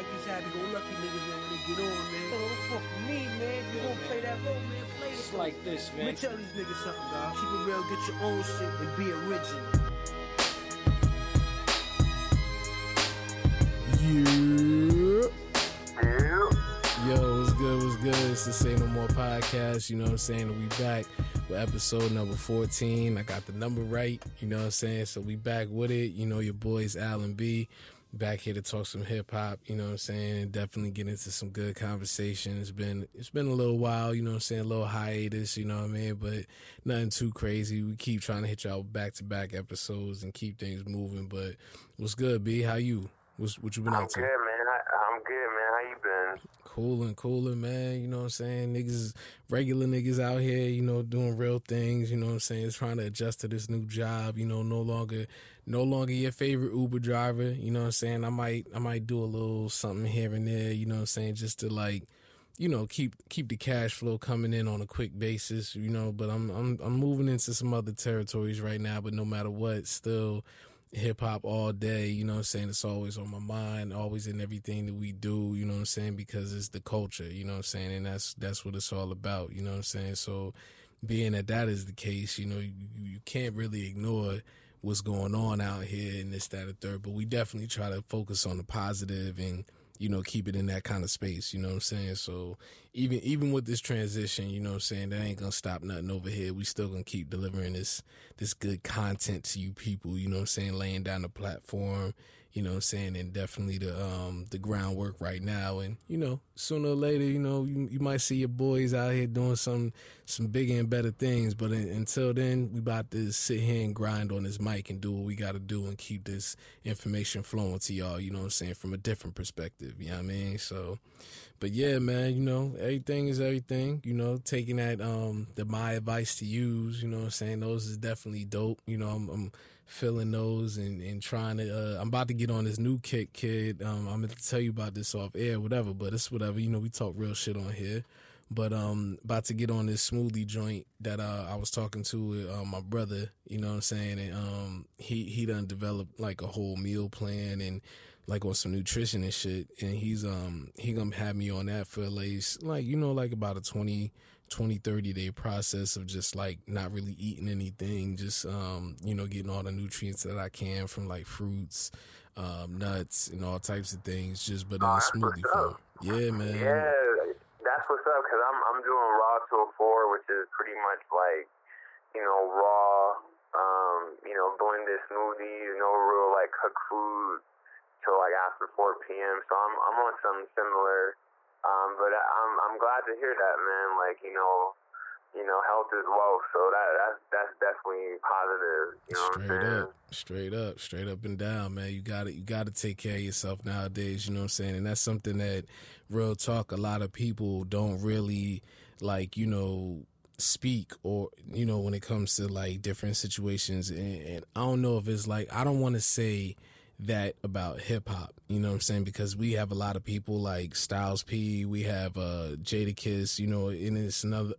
like these happy-go-lucky niggas, man, when they get on, man. Oh, don't fuck with me, man. You gonna play that role, man. Play It's it. like this, Let me tell these niggas something, dog. Keep it real, get your own shit, and be original. Yeah. Yo, what's good? What's good? It's the Say No More podcast. You know what I'm saying? We back with episode number 14. I got the number right. You know what I'm saying? So we back with it. You know, your boys Alan B. Back here to talk some hip hop. You know what I'm saying? And definitely get into some good conversation. It's been it's been a little while. You know what I'm saying? A little hiatus. You know what I mean? But nothing too crazy. We keep trying to hit y'all back to back episodes and keep things moving. But what's good, B? How you? What's what you been I'm up to? good, man. I, I'm good, man. How you been? cooling, cooling, man. You know what I'm saying? Niggas, regular niggas out here, you know, doing real things. You know what I'm saying? Trying to adjust to this new job. You know, no longer, no longer your favorite Uber driver. You know what I'm saying? I might, I might do a little something here and there. You know what I'm saying? Just to like, you know, keep keep the cash flow coming in on a quick basis. You know, but I'm I'm I'm moving into some other territories right now. But no matter what, still hip hop all day, you know what I'm saying? It's always on my mind, always in everything that we do, you know what I'm saying? Because it's the culture, you know what I'm saying? And that's that's what it's all about, you know what I'm saying? So being that that is the case, you know, you, you can't really ignore what's going on out here and this, that, and third. But we definitely try to focus on the positive and you know, keep it in that kind of space, you know what I'm saying? So even even with this transition, you know what I'm saying, that ain't gonna stop nothing over here. We still gonna keep delivering this this good content to you people, you know what I'm saying, laying down the platform, you know what I'm saying, and definitely the um the groundwork right now and, you know, sooner or later, you know, you, you might see your boys out here doing some some bigger and better things, but in, until then, we about to sit here and grind on this mic and do what we gotta do and keep this information flowing to y'all, you know what I'm saying, from a different perspective, you know what I mean? So but yeah, man, you know, everything is everything. You know, taking that um the my advice to use, you know what I'm saying? Those is definitely dope. You know, I'm, I'm feeling those and, and trying to uh I'm about to get on this new kick kid. Um I'm gonna tell you about this off air, whatever, but it's whatever. You know, we talk real shit on here. But um about to get on this smoothie joint that uh I was talking to uh, my brother, you know what I'm saying? And um he he done developed like a whole meal plan and like on some nutrition and shit and he's um he gonna have me on that for at least like you know like about a 20 20 30 day process of just like not really eating anything just um you know getting all the nutrients that I can from like fruits um nuts and all types of things just but in a smoothie form yeah man Yeah, that's what's up. Cause I'm I'm doing raw till four, which is pretty much like, you know, raw. Um, you know, blended smoothies, no real like cooked food till like after 4 p.m. So I'm I'm on something similar. Um, but I- I'm I'm glad to hear that, man. Like you know, you know, health is wealth. So that that's that's definitely positive. You know Straight up, straight up, straight up and down, man. You got to You got to take care of yourself nowadays. You know what I'm saying? And that's something that, real talk, a lot of people don't really like. You know, speak or you know when it comes to like different situations. And, and I don't know if it's like I don't want to say that about hip hop. You know what I'm saying? Because we have a lot of people like Styles P, we have uh Jadakiss, you know, and it's another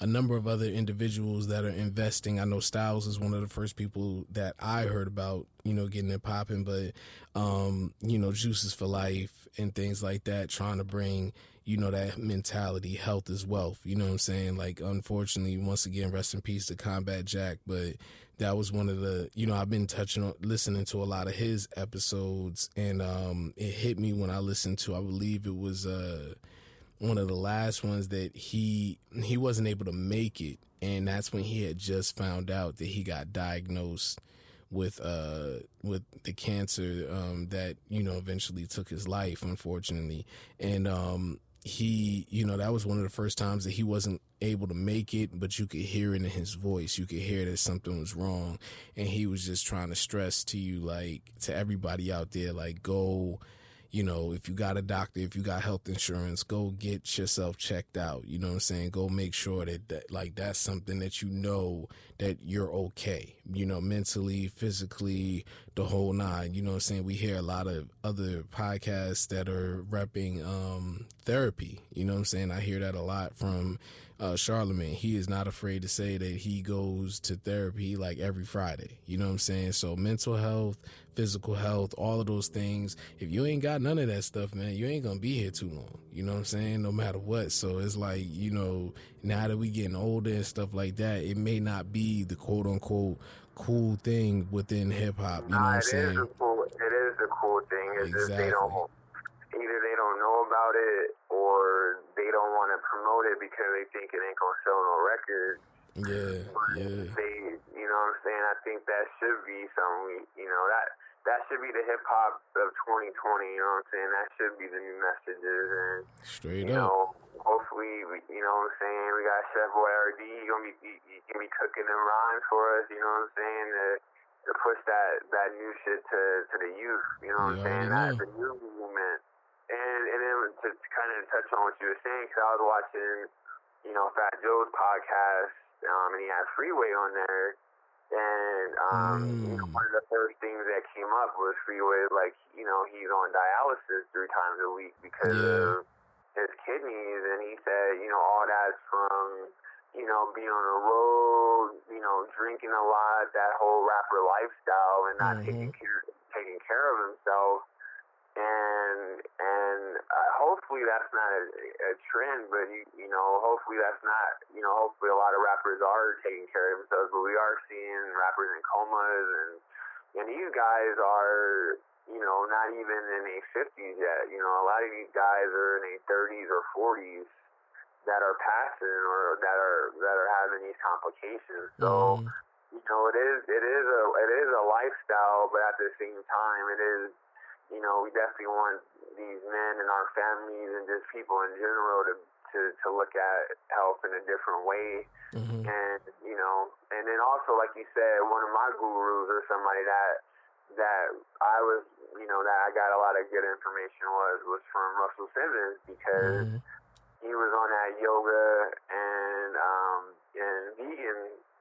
a number of other individuals that are investing. I know Styles is one of the first people that I heard about, you know, getting it popping, but um, you know, Juices for Life and things like that, trying to bring, you know, that mentality, health is wealth. You know what I'm saying? Like unfortunately, once again, rest in peace to Combat Jack, but that was one of the you know i've been touching on listening to a lot of his episodes and um it hit me when i listened to i believe it was uh one of the last ones that he he wasn't able to make it and that's when he had just found out that he got diagnosed with uh with the cancer um that you know eventually took his life unfortunately and um he you know that was one of the first times that he wasn't able to make it but you could hear it in his voice. You could hear that something was wrong. And he was just trying to stress to you like to everybody out there like go you know, if you got a doctor, if you got health insurance, go get yourself checked out. You know what I'm saying? Go make sure that, that like that's something that you know that you're okay. You know, mentally, physically, the whole nine. You know what I'm saying? We hear a lot of other podcasts that are repping um therapy. You know what I'm saying? I hear that a lot from uh, Charlemagne, he is not afraid to say that he goes to therapy like every Friday. You know what I'm saying? So mental health, physical health, all of those things. If you ain't got none of that stuff, man, you ain't gonna be here too long. You know what I'm saying? No matter what. So it's like, you know, now that we getting older and stuff like that, it may not be the quote unquote cool thing within hip hop. You know what I'm saying? Is cool, it is the cool thing. It's exactly. just they don't either they don't know about it or they don't want to promote it because they think it ain't gonna sell no records. Yeah, yeah. They, you know what I'm saying? I think that should be something. We, you know that that should be the hip hop of 2020. You know what I'm saying? That should be the new messages and straight you up. Know, hopefully, we, you know what I'm saying. We got Chef Boyardee. He gonna be he, he gonna be cooking them rhymes for us. You know what I'm saying? To, to push that that new shit to to the youth. You know what I'm saying? That the new movement. And and then to, to kind of touch on what you were saying, because I was watching, you know, Fat Joe's podcast, um, and he had Freeway on there, and um, Mm. you know, one of the first things that came up was Freeway, like you know, he's on dialysis three times a week because Yeah. of his kidneys, and he said, you know, all that's from you know being on the road, you know, drinking a lot, that whole rapper lifestyle, and not Mhm. taking care taking care of himself and and uh, hopefully that's not a, a trend, but you you know hopefully that's not you know hopefully a lot of rappers are taking care of themselves, but we are seeing rappers in comas and and these guys are you know not even in their fifties yet. You know a lot of these guys are in their thirties or forties that are passing or that are that are having these complications. So. Mhm. You know, it is it is a it is a lifestyle, but at the same time, it is you know, we definitely want these men and our families and just people in general to to, to look at health in a different way. Mhm. And you know, and then also like you said, one of my gurus or somebody that that I was, you know, that I got a lot of good information was was from Russell Simmons because Mhm. he was on that yoga and um and vegan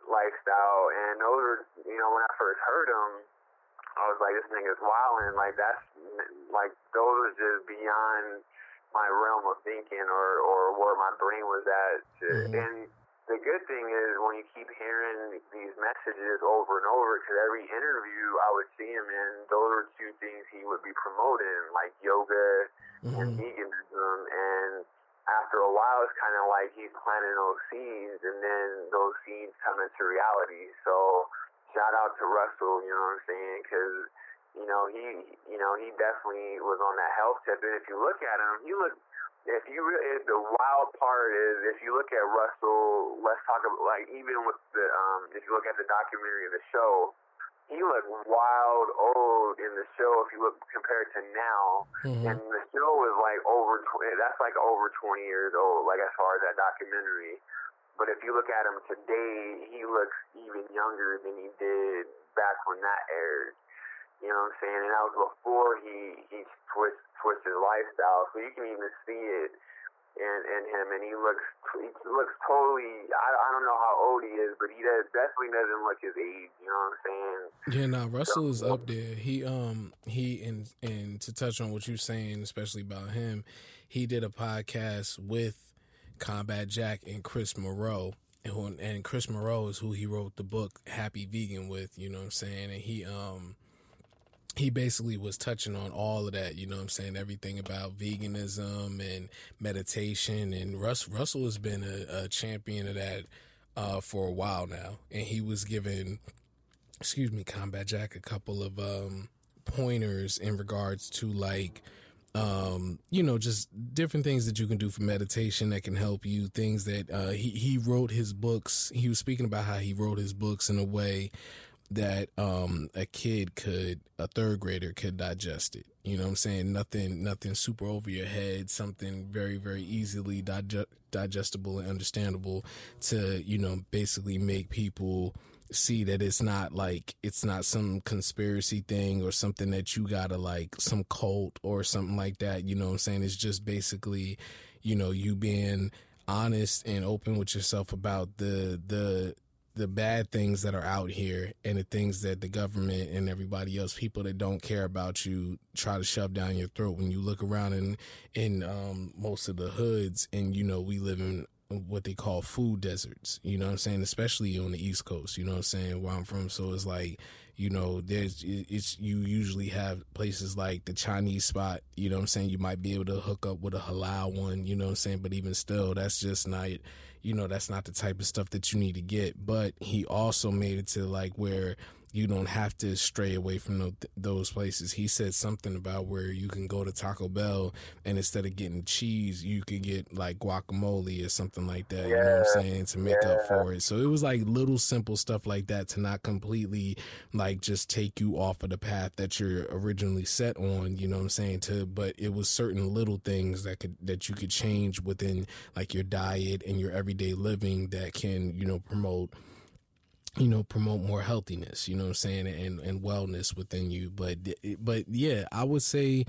lifestyle, and those were, you know, when I first heard him. I was like, this nigga's wilding. Like that's like those are just beyond my realm of thinking or or where my brain was at. Mhm. And the good thing is when you keep hearing these messages over and over, because every interview I would see him in, those are two things he would be promoting, like yoga and Mhm. veganism. And after a while, it's kind of like he's planting those seeds, and then those seeds come into reality. So shout out to Russell, you know what I'm saying? Because you know he, you know he definitely was on that health tip. And if you look at him, he look. If you really, the wild part is if you look at Russell. Let's talk about like even with the um, if you look at the documentary of the show, he looked wild old in the show. If you look compared to now, Mhm. and the show was like over twenty. That's like over twenty years old. Like as far as that documentary. But if you look at him today, he looks even younger than he did back when that aired. You know what I'm saying? And that was before he he switched switched his lifestyle. So you can even see it in in him, and he looks he looks totally. I I don't know how old he is, but he does, definitely doesn't look his age. You know what I'm saying? Yeah, now Russell is up there. He um he and and to touch on what you're saying, especially about him, he did a podcast with Combat Jack and Chris Morrow. And, who, and Chris Morrow is who he wrote the book Happy Vegan with, you know what I'm saying? And he um he basically was touching on all of that, you know what I'm saying? Everything about veganism and meditation and Russ Russell has been a, a champion of that uh for a while now. And he was giving excuse me, Combat Jack, a couple of um, pointers in regards to like, um, you know, just different things that you can do for meditation that can help you. Things that uh, he he wrote his books. He was speaking about how he wrote his books in a way that um, a kid could, a third grader could digest it. You know what I'm saying? Nothing, nothing super over your head. Something very, very easily dig- digestible and understandable to, you know, basically make people see that it's not like it's not some conspiracy thing or something that you gotta like some cult or something like that you know what i'm saying? It's just basically you know you being honest and open with yourself about the the the bad things that are out here and the things that the government and everybody else people that don't care about you try to shove down your throat. When you look around in in um most of the hoods and you know we live in what they call food deserts. You know what I'm saying? Especially on the East Coast. You know what I'm saying? Where I'm from, so it's like you know there's it's you usually have places like the chinese spot you know what i'm saying you might be able to hook up with a halal one you know what i'm saying but even still that's just not you know that's not the type of stuff that you need to get but he also made it to like where you don't have to stray away from those places. He said something about where you can go to Taco Bell and instead of getting cheese, you could get like guacamole or something like that. Yeah. You know what I'm saying to make yeah. up for it. So it was like little simple stuff like that to not completely like just take you off of the path that you're originally set on. You know what I'm saying? To but it was certain little things that could that you could change within like your diet and your everyday living that can you know promote you know promote more healthiness you know what i'm saying and and wellness within you. But but yeah i would say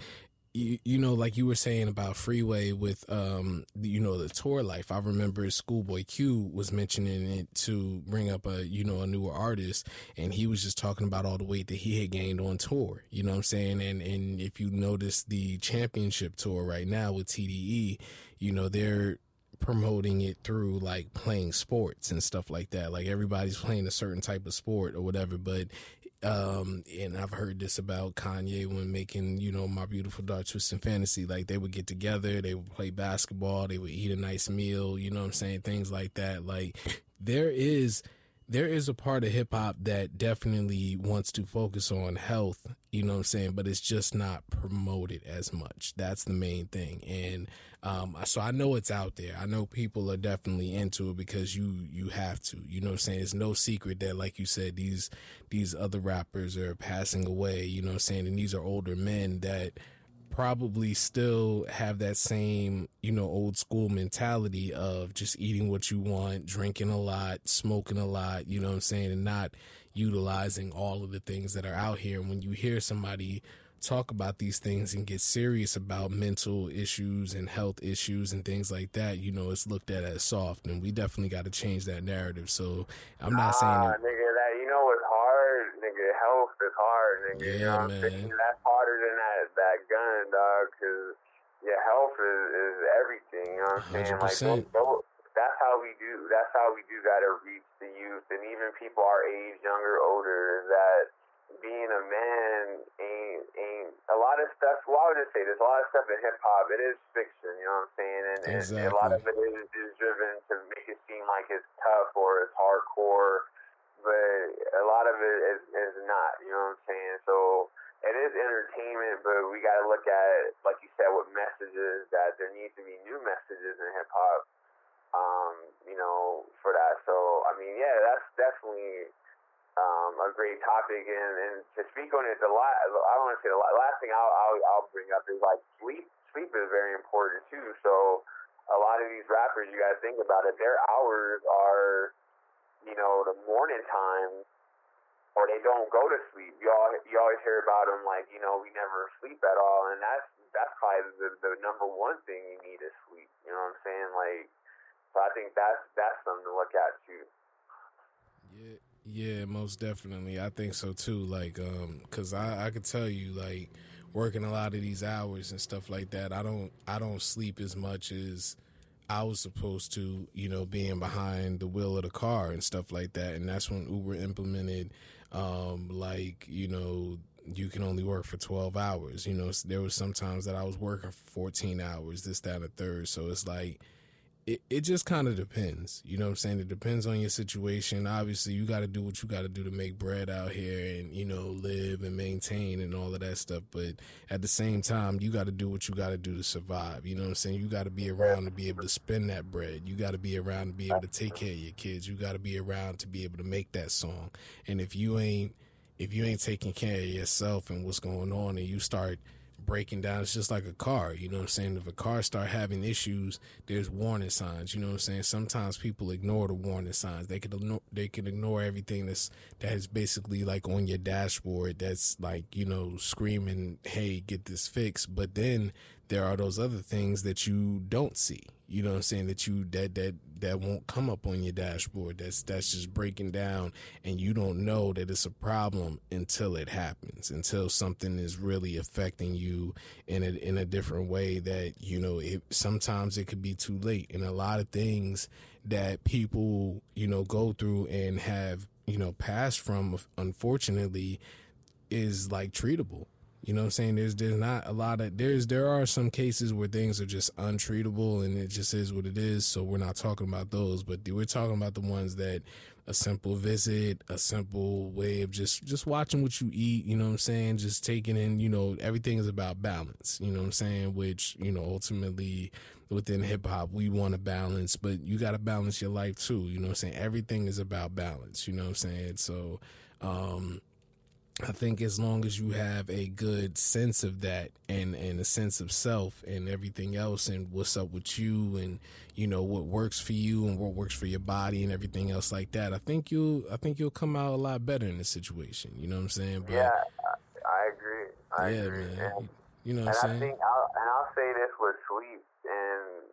you, you know like you were saying about freeway with um you know the tour life i remember schoolboy q was mentioning it to bring up a you know a newer artist and he was just talking about all the weight that he had gained on tour you know what i'm saying? And and if you notice the championship tour right now with tde you know they're promoting it through like playing sports and stuff like that. Like everybody's playing a certain type of sport or whatever, but um, and I've heard this about Kanye when making, you know, my beautiful dark twisted fantasy. Like they would get together, they would play basketball, they would eat a nice meal, you know what I'm saying? Things like that. Like there is there is a part of hip hop that definitely wants to focus on health, you know what I'm saying, but it's just not promoted as much. That's the main thing. And um, so I know it's out there. I know people are definitely into it because you you have to. You know what I'm saying? It's no secret that like you said these these other rappers are passing away, you know what I'm saying? And these are older men that probably still have that same, you know, old school mentality of just eating what you want, drinking a lot, smoking a lot, you know what I'm saying, and not utilizing all of the things that are out here. And when you hear somebody talk about these things and get serious about mental issues and health issues and things like that, you know, it's looked at as soft. And we definitely got to change that narrative. So I'm not saying. Ah, that, nigga, that, you know what's health is hard, nigga. Yeah, you know man. That's harder than that, that gun, dog, because your health is, is everything. You know what I'm 100%. saying? Like, those, those, that's how we do. That's how we do got to reach the youth and even people our age, younger, older. Is that being a man ain't ain't a lot of stuff. Well, I would just say there's a lot of stuff in hip hop. It is fiction, you know what I'm saying, and, exactly. and a lot of it is, is driven to make it seem like it's tough or it's hardcore, but a lot of it is is not. You know what I'm saying? So it is entertainment, but we got to look at, like you said, what messages that there needs to be new messages in hip hop. Um, you know, for that. So I mean, yeah, that's definitely um, a great topic, and, and to speak on it, the la- I don't want to say the la- last thing I'll, I'll, I'll bring up is like sleep. Sleep is very important too. So a lot of these rappers, you got to think about it. Their hours are, you know, the morning time, or they don't go to sleep. You all you always hear about them like, you know, we never sleep at all, and that's that's probably the, the number one thing you need is sleep. You know what I'm saying? Like, so I think that's that's something to look at too. Yeah. Yeah, most definitely. I think so too. Like, um, cause I, I could tell you, like, working a lot of these hours and stuff like that, I don't, I don't sleep as much as I was supposed to, you know, being behind the wheel of the car and stuff like that. And that's when Uber implemented, um, like, you know, you can only work for 12 hours. You know, there was sometimes that I was working for 14 hours, this, that, and the third. So it's like, it, it just kind of depends. You know what I'm saying? It depends on your situation. Obviously, you got to do what you got to do to make bread out here and, you know, live and maintain and all of that stuff. But at the same time, you got to do what you got to do to survive. You know what I'm saying? You got to be around to be able to spend that bread. You got to be around to be able to take care of your kids. You got to be around to be able to make that song. And if you ain't, if you ain't taking care of yourself and what's going on and you start – breaking down. It's just like a car, you know what I'm saying? If a car start having issues, there's warning signs, you know what I'm saying? Sometimes people ignore the warning signs. They could ignore, they can ignore everything that's that is basically like on your dashboard that's like, you know, screaming, "Hey, get this fixed." But then there are those other things that you don't see. You know what I'm saying, that you that that that won't come up on your dashboard. That's that's just breaking down and you don't know that it's a problem until it happens, until something is really affecting you in a in a different way that, you know, it sometimes it could be too late. And a lot of things that people, you know, go through and have, you know, passed from unfortunately is like treatable you know what I'm saying? There's there's not a lot of there's there are some cases where things are just untreatable and it just is what it is. So we're not talking about those, but we're talking about the ones that a simple visit, a simple way of just just watching what you eat, you know what I'm saying? Just taking in, you know, everything is about balance, you know what I'm saying? Which, you know, ultimately within hip hop, we want to balance, but you got to balance your life too, you know what I'm saying? Everything is about balance, you know what I'm saying? So um I think as long as you have a good sense of that and and a sense of self and everything else and what's up with you and you know what works for you and what works for your body and everything else like that, I think you'll I think you'll come out a lot better in the situation. You know what I'm saying? But, yeah, I agree. I yeah, agree. man. And, you know what I'm saying? I think I'll, and I'll say this with sleep and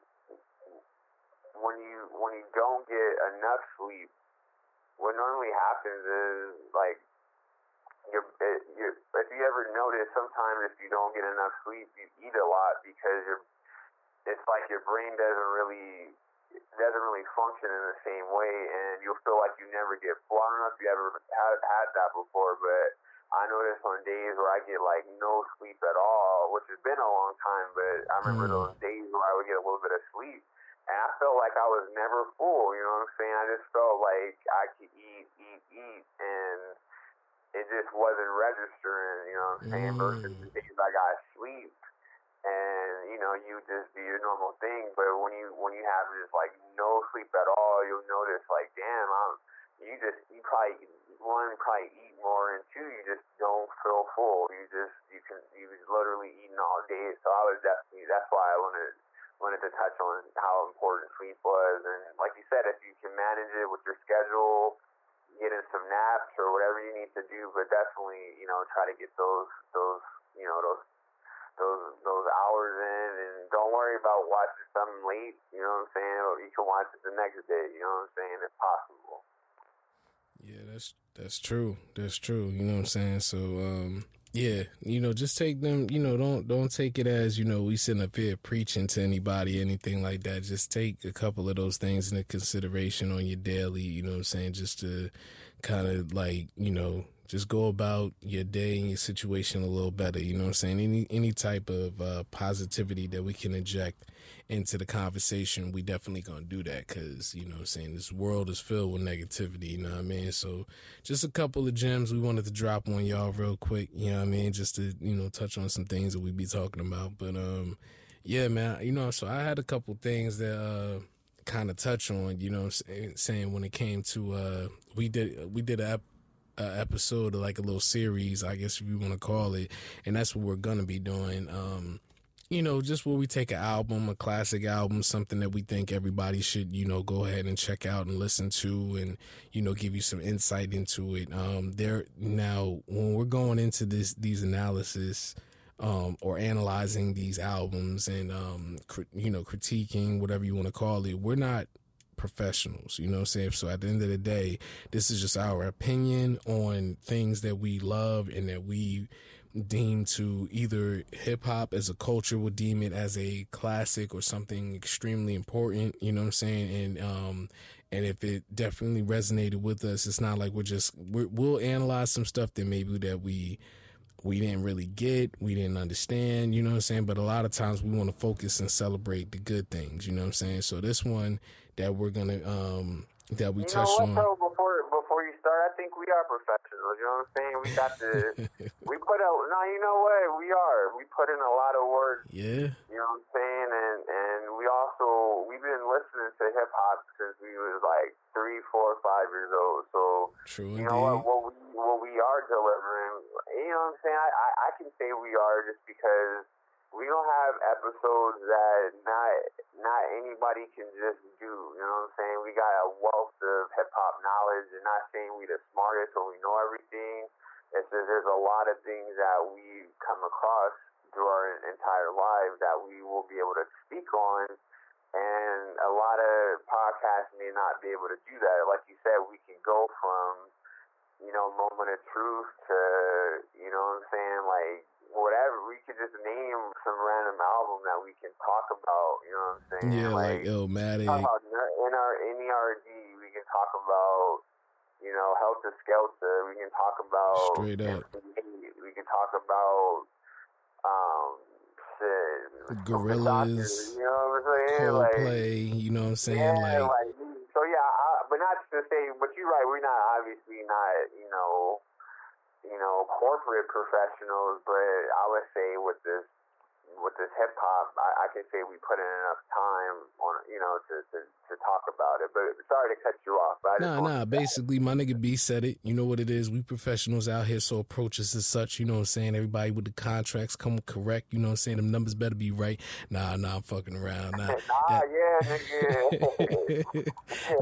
when you when you don't get enough sleep, what normally happens is like you're, you're, if you ever notice, sometimes if you don't get enough sleep, you eat a lot because you're, it's like your brain doesn't really doesn't really function in the same way, and you'll feel like you never get full. I don't know if you ever had, had that before, but I notice on days where I get like no sleep at all, which has been a long time, but I remember mm. those days where I would get a little bit of sleep, and I felt like I was never full. You know what I'm saying? I just felt like I could eat, eat, eat, and it just wasn't registering, you know what I'm saying, mm. versus the days I got sleep and, you know, you just do your normal thing. But when you when you have just like no sleep at all, you'll notice like, damn, I'm you just you probably one probably eat more and two you just don't feel full. You just you can you was literally eating all day. So I was definitely that's why I wanted wanted to touch on how important sleep was and like you said, if you can manage it with your schedule get in some naps or whatever you need to do, but definitely, you know, try to get those those you know those those those hours in, and don't worry about watching something late. You know what I'm saying? Or you can watch it the next day. You know what I'm saying? If possible. Yeah, that's that's true. That's true. You know what I'm saying? So, um, yeah, you know, just take them. You know, don't don't take it as you know we sitting up here preaching to anybody, anything like that. Just take a couple of those things into consideration on your daily. You know, what I'm saying just to kind of like you know just go about your day and your situation a little better. You know what I'm saying? Any any type of uh, positivity that we can inject into the conversation, we definitely gonna do that because you know what I'm saying this world is filled with negativity. You know what I mean? So just a couple of gems we wanted to drop on y'all real quick. You know what I mean? Just to you know touch on some things that we be talking about. But um, yeah, man. You know, so I had a couple things that uh kind of touch on. You know, what I'm saying, saying when it came to uh, we did we did a episode of like a little series, I guess if you want to call it, and that's what we're gonna be doing. Um, you know, just where we take an album, a classic album, something that we think everybody should, you know, go ahead and check out and listen to and, you know, give you some insight into it. Um, there now, when we're going into this, these analysis, um, or analyzing these albums and, um, you know, critiquing, whatever you want to call it, we're not professionals, you know what I'm saying? So at the end of the day, this is just our opinion on things that we love and that we, deem to either hip hop as a culture would deem it as a classic or something extremely important, you know what I'm saying? And um and if it definitely resonated with us, it's not like we're just we will analyze some stuff that maybe that we we didn't really get, we didn't understand, you know what I'm saying? But a lot of times we want to focus and celebrate the good things, you know what I'm saying? So this one that we're gonna um that we you touched on Though, before before you start, I think we are professionals. You know what I'm saying? We got the we put out. no. You know what? We are. We put in a lot of work. Yeah. You know what I'm saying? And and we also we've been listening to hip hop since we was like three, four, five years old. So True you know what? What we what we are delivering. You know what I'm saying? I I, I can say we are just because we don't have episodes that not not anybody can just do. You know what I'm saying? We got a wealth of hip hop knowledge, and not saying we the smartest or we know everything. It's just there's a lot of things that we come across through our entire lives that we will be able to speak on and a lot of podcasts may not be able to do that. Like you said, we can go from you know moment of truth to you know what I'm saying like whatever we could just name some random album that we can talk about. You know what I'm saying? Yeah, like, like Illmatic. Talk about in our NERD, we can talk about you know Heltah Skeltah. We can talk about straight up. We can talk about um shit, Gorillaz, you know what I'm saying? Coldplay, like, you know what I'm saying? Yeah, like, like so yeah, I, but not to say, but you're right. We're not obviously not you know you know, corporate professionals, but I would say with this with this hip hop, I, I can say we put in enough time on you know to, to, to talk about it. But sorry to cut you off. But nah, nah. Basically, my nigga B said it. You know what it is. We professionals out here, so approach us as such. You know what I'm saying. Everybody with the contracts come correct. You know what I'm saying. Them numbers better be right. Nah, nah. I'm fucking around. Nah, nah yeah, nigga.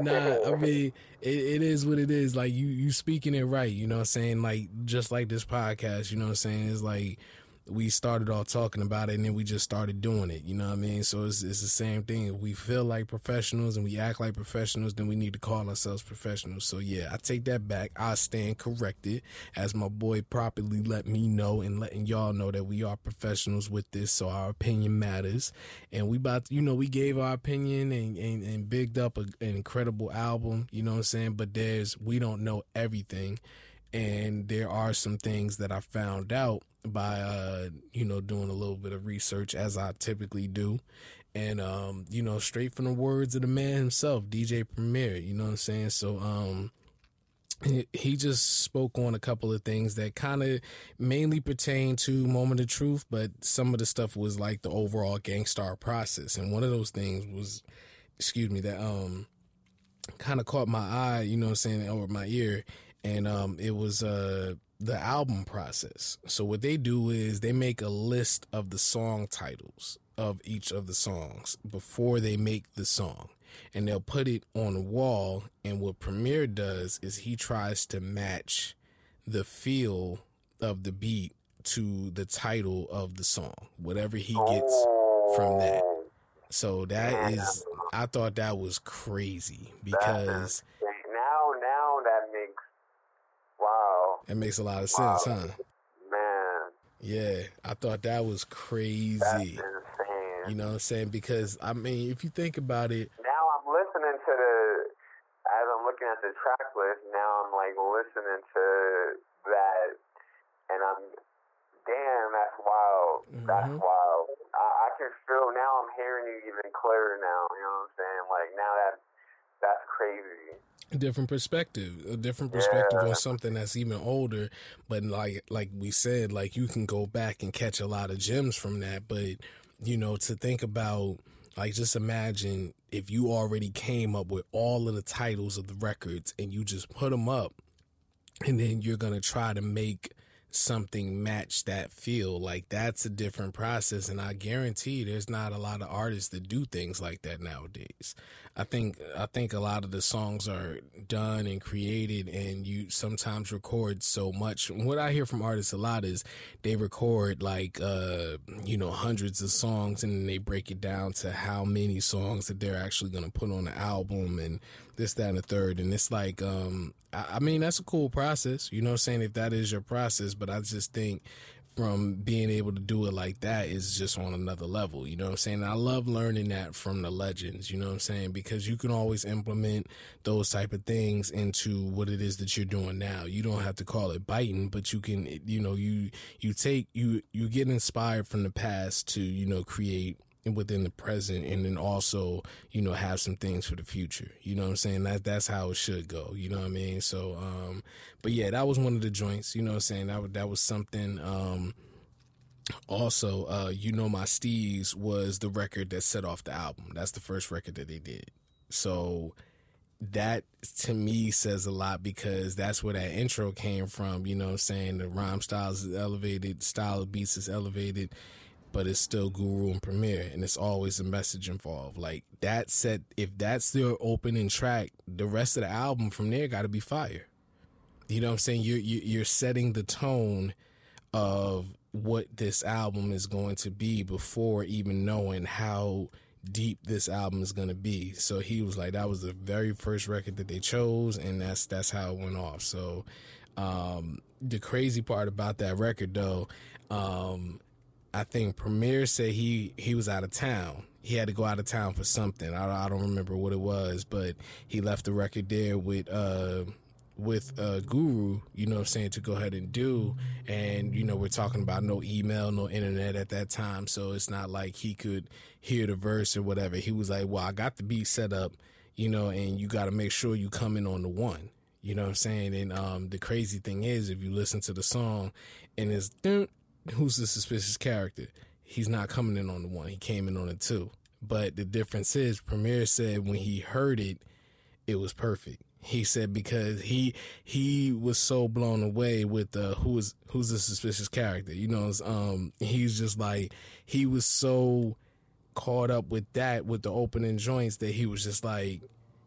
nah, I mean it, it is what it is. Like you, you speaking it right. You know what I'm saying. Like just like this podcast. You know what I'm saying. It's like we started off talking about it and then we just started doing it. You know what I mean? So it's, it's the same thing. If we feel like professionals and we act like professionals, then we need to call ourselves professionals. So yeah, I take that back. I stand corrected as my boy properly let me know and letting y'all know that we are professionals with this. So our opinion matters. And we about, you know, we gave our opinion and, and, and bigged up a, an incredible album. You know what I'm saying? But there's, we don't know everything. And there are some things that I found out by uh, you know doing a little bit of research as I typically do, and um, you know straight from the words of the man himself, DJ Premier. You know what I'm saying? So um, he just spoke on a couple of things that kind of mainly pertain to moment of truth, but some of the stuff was like the overall Gang Starr process, and one of those things was, excuse me, that um kind of caught my eye. You know what I'm saying, or my ear, and um it was uh the album process. So what they do is they make a list of the song titles of each of the songs before they make the song. And they'll put it on a wall and what Premier does is he tries to match the feel of the beat to the title of the song, whatever he gets from that. So that is I thought that was crazy because That makes a lot of sense, wow. huh? Man. Yeah, I thought that was crazy. You know what I'm saying? Because I mean, if you think about it. Now I'm listening to the as I'm looking at the track list, now I'm like listening to that and I'm damn, that's wild. Mm-hmm. That's wild. I, I can feel now I'm hearing you even clearer now, you know what I'm saying? Like now that that's crazy different perspective a different perspective yeah. on something that's even older. But like like we said like you can go back and catch a lot of gems from that. But you know to think about like just imagine if you already came up with all of the titles of the records and you just put them up and then you're going to try to make something match that feel. Like that's a different process. And i guarantee there's not a lot of artists that do things like that nowadays i think i think a lot of the songs are done and created and you sometimes record so much what i hear from artists a lot is they record like uh you know hundreds of songs and they break it down to how many songs that they're actually going to put on the album and this, that, and the third. And it's like, um, I, I mean, that's a cool process. You know I'm saying? If that is your process, but I just think from being able to do it like that is just on another level. You know what I'm saying? I love learning that from the legends, you know what I'm saying? Because you can always implement those type of things into what it is that you're doing now. You don't have to call it biting, but you can, you know, you, you take, you, you get inspired from the past to, you know, create within the present and then also you know have some things for the future. You know what i'm saying? That that's how it should go. You know what i mean? So um but yeah that was one of the joints you know what i'm saying? That that was something um also uh you know my steez was the record that set off the album. That's the first record that they did. So that to me says a lot because that's where that intro came from you know what i'm saying? The rhyme styles is elevated style of beats is elevated but it's still Guru and Premier, and it's always a message involved. Like that said, if that's their opening track, the rest of the album from there got to be fire. You know what I'm saying? You're you're setting the tone of what this album is going to be before even knowing how deep this album is gonna be. So he was like, that was the very first record that they chose, and that's that's how it went off. So um, the crazy part about that record, though, um, I think Premier said he he was out of town. He had to go out of town for something. I, I don't remember what it was, but he left the record there with uh, with uh, Guru, you know what I'm saying, to go ahead and do. And, you know, we're talking about no email, no internet at that time. So it's not like he could hear the verse or whatever. He was like, well, I got the beat set up, you know, and you got to make sure you come in on the one. You know what I'm saying? And um, the crazy thing is, if you listen to the song and it's, who's the suspicious character? He's not coming in on the one. He came in on the two. But the difference is, Premier said when he heard it, it was perfect he said because he he was so blown away with the who is who's the suspicious character. You know, um, he's just like he was so caught up with that with the opening joints that he was just like,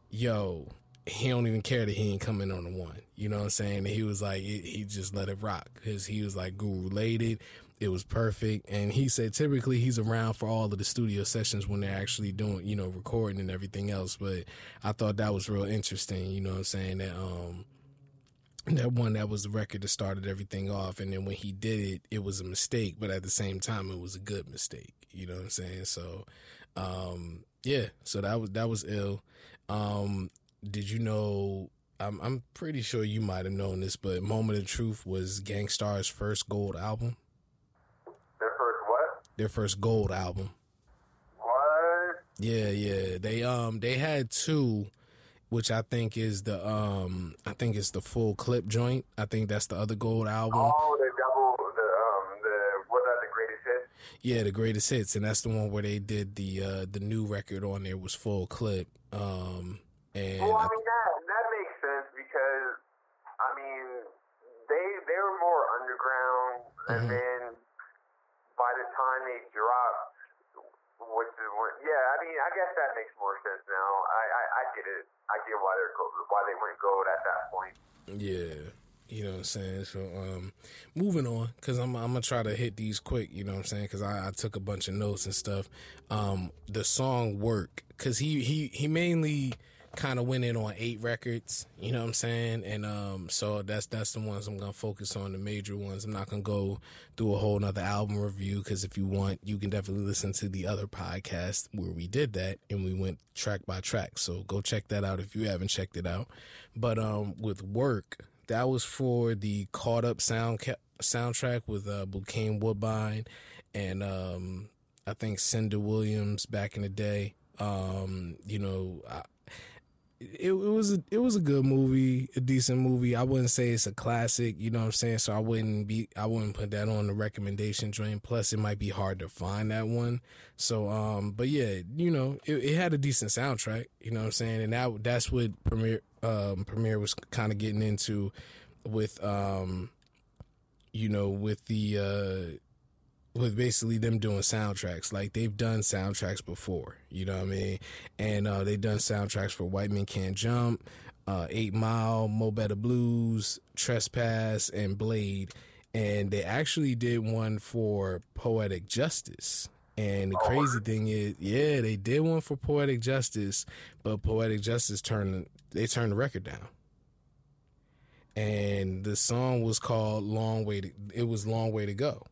yo, he don't even care that he ain't coming on the one. You know what I'm saying? And he was like, he just let it rock because he was like guru related. It was perfect. And he said typically he's around for all of the studio sessions when they're actually doing, you know, recording and everything else. But I thought that was real interesting, you know what I'm saying? That um that one that was the record that started everything off and then when he did it it was a mistake but at the same time it was a good mistake you know what i'm saying so um yeah so that was that was ill um did you know I'm I'm pretty sure you might have known this, but Moment of Truth was Gang Starr's first gold album. Their first what? Their first gold album. What? Yeah, yeah. They um they had two, which I think is the um I think it's the full clip joint. I think that's the other gold album. Oh, the double the um the was that the greatest hits? Yeah, the greatest hits, and that's the one where they did the uh the new record on there was full clip. Um and well, I mean that that makes sense because I mean they they were more underground, mm-hmm. and then by the time they dropped, which is when, yeah, I mean I guess that makes more sense now. I I, I get it. I get why they're why they went gold at that point. Yeah. You know what I'm saying? So, um, moving on, cause I'm, I'm gonna try to hit these quick. You know what I'm saying? Cause I, I took a bunch of notes and stuff. Um, the song work, cause he, he, he mainly, kind of went in on eight records, you know what I'm saying? And um so that's that's the ones I'm gonna focus on, the major ones. I'm not gonna go through a whole nother album review because if you want, you can definitely listen to the other podcast where we did that and we went track by track. So go check that out if you haven't checked it out. But um with work, that was for the Caught Up sound ca- soundtrack with uh Bokeem Woodbine and um I think Cynda Williams back in the day. Um, you know, I, it, it was a, it was a good movie, a decent movie. I wouldn't say it's a classic, you know what I'm saying? So I wouldn't be I wouldn't put that on the recommendation train. Plus, it might be hard to find that one. So, um, but yeah, you know, it, it had a decent soundtrack, you know what I'm saying? And that that's what Premier um, Premier was kind of getting into with um, you know, with the uh with basically them doing soundtracks. Like they've done soundtracks before, you know what I mean? And uh, they've done soundtracks for White Men Can't Jump, uh, Eight Mile, Mo Better Blues, Trespass, and Blade. And they actually did one for Poetic Justice. And the crazy thing is, yeah, they did one for Poetic Justice, but Poetic Justice turned they turned the record down. And the song was called Long Way to it was Long Way to Go.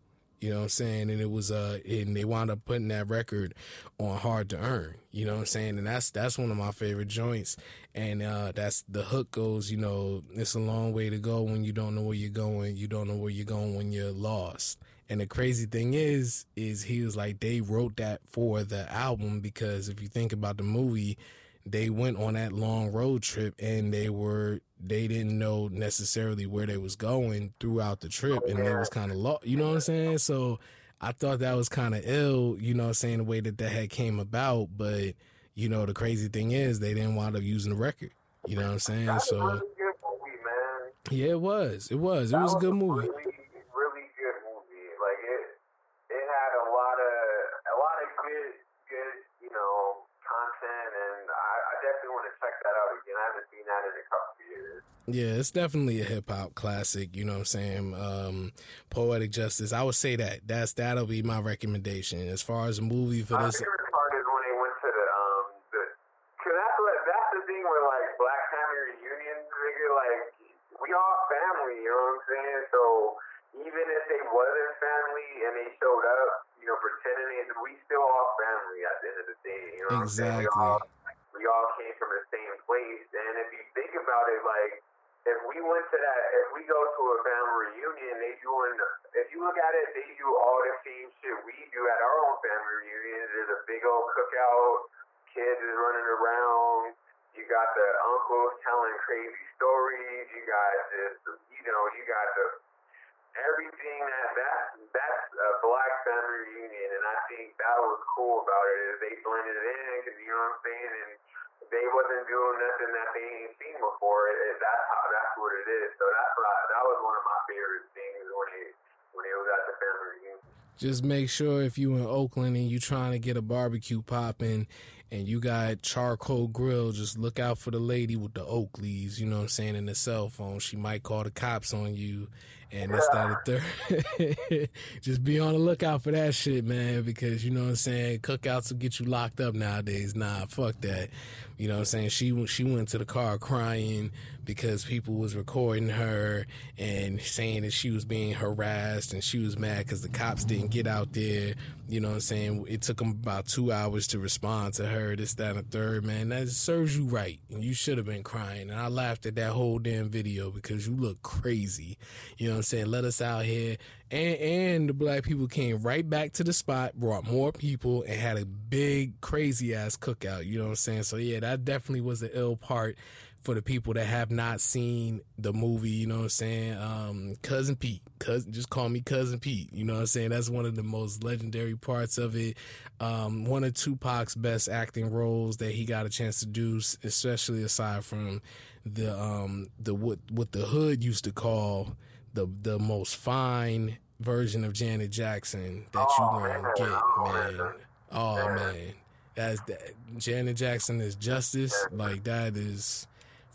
You know what I'm saying? And it was uh and they wound up putting that record on Hard to Earn. You know what I'm saying? And that's that's one of my favorite joints. And uh that's the hook goes, you know, it's a long way to go when you don't know where you're going. You don't know where you're going when you're lost. And the crazy thing is, is he was like they wrote that for the album because if you think about the movie, they went on that long road trip and they were they didn't know necessarily where they was going throughout the trip and they was kind of lost you know what i'm saying? So i thought that was kind of ill you know what i'm saying the way that that had came about but you know the crazy thing is they didn't wind up using the record you know what i'm saying? So a really good movie, man. yeah it was it was it was a good movie in a couple years. Yeah, it's definitely a hip hop classic. You know what I'm saying? Um, Poetic Justice. I would say that. That's that'll be my recommendation as far as a movie for this. My favorite part is when they went to the um the. Cause that's what that's the thing where like Black Family reunion figure Like we all family. You know what I'm saying? So even if they wasn't family and they showed up, you know, pretending it we still all family at the end of the day. You know exactly. We went to that, if we go to a family reunion, they doing. If you look at it, they do all the same shit we do at our own family reunions. There's a big old cookout, kids is running around. You got the uncles telling crazy stories. You got this, you know, you got the everything that that that's a black family reunion, and I think that was cool about it is they blended it in because you know what I'm saying, and they wasn't doing nothing that they ain't seen before. It, it, that's how that's what it is. So that's what that was one of my favorite things when they when they was at the family reunion. Just make sure if you in Oakland and you trying to get a barbecue popping and you got charcoal grill, just look out for the lady with the oak leaves, you know what I'm saying, in the cell phone. She might call the cops on you and it's that a third. just be on the lookout for that shit, man, because you know what I'm saying. Cookouts will get you locked up nowadays. Nah, fuck that. You know what I'm saying? She she went to the car crying because people was recording her and saying that she was being harassed and she was mad because the cops didn't get out there. You know what I'm saying? It took them about two hours to respond to her. This, that, and the third. Man, that serves you right, and you should have been crying. And I laughed at that whole damn video because you look crazy. You know what I'm saying? Let us out here. And, and the black people came right back to the spot, brought more people, and had a big, crazy ass cookout. You know what I'm saying? So, yeah, that definitely was the ill part for the people that have not seen the movie, you know what I'm saying? Um, Cousin Pete, cousin, just call me Cousin Pete. You know what I'm saying? That's one of the most legendary parts of it. Um, one of Tupac's best acting roles that he got a chance to do, especially aside from the um the what what the hood used to call the the most fine version of Janet Jackson that you gonna get, man. Oh man. That's that Janet Jackson is justice. Like that is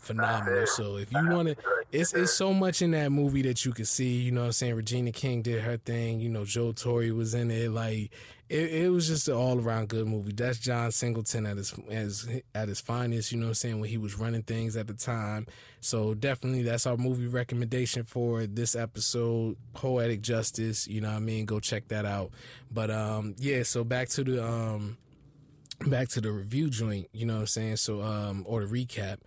phenomenal. So if you want to, it's it's so much in that movie that you could see. You know what I'm saying? Regina King did her thing. You know, Joe Torry was in it. Like it, it was just an all around good movie. That's John Singleton at his as at his finest. You know what I'm saying? When he was running things at the time. So definitely that's our movie recommendation for this episode. Poetic Justice. You know what I mean? Go check that out. But um yeah. So back to the um back to the review joint. You know what I'm saying? So um or the recap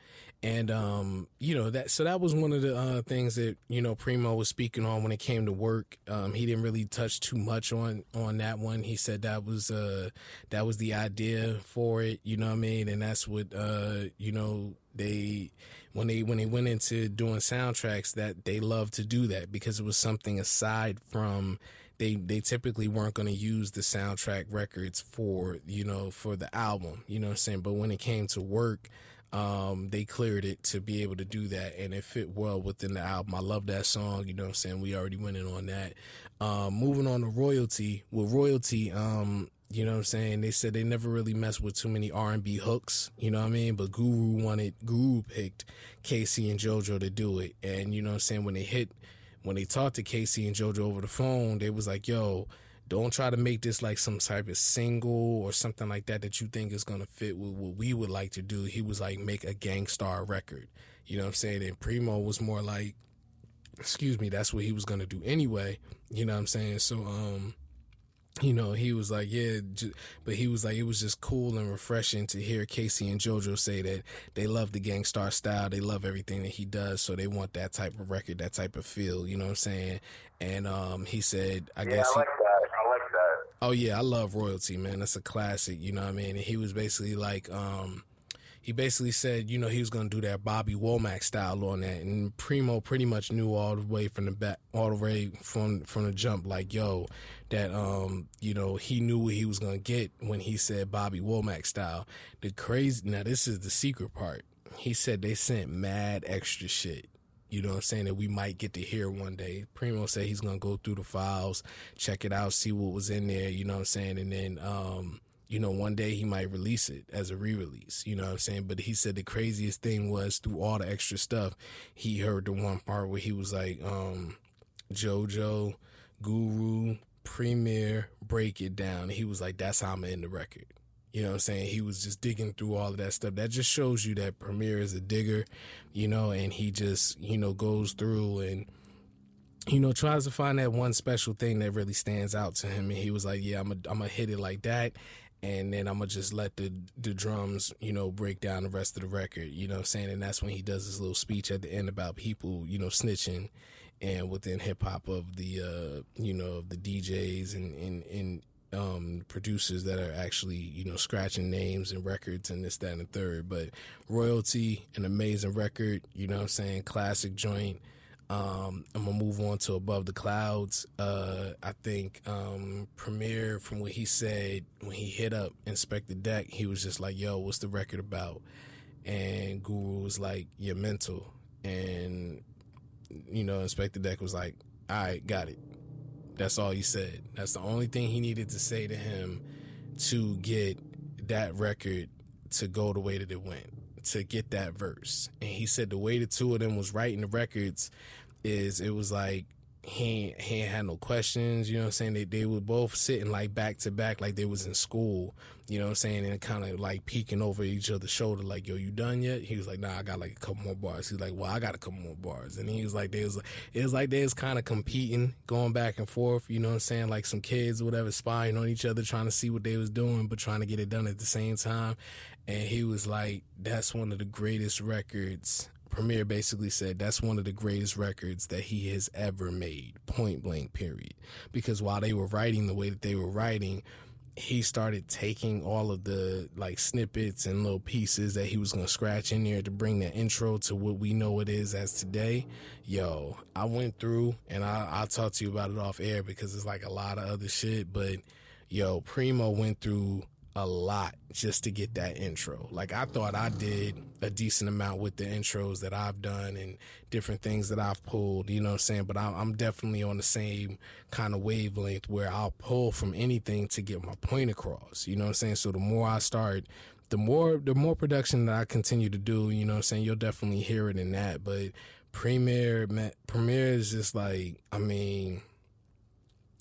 and um, you know that so that was one of the uh, things that you know Primo was speaking on when it came to work. Um, he didn't really touch too much on on that one. He said that was uh that was the idea for it. You know what I mean? And that's what uh you know they when they when they went into doing soundtracks that they loved to do that because it was something aside from they they typically weren't going to use the soundtrack records for you know for the album you know what i'm saying but when it came to work um, they cleared it to be able to do that and it fit well within the album. I love that song, you know what I'm saying? We already went in on that. Um, moving on to royalty. With royalty, um, you know what I'm saying? They said they never really messed with too many R&B hooks, you know what I mean? But Guru wanted, Guru picked K-Ci and JoJo to do it. And you know what I'm saying? When they hit, when they talked to K-Ci and JoJo over the phone, they was like, yo, don't try to make this like some type of single or something like that that you think is gonna fit with what we would like to do. He was like, make a Gang Starr record. You know what I'm saying? And Primo was more like, excuse me, that's what he was gonna do anyway. You know what I'm saying? So um you know, he was like, yeah, but he was like, it was just cool and refreshing to hear K-Ci and JoJo say that they love the Gang Starr style. They love everything that he does. So they want that type of record, that type of feel, you know what I'm saying? And, um, he said, I yeah, guess. I like he, that. I like that. Oh yeah, I love royalty, man. That's a classic, you know what I mean? And he was basically like, um, he basically said, you know, he was to do that Bobby Womack style on that, and Primo pretty much knew all the way from the back, all the way from from the jump, like, yo, that um, you know, he knew what he was to get when he said Bobby Womack style. The crazy, now this is the secret part. He said they sent mad extra shit. You know what I'm saying? That we might get to hear one day. Primo said he's gonna go through the files, check it out, see what was in there, you know what I'm saying? And then um, you know, one day he might release it as a re-release, you know what I'm saying? But he said the craziest thing was through all the extra stuff, he heard the one part where he was like, um, JoJo, Guru, Premier, break it down. He was like, that's how I'm in the record. You know what I'm saying? He was just digging through all of that stuff. That just shows you that Premier is a digger, you know, and he just, you know, goes through and, you know, tries to find that one special thing that really stands out to him. And he was like, yeah, I'm going to hit it like that. And then I'm going to just let the, the drums, you know, break down the rest of the record. You know what I'm saying? And that's when he does his little speech at the end about people, you know, snitching and within hip hop of the, uh, you know, of the DJs and, and, and, um, producers that are actually, you know, scratching names and records and this, that, and the third. But Royalty, an amazing record, you know what I'm saying? Classic joint. Um, I'm gonna move on to Above the Clouds. Uh, I think um, Premier, from what he said when he hit up Inspectah Deck, he was just like, "Yo, what's the record about?" And Guru was like, "You're mental," and you know, Inspectah Deck was like, "All right, got it." That's all he said. That's the only thing he needed to say to him to get that record to go the way that it went, to get that verse. And he said the way the two of them was writing the records is it was like he he ain't had no questions, you know what I'm saying? They they were both sitting like back to back like they was in school, you know what I'm saying, and kind of like peeking over each other's shoulder, like, yo, you done yet? He was like, nah, I got like a couple more bars. He's like, well, I got a couple more bars. And he was like, there's, it was like they was kind of competing, going back and forth, you know what I'm saying? Like some kids or whatever, spying on each other, trying to see what they was doing, but trying to get it done at the same time. And he was like, that's one of the greatest records Premier basically said that's one of the greatest records that he has ever made, point blank, period. Because while they were writing the way that they were writing, he started taking all of the like snippets and little pieces that he was gonna scratch in there to bring the intro to what we know it is as today. Yo, I went through and I, I'll talk to you about it off air because it's like a lot of other shit, but yo, Primo went through a lot just to get that intro. Like I thought I did a decent amount with the intros that I've done and different things that I've pulled, you know what I'm saying? But I'm definitely on the same kind of wavelength where I'll pull from anything to get my point across, you know what I'm saying? So the more I start, the more, the more production that I continue to do, you know what I'm saying? You'll definitely hear it in that. But Premier, Premier is just like, I mean,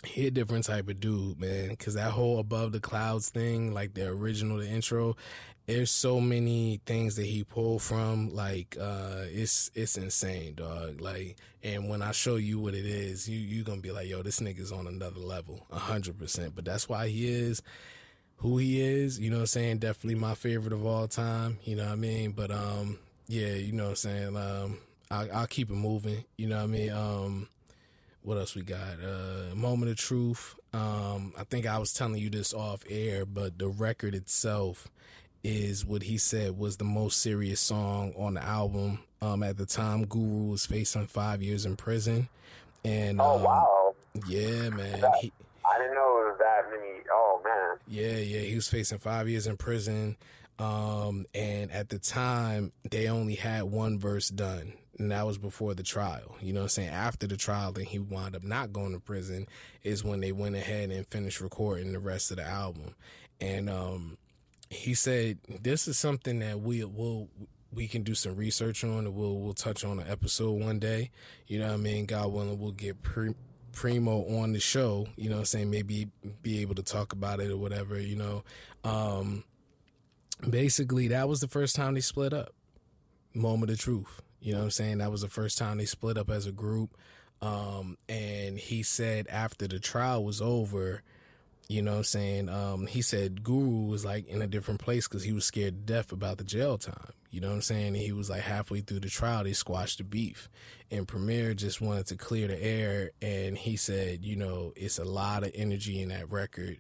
he a different type of dude, man. Cause that whole above the clouds thing, like the original, the intro, there's so many things that he pulled from. Like, uh, it's it's insane, dog. Like, and when I show you what it is, you you gonna be like, yo, this nigga's on another level, hundred percent. But that's why he is who he is. You know what I'm saying? Definitely my favorite of all time. You know what I mean? But um, yeah, you know what I'm saying. Um, I, I'll keep it moving. You know what I mean? Um what else we got? Uh, Moment of Truth. Um, I think I was telling you this off air, but the record itself is what he said was the most serious song on the album. Um, at the time, Guru was facing five years in prison, and oh um, wow, yeah, man, that, he, I didn't know it was that many. Oh man, yeah, yeah, he was facing five years in prison. Um, and at the time, they only had one verse done and that was before the trial. You know what I'm saying? After the trial, then he wound up not going to prison, is when they went ahead and finished recording the rest of the album. And um, he said, This is something that we will we can do some research on and we'll we'll touch on an episode one day. You know what I mean? God willing, we'll get pre- Primo on the show, you know what I'm saying? Maybe be able to talk about it or whatever, you know. Um, basically, that was the first time they split up. Moment of truth. You know what I'm saying? That was the first time they split up as a group. Um, and he said after the trial was over, you know what I'm saying? Um, he said Guru was like in a different place because he was scared to death about the jail time. You know what I'm saying? And he was like halfway through the trial, they squashed the beef. And Premier just wanted to clear the air. And he said, you know, it's a lot of energy in that record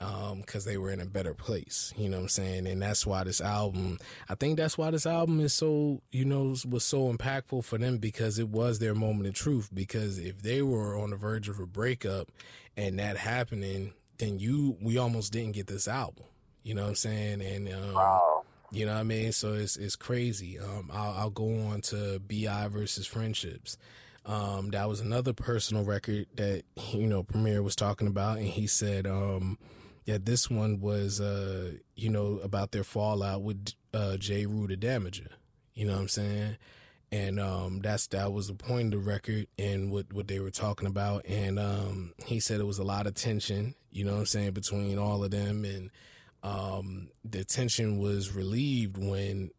because um, they were in a better place. You know what I'm saying? And that's why this album, I think that's why this album is so, you know, was so impactful for them because it was their moment of truth. Because if they were on the verge of a breakup and that happening, then you, we almost didn't get this album. You know what I'm saying? And, um, wow. You know what I mean? So it's it's crazy. Um, I'll, I'll go on to B.I. versus Friendships. Um, that was another personal record that you know Premier was talking about, and he said, um, yeah, this one was, uh, you know, about their fallout with uh, Jeru the Damaja. You know what I'm saying? And um, that's that was the point of the record and what what they were talking about. And um, he said it was a lot of tension. You know what I'm saying between all of them and um, the tension was relieved when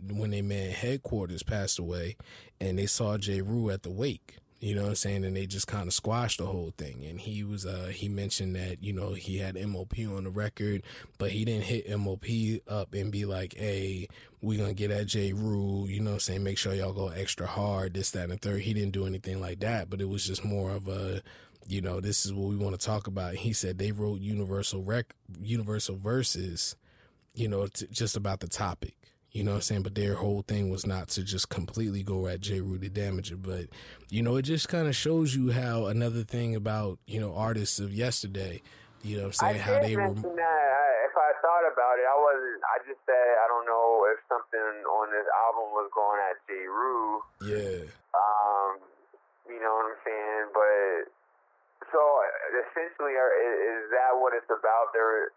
when they man headquarters passed away, and they saw Jeru at the wake. You know what I'm saying? And they just kind of squashed the whole thing. And he was, uh, he mentioned that, you know, he had MOP on the record, but he didn't hit MOP up and be like, hey, we gonna get at Jeru, you know what I'm saying? Make sure y'all go extra hard, this, that, and the third. He didn't do anything like that, but it was just more of a, you know, this is what we want to talk about. He said they wrote Universal Rec, Universal Verses, you know, t- just about the topic. You know what I'm saying? But their whole thing was not to just completely go at Jeru the Damaja. But, you know, it just kind of shows you how another thing about, you know, artists of yesterday, you know what I'm saying? I how they were. that. I, if I thought about it, I wasn't. I just said I don't know if something on this album was going at Jeru. Yeah. Um, you know what I'm saying? But so essentially, are, is, is that what it's about? There,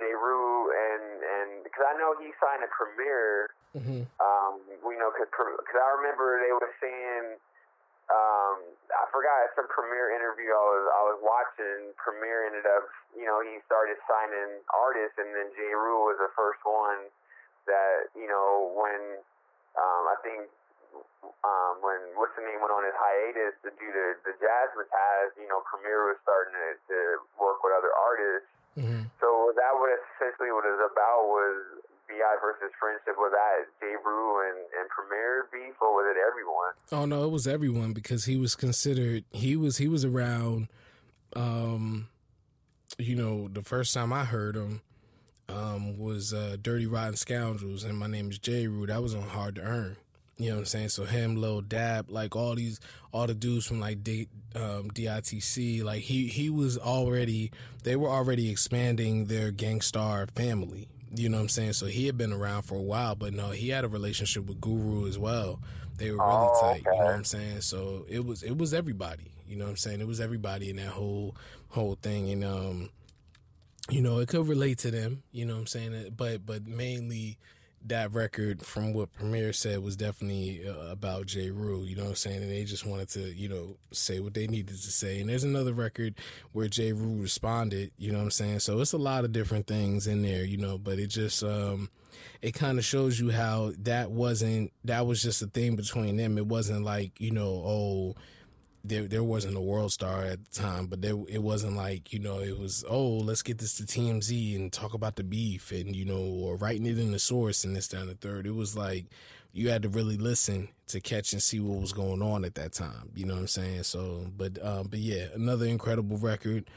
Rue and and because I know he signed a Premier. Mm-hmm. Um, you know, because I remember they were saying. Um, I forgot some Premier interview I was I was watching. Premier ended up, you know, he started signing artists, and then Jeru was the first one that you know when um, I think um, when what's the name went on his hiatus to do the the Jazzmatazz, you know, Premier was starting to, to work with other artists. Mm-hmm. So that was essentially what it was about was B.I. versus friendship. Was that Jeru and and Premier beef, or was it everyone? Oh no, it was everyone because he was considered he was he was around um you know, the first time I heard him um was uh Dirty Rotten Scoundrels and my name is Jeru. That was on Hard to Earn. You know what I'm saying? So him, Lil Dap, like all these, all the dudes from like D, um, DITC, like he he was already, they were already expanding their Gang Starr family. You know what I'm saying? So he had been around for a while, but no, he had a relationship with Guru as well. They were really Oh, tight. You know what I'm saying? So it was it was everybody. You know what I'm saying? It was everybody in that whole whole thing, and um, you know, it could relate to them. You know what I'm saying? But but mainly that record from what Premier said was definitely uh, about Jeru, you know what I'm saying? And they just wanted to, you know, say what they needed to say. And there's another record where Jeru responded, you know what I'm saying? So it's a lot of different things in there, you know, but it just, um, it kind of shows you how that wasn't, that was just a thing between them. It wasn't like, you know, oh, there there wasn't a world star at the time, but there it wasn't like you know it was oh let's get this to TMZ and talk about the beef and you know or writing it in the source and this down the third. It was like you had to really listen to catch and see what was going on at that time. You know what I'm saying? So, but um, but yeah, another incredible record.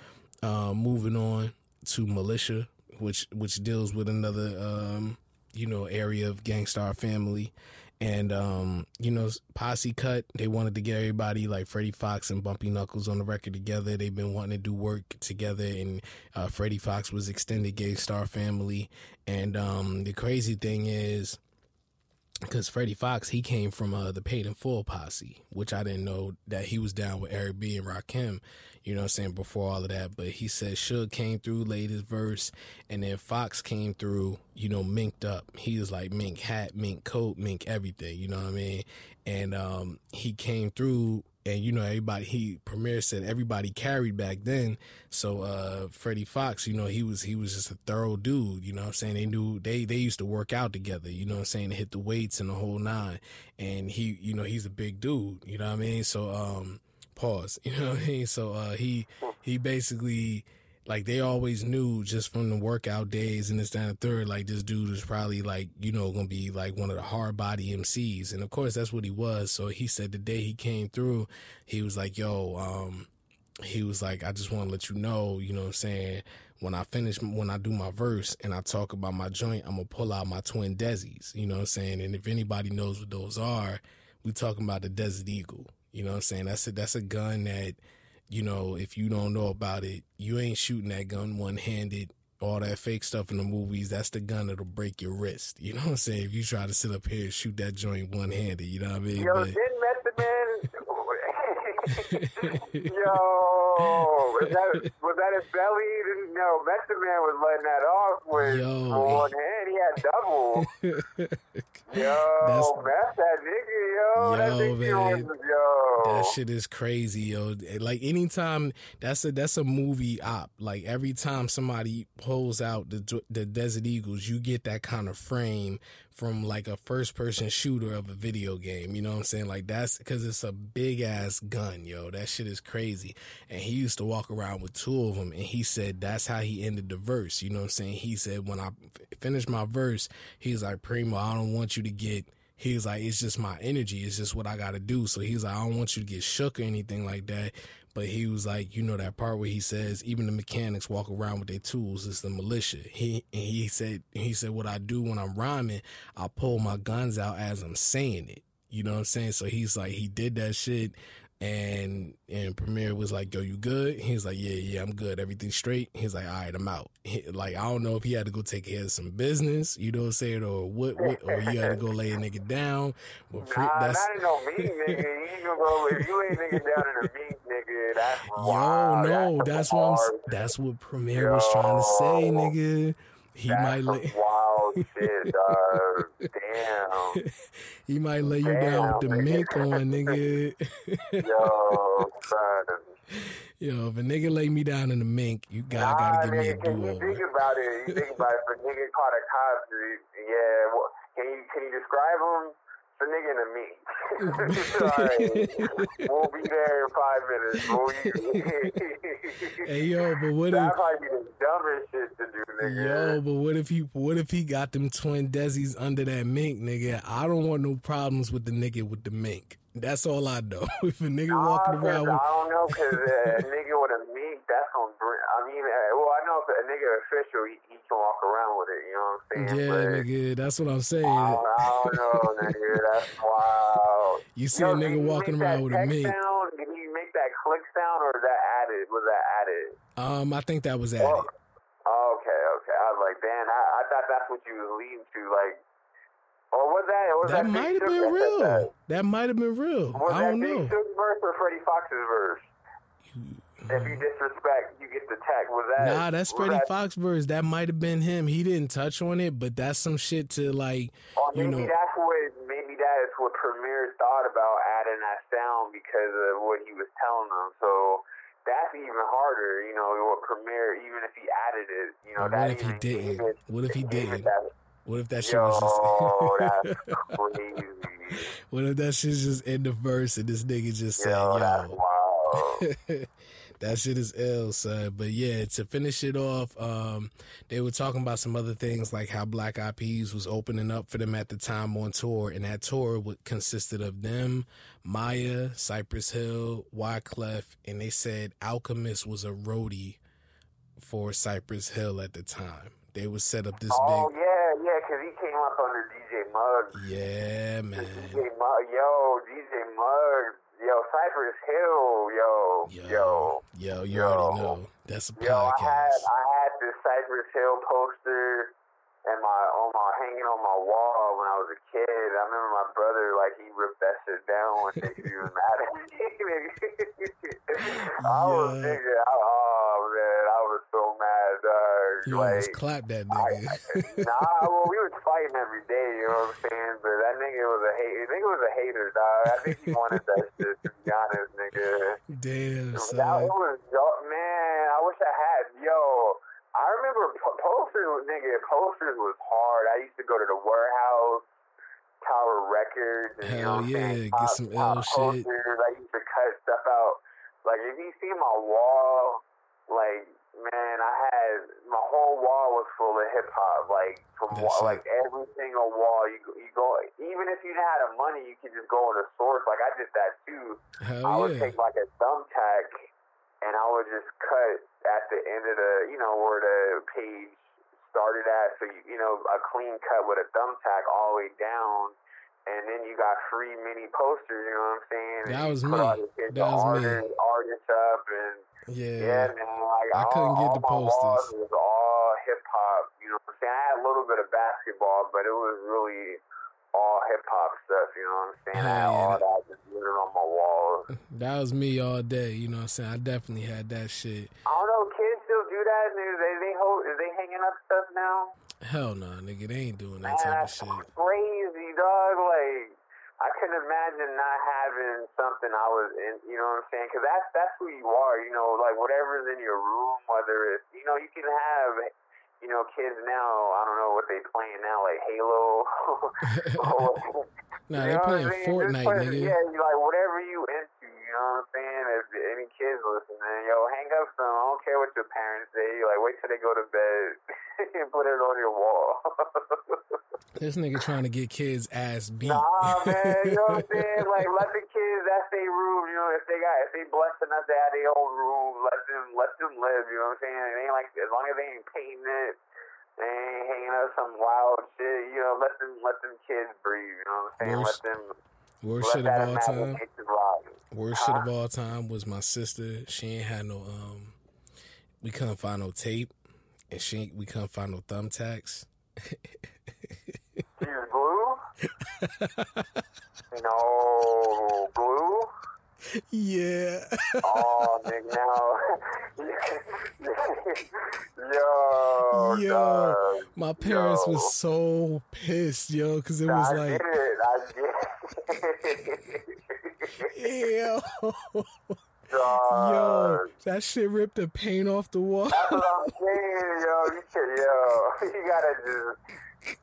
Um, moving on to Militia, which which deals with another um, you know area of Gang Starr family and um, you know, Posse Cut. They wanted to get everybody like Freddie Foxxx and Bumpy Knuckles on the record together. They've been wanting to do work together, and uh, Freddie Foxxx was extended Gang Starr family. And um, the crazy thing is, because Freddie Foxxx he came from uh, the Paid in Full posse, which I didn't know that he was down with Eric B and Rakim. You know I'm saying? Before all of that, but he said Shug came through, laid his verse, and then Foxxx came through, you know, minked up. He was like mink hat, mink coat, mink everything, you know what I mean? And um, he came through, and you know, everybody, he, Premier said everybody carried back then. So uh, Freddie Foxxx, you know, he was he was just a thorough dude, you know what I'm saying? They knew, they, they used to work out together, you know what I'm saying? Hit the weights and the whole nine. And he, you know, he's a big dude, you know what I mean? So, um, pause, you know what I mean? So uh, he, he basically, like they always knew just from the workout days and this that, and the third, like this dude was probably like, you know, gonna be like one of the hard body MCs. And of course that's what he was. So he said the day he came through, he was like, yo, um, he was like, I just wanna let you know, you know what I'm saying? When I finish, when I do my verse and I talk about my joint, I'm gonna pull out my twin Desis, you know what I'm saying? And if anybody knows what those are, we talking about the Desert Eagle. You know what I'm saying? That's a, that's a gun that, you know, if you don't know about it, you ain't shooting that gun one handed. All that fake stuff in the movies, that's the gun that'll break your wrist. You know what I'm saying? If you try to sit up here and shoot that joint one handed, you know what I mean? Yo, But- didn't Method Man? Yo, Oh, was that was that his belly? He Didn't- No, Method Man was letting that off with Yo, one he- hand. He had double. yo, that's, that's that nigga, yo. Yo, that man. Was, yo. That shit is crazy, yo. Like anytime that's a that's a movie op. Like every time somebody pulls out the the Desert Eagles, you get that kind of frame from like a first person shooter of a video game. You know what I'm saying? Like that's because it's a big ass gun, yo. That shit is crazy. And he used to walk around with two of them, and he said that's how he ended the verse. You know what I'm saying? He said when I finished my verse, he's like, Primo, I don't want you to get. He's like, it's just my energy. It's just what I got to do. So he's like, I don't want you to get shook or anything like that. But he was like, you know that part where he says even the mechanics walk around with their tools. It's the militia. He and he said he said what I do when I'm rhyming, I pull my guns out as I'm saying it. You know what I'm saying? So he's like he did that shit and and Premier was like, "Yo, you good?" He's like, "Yeah, yeah, I'm good. Everything's straight." He's like, "All right, I'm out." He, like I don't know if he had to go take care of some business, you know what I'm saying, or what, what or you had to go lay a nigga down. But pre- nah, that's that ain't no mean nigga. You go if you ain't nigga down in a nigga. That's wild. Yo, no, that's, that's what I'm. That's what Premier Yo. was trying to say, nigga. He might lay wild shit, dog. Damn. he might lay you down with the mink on, nigga. Yo, son. Yo, if a nigga lay me down in the mink, you got nah, gotta give nigga, me a do over. You think about it. You think about it. If a nigga caught a cop, yeah. Well, can you can you describe him? The nigga to me. right. We'll be there in five minutes. We'll hey yo, but what that if probably be the dumbest shit to do, nigga. Yo, but what if he what if he got them twin Desi's under that mink, nigga? I don't want no problems with the nigga with the mink. That's all I know. if a nigga nah, walking around with, I don't know, cause uh, a nigga with a mink, that's gonna bring. I mean, uh, well, I know if a nigga official, he, he can walk around with it. You know what I'm saying? Yeah, but, nigga, that's what I'm saying. I don't, know, nigga. That's wild. You see Yo, a nigga walking around with a mink. Sound? Did you make that click sound, or that added? Was that added? Um, I think that was added. Well, okay, okay. I was like, damn, I, I thought that's what you was leading to, like or was that? Was that, that might have been real. That, that might have been real. Was I don't know. Shug's verse or Freddie Foxxx's verse? If you disrespect, you get the tag. Was that? Nah, that's Freddie that, Foxxx verse. That might have been him. He didn't touch on it, but that's some shit to like. Oh, maybe you know, that's what. Maybe that is what Premier thought about adding that sound because of what he was telling them. So that's even harder. You know, what Premier, even if he added it, you know, what if he didn't? what if he didn't? What if that shit Yo, was just crazy. What if that shit's just in the verse and this nigga just said, "Yo"? yo. that shit is ill, son. But yeah, to finish it off, um, they were talking about some other things like how Black Eyed Peas was opening up for them at the time on tour, and that tour would, consisted of them, Maya, Cypress Hill, Wyclef, and they said Alchemist was a roadie for Cypress Hill at the time. They would set up this big. oh, big. Yeah yeah, because he came up on the DJ Muggs. Yeah, man. DJ Muggs, yo, DJ Muggs, yo, Cypress Hill, yo, yo, yo, yo you yo. already know. That's a podcast. Yo, I had, I had this Cypress Hill poster and my on my hanging on my wall when I was a kid. I remember my brother like he ripped that shit down when he was mad at me. I was nigga, I, oh man, I was so mad, dog. You like, almost clapped that nigga. I, nah, well we was fighting every day, you know what I'm saying? But that nigga was a hater. I think it was a hater, dog. I think he wanted that shit. To be honest, nigga. Damn, son. That was oh, man. I wish I had yo. I remember posters, nigga. Posters was hard. I used to go to the warehouse, Tower Records, and Hell you know yeah, get some L shit. Posters. I used to cut stuff out. Like if you see my wall, like man, I had my whole wall was full of hip hop. Like from wall, like every single wall, you you go. Even if you had the money, you could just go on a source. Like I did that too. Hell I would yeah. take like a thumbtack and I would just cut at the end of the, you know, where the page started at. So, you, you know, a clean cut with a thumbtack all the way down. And then you got free mini posters, you know what I'm saying? And that was me. That was artist, me. Up and yeah, yeah, man. Like I all, couldn't get the posters. walls was all hip hop. You know what I'm saying? I had a little bit of basketball, but it was really all hip hop stuff, you know what I'm saying? I had all that just littered on my walls. That was me all day, you know what I'm saying? I definitely had that shit. I don't know, kids still do that? They they hold, is they hanging up stuff now? Hell no, nah, nigga, they ain't doing that Man, type of shit. crazy, dog. Like, I couldn't imagine not having something I was in. You know what I'm saying? Because that's that's who you are. You know, like whatever's in your room, whether it's you know you can have. You know, kids now, I don't know what they playing now, like Halo. nah, they playing I'm saying? Just Fortnite, play- nigga. Yeah, like whatever you into, you know what I'm saying? If any kids listening, yo, hang up some. I don't care what your parents say. Like, wait till they go to bed and put it on your wall. This nigga trying to get kids ass beat. Nah, man, you know what I'm saying? Like, let the kids, that's their room, you know, if they got, if they blessed enough to have their own room, let them, let them live, you know what I'm saying? It ain't like, as long as they ain't painting it, they ain't hanging up some wild shit, you know, let them, let them kids breathe, you know what I'm saying? Worst- let them, Worst shit of all time. Worst shit of all time was my sister. She ain't had no um. We couldn't find no tape, and she ain't- we couldn't find no thumbtacks. Use glue? no, glue? Yeah. Oh, nigga, now. yo, Yo, dog. My parents Yo. was so pissed, yo, because it I was get like, it. I get it. yo, that shit ripped the paint off the wall. That's what I'm saying, yo. You should, yo. You gotta just.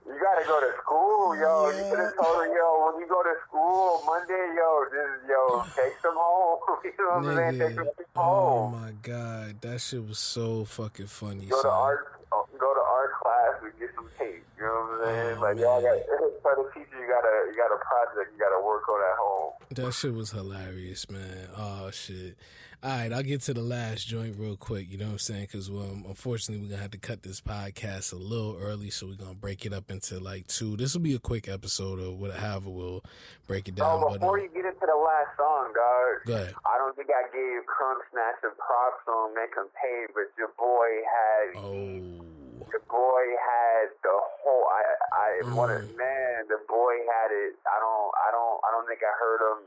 You gotta go to school, yo. You should have told her, yo, when you go to school Monday, yo, just, yo, take them home. you know what I'm saying? Take them Nigga, oh my god, that shit was so fucking funny. Go to son. art, uh, go to art class and get some tape. You know what I'm saying? Oh, like y'all man. got for the teacher, you got a you got a project you got to work on at home. That shit was hilarious, man. Oh shit. All right, I'll get to the last joint real quick. You know what I'm saying? Because um, unfortunately, we're gonna have to cut this podcast a little early, so we're gonna break it up into like two. This will be a quick episode or whatever. We'll break it down. Oh, before um, you get into the last song, dog, go ahead. I don't think I gave Crunk Snatch and props on make him pay, but your boy had Oh, your boy had the whole. I I what a Mm. man. The boy had it. I don't I don't I don't think I heard him.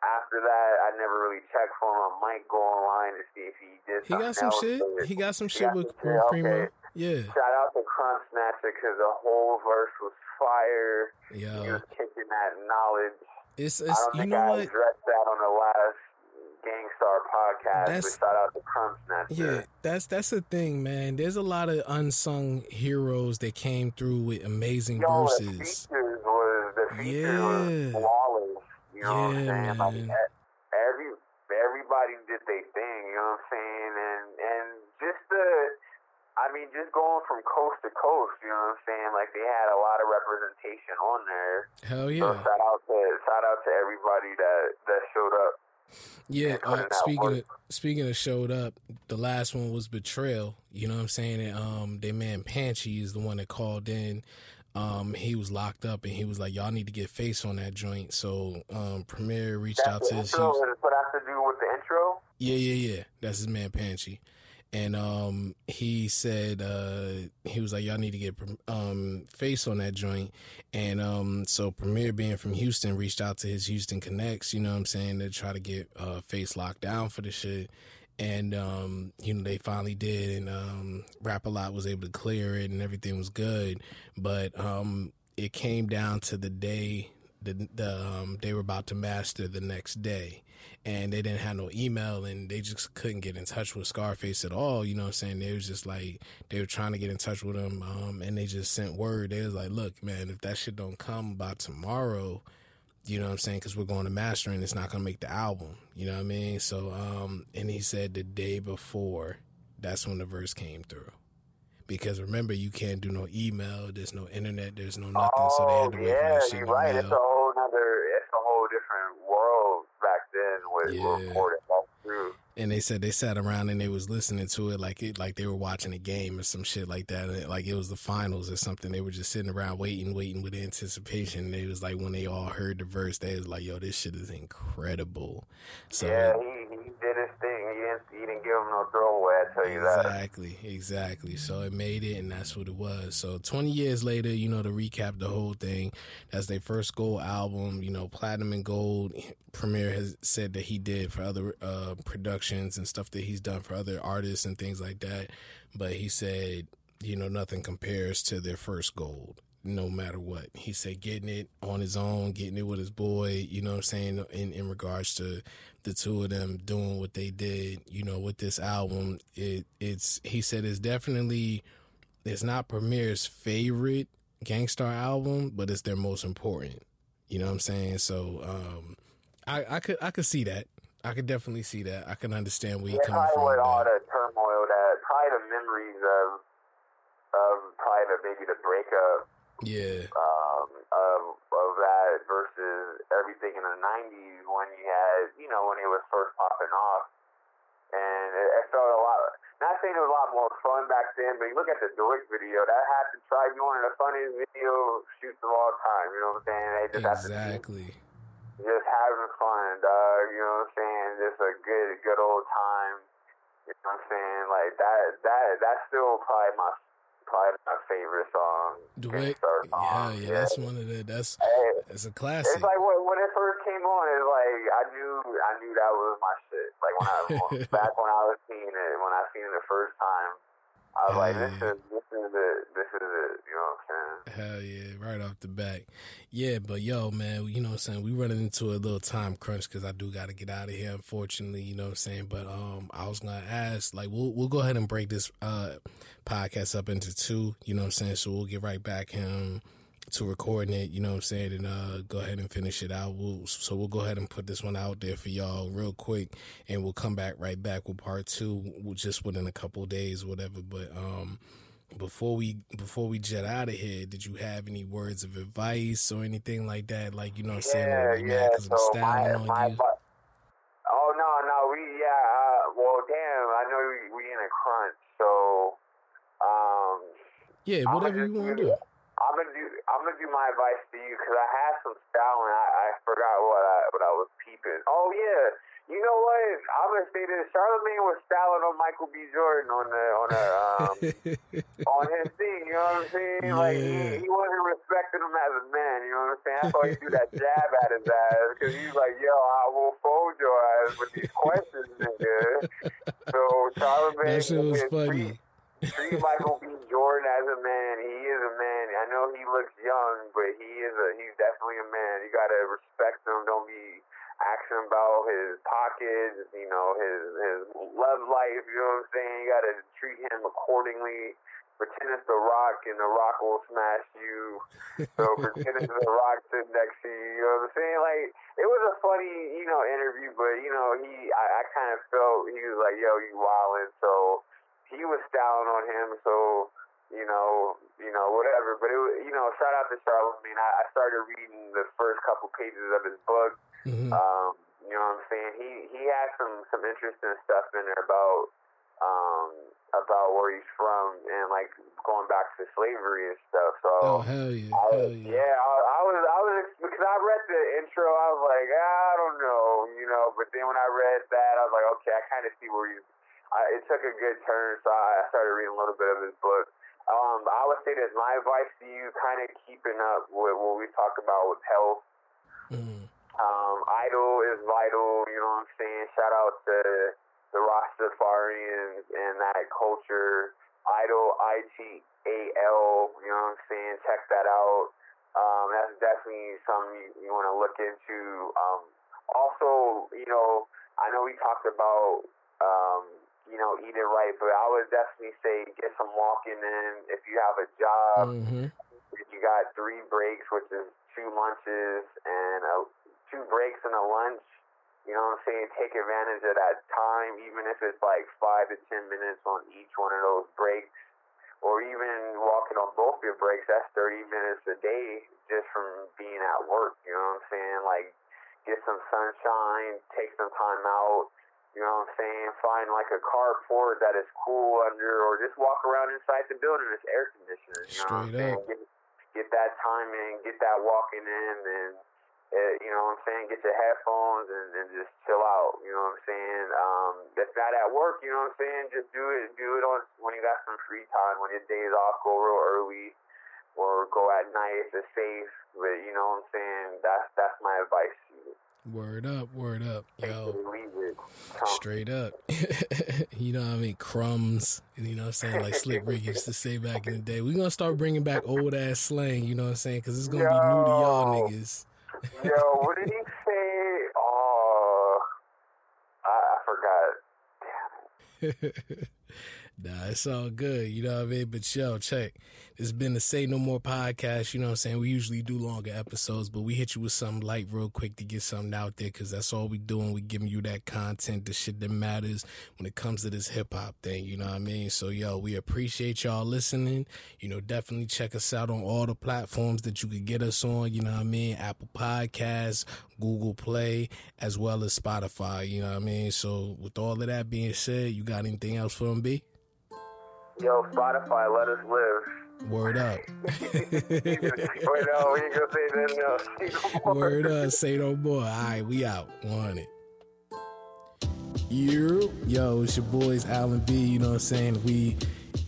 After that, I never really checked for him. I might go online to see if he did. he got some else, shit. He got some He shit got with, some shit, with okay. Primo. Yeah, Shout out to Krumbsnatcha because the whole verse was fire. He yeah. was kicking that knowledge. It's I it's don't you think know I what? addressed that on the last Gang Starr podcast. That's- shout out to Snatcha. Yeah, that's that's the thing, man. There's a lot of unsung heroes that came through with amazing Yo, the verses. features was the features Yeah. was flawless. You know what I'm Yeah, saying? Like man. every everybody did their thing. You know what I'm saying? And and just the. I mean, just going from coast to coast, you know what I'm saying? Like they had a lot of representation on there. Hell So yeah. shout out to shout out to everybody that that showed up. Yeah, uh, speaking of speaking of showed up, the last one was betrayal. You know what I'm saying? And, um, their man Panchy is the one that called in. Um, he was locked up and he was like, "Y'all need to get face on that joint." So, um, Premier reached out to his. intro. Is what has to do with the intro. Yeah, yeah, yeah. That's his man Panchy. And um he said uh he was like y'all need to get um face on that joint and um so Premier being from Houston reached out to his Houston connects, you know what I'm saying, to try to get uh face locked down for the shit. And um you know they finally did and um Rap a Lot was able to clear it and everything was good, but um it came down to the day the the um they were about to master the next day and they didn't have no email and they just couldn't get in touch with Scarface at all. You know what I'm saying? They was just like they were trying to get in touch with him, um, and they just sent word. They was like, "Look, man, if that shit don't come by tomorrow, you know what I'm saying? Because we're going to mastering, it's not gonna make the album. You know what I mean? So, um, and he said the day before, that's when the verse came through. Because remember, you can't do no email. There's no internet. There's no nothing. oh so they had to oh, wait for yeah, shit you're right. mail. It's a whole nother. It's a whole different world back then with Yeah. recording. That's true. and they said they sat around and they was listening to it like it like they were watching a game or some shit like that and like it was the finals or something they were just sitting around waiting waiting with anticipation And it was like when they all heard the verse they was like yo this shit is incredible so yeah, he, he did his thing. He didn't he didn't no throwaway. I tell you that. Exactly, exactly. So it made it, and that's what it was. So 20 years later, you know, to recap the whole thing, that's their first gold album, you know, platinum and gold. Premier has said that he did for other uh, productions and stuff that he's done for other artists and things like that. But he said you know, nothing compares to their first gold, no matter what. He said getting it on his own, getting it with his boy, you know what I'm saying, in, in regards to the two of them doing what they did, you know, with this album, it it's he said it's definitely it's not Premier's favorite Gang Starr album, but it's their most important. You know what I'm saying? So um I, I could I could see that. I could definitely see that. I can understand where you're yeah, coming from. with all the turmoil that probably the memories of of probably the maybe the breakup yeah. um, of of that versus everything in the '90s when you had you know when it was first popping off, and it, it felt a lot. Not saying it was a lot more fun back then, but you look at the DWYCK video. That had to try to be one of the funniest video shoots of all time. You know what I'm saying? They just have to be Exactly. just having fun, dog. You know what I'm saying? Just a good, good old time. You know what I'm saying? Like that, that, that's still probably my, probably my favorite song. Gang way, yeah, yeah, that's one of the that's that's a classic. it's like when, when it first came on, it's like I knew, I knew that was my shit. Like when I, back when I was seeing it, when I seen it the first time, I was like, this Yeah. is, this is it, this is it. You know what I'm saying? Hell yeah, right off the back. Yeah, but yo, man, you know what I'm saying? We running into a little time crunch because I do got to get out of here, unfortunately, you know what I'm saying? But um, I was to ask, like, we'll, we'll go ahead and break this uh, podcast up into two, you know what I'm saying? So we'll get right back him to recording it, you know what I'm saying? And uh, go ahead and finish it out. We'll, so we'll go ahead and put this one out there for y'all real quick and we'll come back right back with part two just within a couple days, whatever. But, um, before we before we jet out of here, did you have any words of advice or anything like that? Like you know, what I'm saying, Yeah, "Oh, yeah. mad 'cause I'm So my, my, bu- oh no, no, we yeah. Uh, well, damn, I know we, we in a crunch, so um, Yeah, whatever you want to do. I'm gonna do. I'm gonna do my advice to you because I had some styling. I, I forgot what I what I was peeping. Oh yeah, you know what? I'm gonna say this. Charlamagne was styling on Michael B. Jordan on the on the um, on his thing. You know what I'm saying? Like Yeah. he, he wasn't respecting him as a man. You know what I'm saying? That's why he threw that jab at his ass because he's like, "Yo, I will fold your ass with these questions, nigga." So Charlamagne. that shit was funny. Treat Michael B. Jordan as a man. He is a man. I know he looks young, but he is a he's definitely a man. You gotta respect him. Don't be asking about his pockets, you know, his his love life, you know what I'm saying? You gotta treat him accordingly. Pretend it's the rock and the rock will smash you. So pretend it's the rock sitting next to you, you know what I'm saying? Like it was a funny, you know, interview, but you know, he I, I kind of felt he was like, Yo, you wildin', so he was styling on him, so you know, you know, whatever. But it, was, you know, shout out to Charlamagne. I, mean, I started reading the first couple pages of his book. Mhm. Um, you know what I'm saying? He he has some some interesting stuff in there about um about where he's from and like going back to slavery and stuff. So Oh hell yeah, I, hell yeah. yeah, I, I was, I was, because I read the intro, I was like, ah, I don't know, you know, but then when I read that, I was like, okay, I kind of see where he's, I, it took a good turn, so I started reading a little bit of his book. Um, I would say this, my advice to you, kind of keeping up with what we talked about with health. Mhm. Um, ital is vital, you know what I'm saying? Shout out to the Rastafarians and that culture. Ital, I T A L, you know what I'm saying? Check that out. Um, that's definitely something you, you want to look into. Um, also, you know, I know we talked about, um, you know, eating right, but I would definitely say get some walking in. If you have a job, Mhm. if you got three breaks, which is two lunches and a, two breaks and a lunch, you know what I'm saying? Take advantage of that time, even if it's like five to ten minutes on each one of those breaks, or even walking on both your breaks. That's 30 minutes a day just from being at work. You know what I'm saying? Like, get some sunshine, take some time out. You know what I'm saying? Find like a carport that is cool under, or just walk around inside the building. It's air conditioning. You know what I'm Straight saying? up. Get, get that time in, get that walking in, and uh, you know what I'm saying? Get your headphones and, and just chill out. You know what I'm saying? Um, if not at work, you know what I'm saying? Just do it. Do it on when you got some free time. When your days off, go real early, or go at night if it's safe. But you know what I'm saying? That's that's my advice. to you. Word up, word up, yo. Straight up. you know what I mean? Crumbs. You know what I'm saying? Like Slick Rick used to say back in the day. We're going to start bringing back old ass slang, you know what I'm saying? Because it's going to be new to y'all niggas. Yo, what did he say? Oh, I, I forgot. nah, it's all good. You know what I mean? But yo, check. It's been the Say No More podcast. You know what I'm saying? We usually do longer episodes, but we hit you with something light real quick to get something out there because that's all we doing. We giving you that content, the shit that matters when it comes to this hip hop thing. You know what I mean? So, yo, we appreciate y'all listening. You know, definitely check us out on all the platforms that you could get us on. You know what I mean? Apple Podcasts, Google Play, as well as Spotify. You know what I mean? So, with all of that being said, you got anything else for B? Yo, Spotify, let us live. Word up. Wait, no, we ain't gonna say that. No. Word up. Say no more. All right, we out. Want it. You, yo, it's your boys, Alan B. You know what I'm saying? We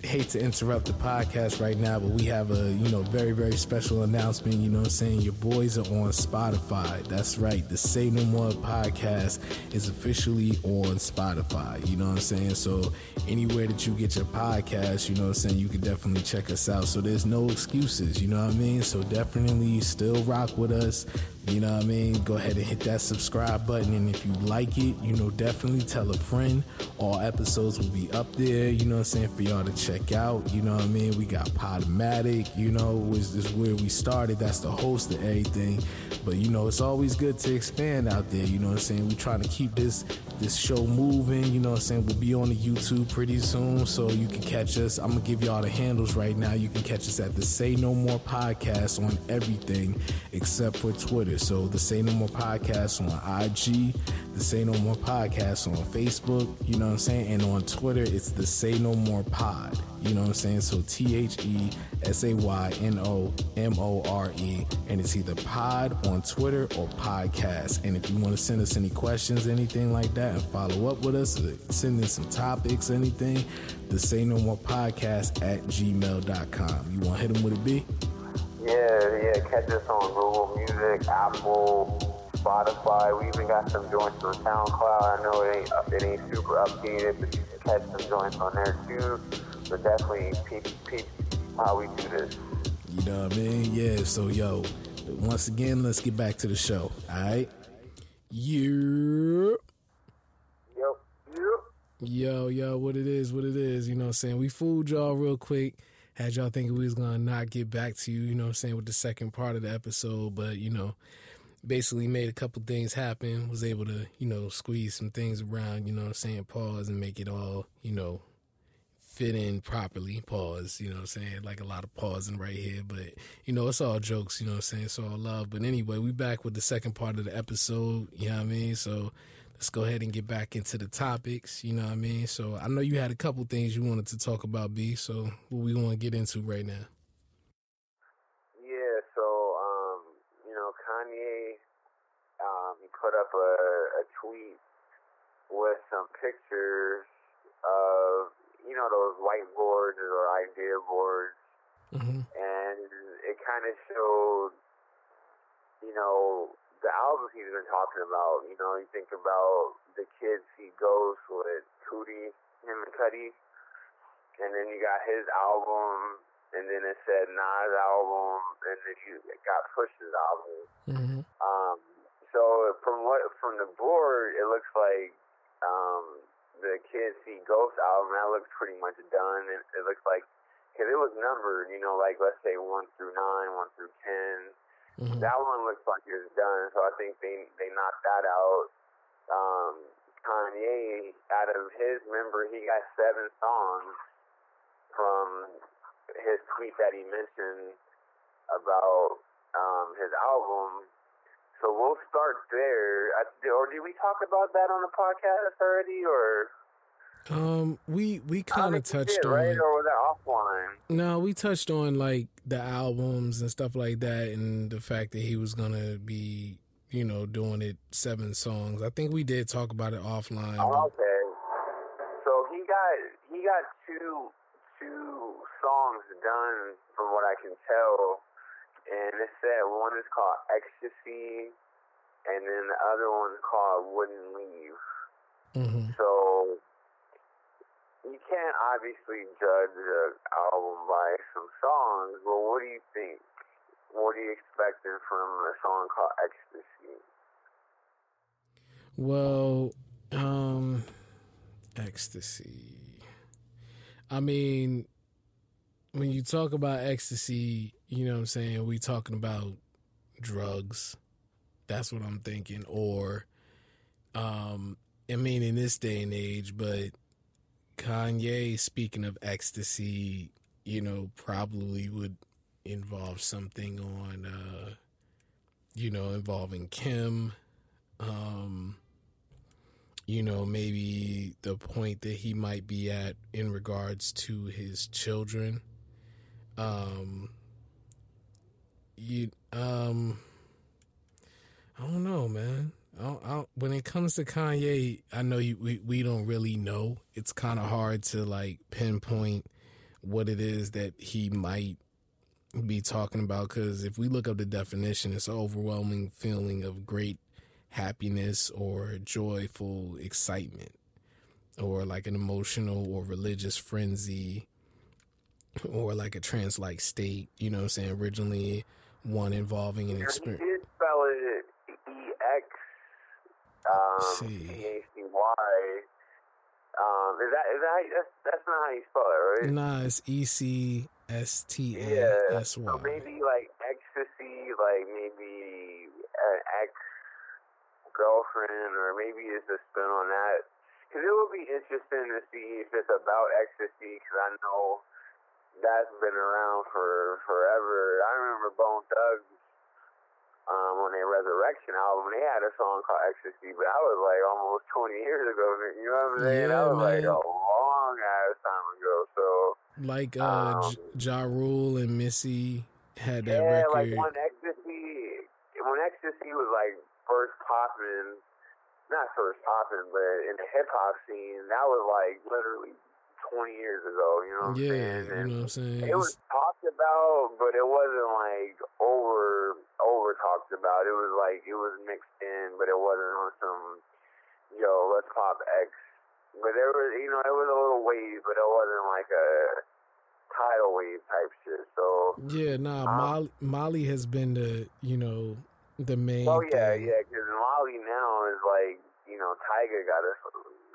hate to interrupt the podcast right now, but we have a, you know, very, very special announcement. You know I'm saying? Your boys are on Spotify. That's right. The Say No More podcast is officially on Spotify. You know what I'm saying? So anywhere that you get your podcast, you know what I'm saying, you can definitely check us out. So there's no excuses, you know what I mean? So definitely still rock with us. You know what I mean? Go ahead and hit that subscribe button. And if you like it, you know, definitely tell a friend. All episodes will be up there, you know what I'm saying, for y'all to check out. You know what I mean? We got Podomatic, you know, which is where we started. That's the host of everything. But, you know, it's always good to expand out there. You know what I'm saying? We're trying to keep this this show moving. You know what I'm saying? We'll be on the YouTube pretty soon, so you can catch us. I'm gonna give y'all the handles right now. You can catch us at the Say No More podcast on everything except for Twitter. So the Say No More podcast on IG, the Say No More podcast on Facebook. You know what I'm saying? And on Twitter, it's the Say No More Pod. You know what I'm saying? So T H E S A Y N O M O R E. And it's either pod on Twitter or podcast. And if you want to send us any questions, anything like that, and follow up with us, uh, send in some topics, anything, the Say No More Podcast at gmail.com. You want to hit them with a B? Yeah, yeah. Catch us on Google Music, Apple, Spotify. We even got some joints on SoundCloud. I know it ain't it ain't super updated, but you can catch some joints on there too. But definitely peep peep how we do this. You know what I mean? Yeah, so yo, once again, let's get back to the show. All right? Yeah. Yep. Yep. Yo, yo, what it is, what it is, you know what I'm saying? We fooled y'all real quick. Had y'all thinking we was gonna not get back to you, you know what I'm saying, with the second part of the episode, but you know, basically made a couple things happen, was able to, you know, squeeze some things around, you know what I'm saying, pause and make it all, you know, fit in properly, pause, you know what I'm saying? Like a lot of pausing right here, but you know, it's all jokes, you know what I'm saying? It's all love. But anyway, we back with the second part of the episode, you know what I mean? So let's go ahead and get back into the topics, you know what I mean? So I know you had a couple things you wanted to talk about, B, so what we want to get into right now. Yeah, so um, you know, Kanye um he put up a, a tweet with some pictures of you know those whiteboards or idea boards hmm and it kind of showed, you know, the albums he's been talking about. You know, you think about the Kids See Ghost with Cudi, him and Cudi, and then you got his album, and then it said Nas album, and then you got Push's album. hmm Um, so from what from the board, it looks like um, the Kids See Ghost album that looks pretty much done. It, it looks like because it was numbered, you know, like let's say one through nine, one through ten. Hmm That one looks like it's done, so I think they they knocked that out. Um, Kanye, out of his member, he got seven songs from his tweet that he mentioned about um, his album. So we'll start there. I, or did we talk about that on the podcast already, or Um, we we kind of touched did, on right, or was that offline? No, we touched on like the albums and stuff like that, and the fact that he was gonna be, you know, doing it seven songs. I think we did talk about it offline. Oh, okay. So he got he got two two songs done from what I can tell, and it said one is called Ecstasy, and then the other one's called Wouldn't Leave. hmm So you can't obviously judge an album by some songs, but what do you think? What are you expecting from a song called Ecstasy? Well, um, ecstasy. I mean, when you talk about ecstasy, you know what I'm saying? We talking about drugs. That's what I'm thinking. Or, um, I mean, in this day and age, but Kanye, speaking of ecstasy, you know, probably would involve something on, uh, you know, involving Kim. Um, you know, maybe the point that he might be at in regards to his children. Um, you, um, I don't know, man. I don't, I don't, when it comes to Kanye, I know you, we we don't really know. It's kind of hard to like pinpoint what it is that he might be talking about because if we look up the definition, it's an overwhelming feeling of great happiness or joyful excitement or like an emotional or religious frenzy or like a trance like state, you know what I'm saying? Originally one involving an experience spell it E X um, See. C A C Y. Um, is that is that you, that's that's not how you spell it, right? Nah, it's E C S T A Yeah. So maybe like ecstasy, like maybe an ex girlfriend, or maybe it's a spin on that. Because it would be interesting to see if it's about ecstasy, because I know that's been around for forever. I remember Bone Thugs um, on their Resurrection album, they had a song called Ecstasy, but that was like almost 20 years ago. You know what I'm saying? Yeah, that was like a long ass time ago. So. Like uh, Um, J- Ja Rule and Missy had that yeah, record. like when ecstasy, when ecstasy was like first popping, not first popping, but in the hip hop scene, that was like literally twenty years ago. You know what I'm yeah, saying? you know what I'm saying? it was talked about, but it wasn't like over over talked about. It was like it was mixed in, but it wasn't on some yo let's pop X. But there was, you know, it was a little wave, but it wasn't like a tidal wave type shit. So Yeah, nah, Um, Molly, Molly has been the, you know, the main Oh yeah, thing. yeah. Because Molly now is like, you know, Tyga got a,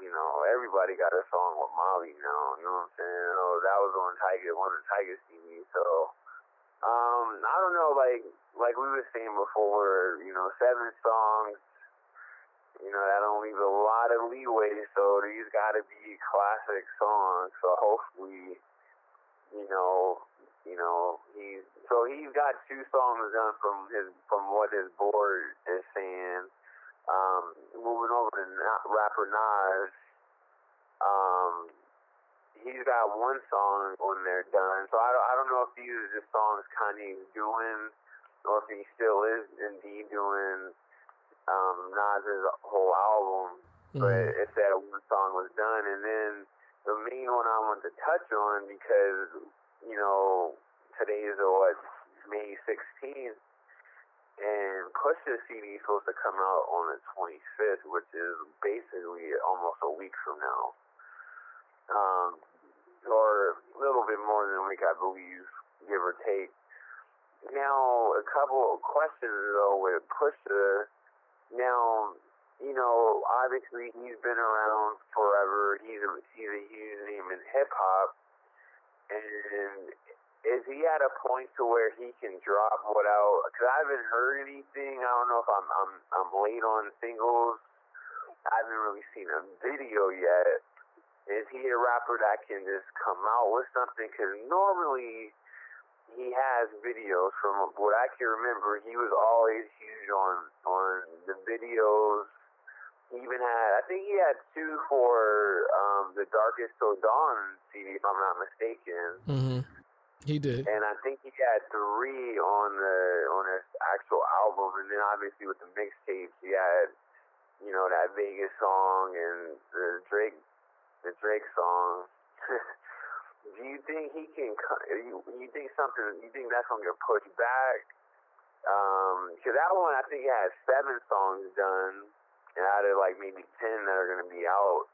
you know, everybody got a song with Molly now. You know what I'm saying? Oh, that was on Tyga, one of Tyga's CDs. So, um, I don't know. Like, like we were saying before, you know, seven songs. You know, that don't leave a lot of leeway. So these got to be classic songs. So hopefully, you know, you know, he's so he's got two songs done from his from what his board is saying. Um, moving over to Na- rapper Nas, um, he's got one song on there done. So I don't, I don't know if these are just songs Kanye's doing, or if he still is indeed doing um, Nas's whole album but Mhm. it said one song was done, and then the main one I wanted to touch on because you know today is what May 16th, and Pusha CD is supposed to come out on the 25th, which is basically almost a week from now, um, or a little bit more than a week, I believe, give or take. Now, a couple of questions though with Pusha. Now, you know, obviously he's been around forever. He's a he's a huge name in hip hop, and is he at a point to where he can drop without? Because I haven't heard anything. I don't know if I'm I'm I'm late on singles. I haven't really seen a video yet. Is he a rapper that can just come out with something? Because normally he has videos. From what I can remember, he was always huge on on the videos. He even had, I think he had two for um, the Darkest Till Dawn CD, if I'm not mistaken, Mhm. He did. and I think he had three on the on his actual album, and then obviously with the mixtapes, he had, you know, that Vegas song and the Drake, the Drake song. Do you think he can? You, you think something? You think that's gonna get pushed back? Um, because because that one I think he has seven songs done, and out of like maybe ten that are gonna be out.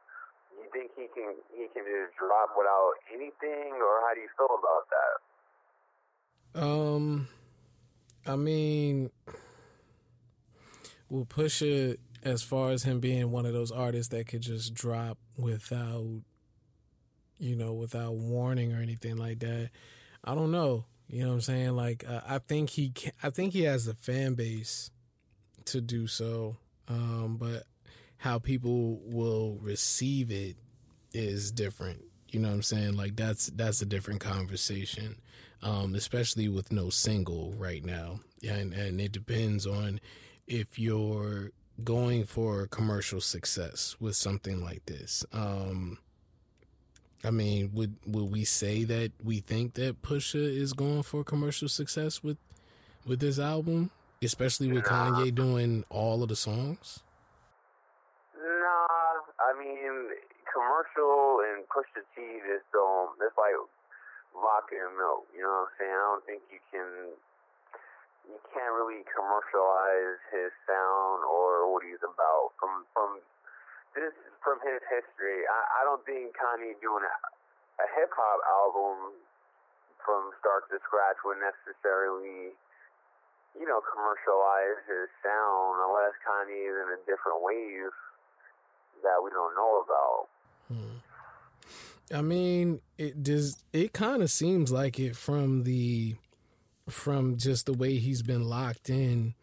You think he can he can just drop without anything, or how do you feel about that? Um, I mean, we'll Pusha, as far as him being one of those artists that could just drop without, you know, without warning or anything like that. I don't know. You know what I'm saying? Like, uh, I think he, can, I think he has a fan base to do so. Um, but how people will receive it is different. You know what I'm saying? Like that's that's a different conversation. Um, especially with no single right now. And and it depends on if you're going for commercial success with something like this. Um, I mean, would would we say that we think that Pusha is going for commercial success with with this album, especially with. Kanye doing all of the songs? I mean, commercial and Pusha T just don't. It's like vodka and milk. You know what I'm saying? I don't think you can. You can't really commercialize his sound or what he's about from from this from his history. I, I don't think Kanye doing a, a hip hop album from start to scratch would necessarily you know, commercialize his sound unless Kanye is in a different wave that we don't know about. Hmm. I mean, it does. It kind of seems like it from the from just the way he's been locked in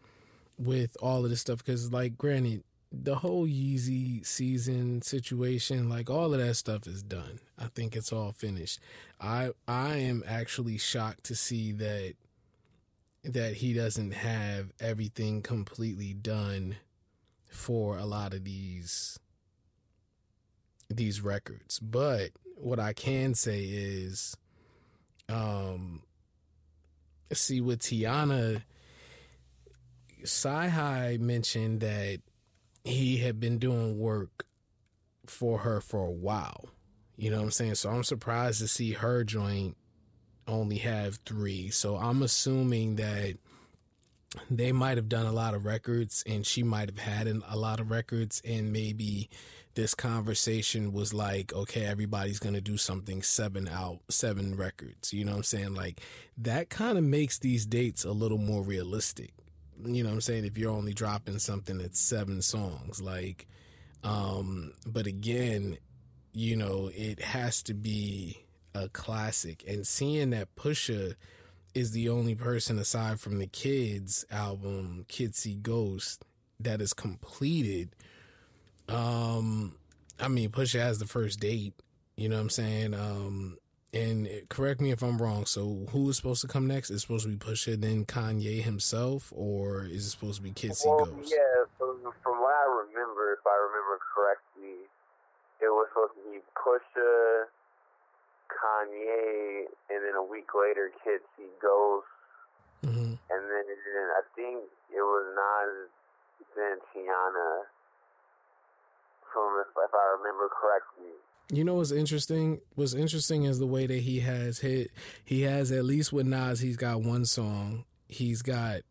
with all of this stuff. Because, like, granted, the whole Yeezy season situation, like all of that stuff is done. I think it's all finished. I I am actually shocked to see that that he doesn't have everything completely done for a lot of these these records. But what I can say is, um, see with Teyana, CyHi mentioned that he had been doing work for her for a while. You know what I'm saying? So I'm surprised to see her joint only have three. So I'm assuming that they might have done a lot of records and she might have had a lot of records and maybe this conversation was like okay everybody's going to do something seven out seven records you know what i'm saying? Like that kind of makes these dates a little more realistic. You know what i'm saying? If you're only dropping something that's seven songs like um but again you know it has to be a classic. And seeing that pusha is the only person aside from the kids album see ghost that is completed um i mean pusha has the first date you know what i'm saying? Um and correct me if i'm wrong so who is supposed to come next? Is supposed to be pusha then kanye himself or is it supposed to be kids well, ghost? yeah from, from what i remember if i remember correctly it was supposed to be pusha Kanye, and then a week later, Kids See Ghost, mm-hmm. and then, I think it was Nas, then Teyana, if, I remember correctly. You know what's interesting? What's interesting is the way that he has hit. He has at least with Nas, he's got one song. He's got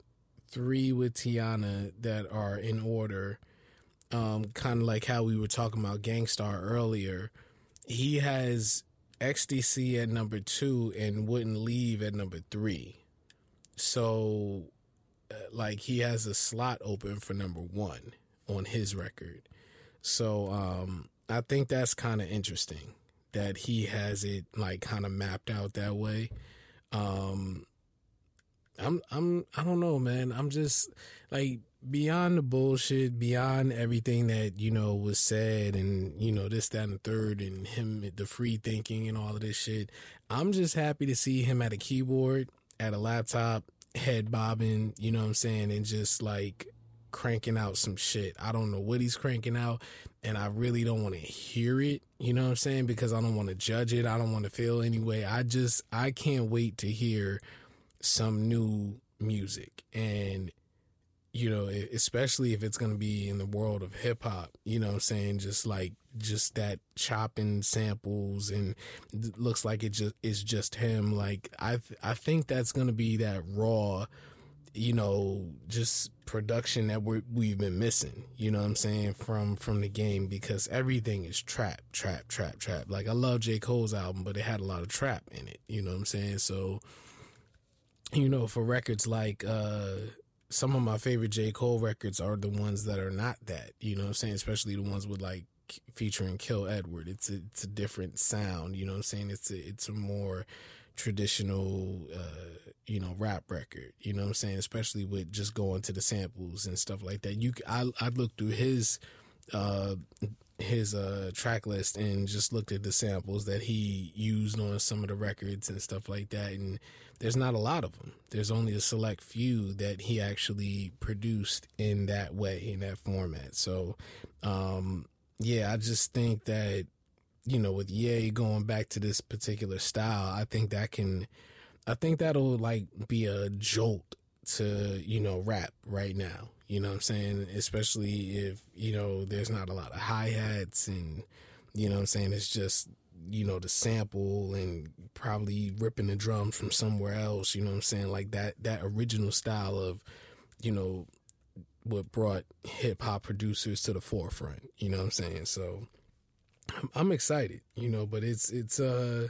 three with Teyana that are in order. Um, kind of like how we were talking about Gang Starr earlier. He has XDC at number two and wouldn't leave at number three. So, uh, like, he has a slot open for number one on his record. So, um, I think that's kind of interesting that he has it like kind of mapped out that way. Um, I'm, I'm, I don't know, man. I'm just like, beyond the bullshit, beyond everything that, you know, was said and, you know, this, that, and the third, and him, the free thinking and all of this shit, I'm just happy to see him at a keyboard, at a laptop, head bobbing, you know what I'm saying, and just like cranking out some shit. I don't know what he's cranking out, and I really don't want to hear it, you know what I'm saying, because I don't want to judge it. I don't want to feel anyway. I just, I can't wait to hear some new music. And you know, especially if it's going to be in the world of hip hop, you know what I'm saying? Just like, just that chopping samples and looks like it just is just him. Like, I, th- I think that's going to be that raw you know, just production that we we've been missing. You know what I'm saying from from the game because everything is trap, trap, trap, trap. Like I love J Cole's album, but it had a lot of trap in it. You know what I'm saying? So, you know, for records like uh some of my favorite J Cole records are the ones that are not that. You know what I'm saying? Especially the ones with like featuring Kill Edward. It's a it's a different sound. You know what I'm saying? It's a it's a more traditional uh, you know rap record you know what i'm saying? Especially with just going to the samples and stuff like that. You i i looked through his uh his uh track list and just looked at the samples that he used on some of the records and stuff like that and there's not a lot of them there's only a select few that he actually produced in that way in that format. So um yeah i just think that you know, with Ye going back to this particular style, I think that can, I think that'll like be a jolt to, you know, rap right now. You know what I'm saying? Especially if, you know, there's not a lot of hi hats and, you know what I'm saying? It's just, you know, the sample and probably ripping the drums from somewhere else. You know what I'm saying? Like that, that original style of, you know, what brought hip hop producers to the forefront. You know what I'm saying? So, I'm excited, you know, but it's it's uh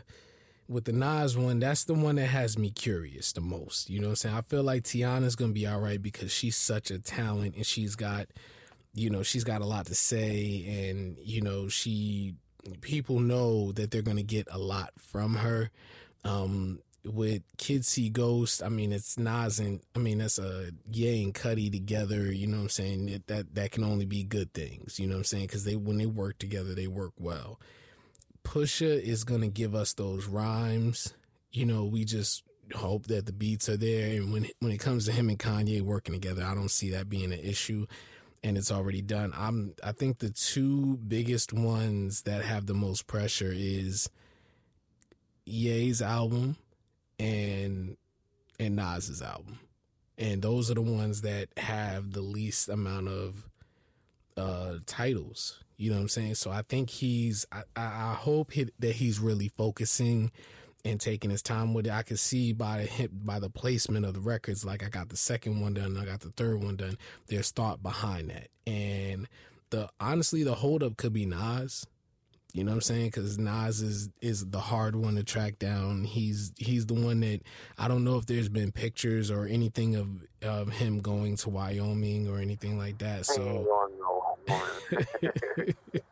with the Nas one, that's the one that has me curious the most. You know what I'm saying? I feel like Teyana's gonna be all right because she's such a talent and she's got you know, she's got a lot to say and, you know, she people know that they're gonna get a lot from her. Um with Kids See Ghost, I mean, it's Nas and I mean that's a Ye and Cudi together. You know what I'm saying? It, that that can only be good things. You know what I'm saying? Because they when they work together, they work well. Pusha is gonna give us those rhymes. You know, we just hope that the beats are there. And when when it comes to him and Kanye working together, I don't see that being an issue. And it's already done. I'm. I think the two biggest ones that have the most pressure is Ye's album and and Nas's album. And those are the ones that have the least amount of uh titles. You know what I'm saying? So I think he's I, I hope he, that he's really focusing and taking his time with it. I can see by the hip by the placement of the records, like I got the second one done, I got the third one done. There's thought behind that, and the honestly, the holdup could be Nas. You know what I'm saying? Because Nas is is the hard one to track down. He's he's the one that I don't know if there's been pictures or anything of of him going to Wyoming or anything like that. So.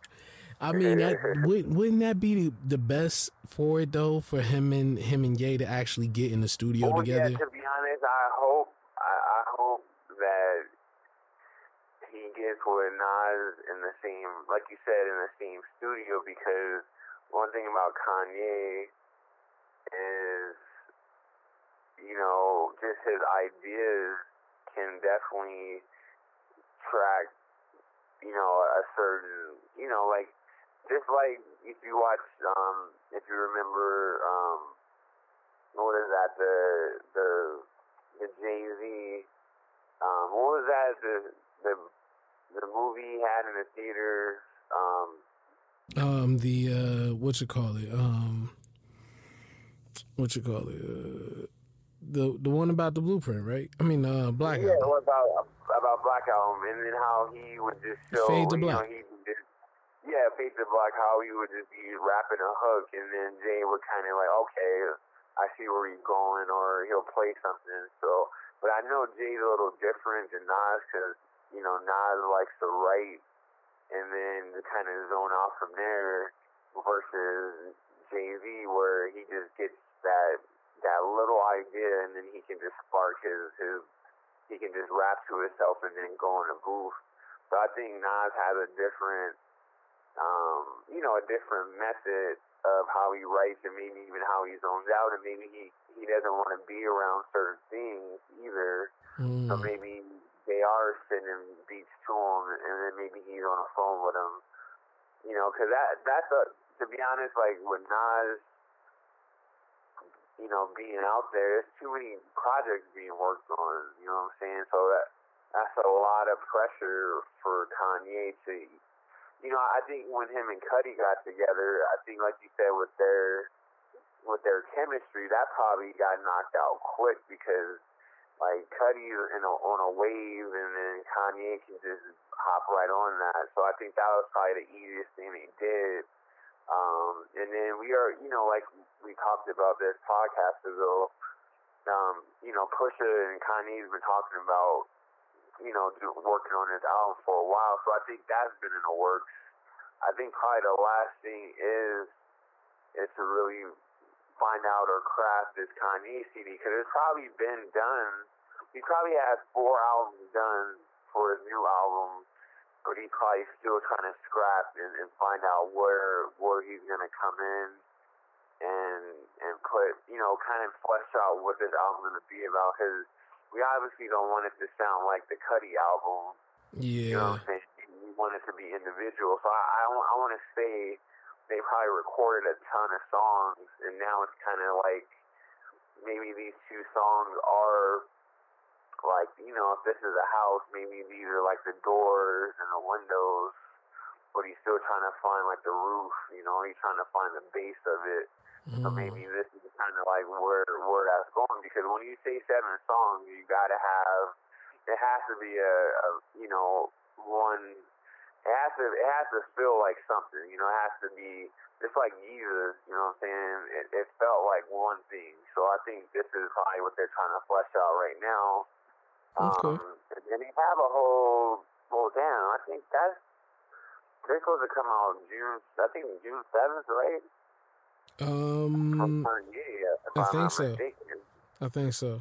I mean, that would, wouldn't that be the, best for it though? For him and him and Ye to actually get in the studio oh, well, together. Yeah, to be honest, I hope I, I hope that gets with Nas in the same, like you said, in the same studio because one thing about Kanye is, you know, just his ideas can definitely track, you know, a certain, you know, like just like if you watch, um, if you remember, um, what is that? The the the Jay Z. Um, what was that? The the the movie he had in the theater. Um, um the uh, what you call it? Um, what you call it? Uh, the the one about the blueprint, right? I mean, uh, Black. Yeah, what about about Black Album, and then how he would just show, Fade to Black. You know, he just, yeah, Fade to Black, how he would just be rapping a hook, and then Jay would kind of like, okay, I see where he's going, or he'll play something. So, but I know Jay's a little different than Nas because you know, Nas likes to write and then to kind of zone off from there versus Jay Z where he just gets that that little idea and then he can just spark his his he can just rap to himself and then go in a booth. So I think Nas has a different um, you know, a different method of how he writes and maybe even how he zones out and maybe he, he doesn't want to be around certain things either. Mm. So maybe they are sending beats to him, and then maybe he's on the phone with them. You know, because that that's a to be honest, like with Nas, you know, being out there, there's too many projects being worked on. You know what I'm saying? So that that's a lot of pressure for Kanye to. You know, I think when him and Cudi got together, I think, like you said, with their with their chemistry, that probably got knocked out quick because like Cudi in a, on a wave, and then Kanye can just hop right on that. So I think that was probably the easiest thing he did. Um, and then we are, you know, like we talked about this podcast ago. Um, you know, Pusha and Kanye's been talking about, you know, do, working on this album for a while. So I think that's been in the works. I think probably the last thing is is to really find out or craft this Kanye CD because it's probably been done. He probably has four albums done for his new album, but he's probably still trying to scrap and, and find out where where he's gonna come in and and put you know kind of flesh out what this album's gonna be about because we obviously don't want it to sound like the Cudi album. Yeah. You know what I'm saying? We want it to be individual. So I I, I want to say they probably recorded a ton of songs, and now it's kind of like maybe these two songs are like you know if this is a house, maybe these are like the doors and the windows, but he's still trying to find like the roof. You know, he's trying to find the base of it. Mm. So maybe this is kind of like where where that's going because when you say seven songs, you got to have it has to be a, a you know one it has to it has to feel like something. You know, it has to be just like Yeezus. You know what I'm saying? It, it felt like one thing. So I think this is probably what they're trying to flesh out right now. Okay. Um, and they have a whole well, damn. I think that's they're supposed to come out June. I think June seventh, right? Um, yeah, I I'm think so. mistaken. I think so.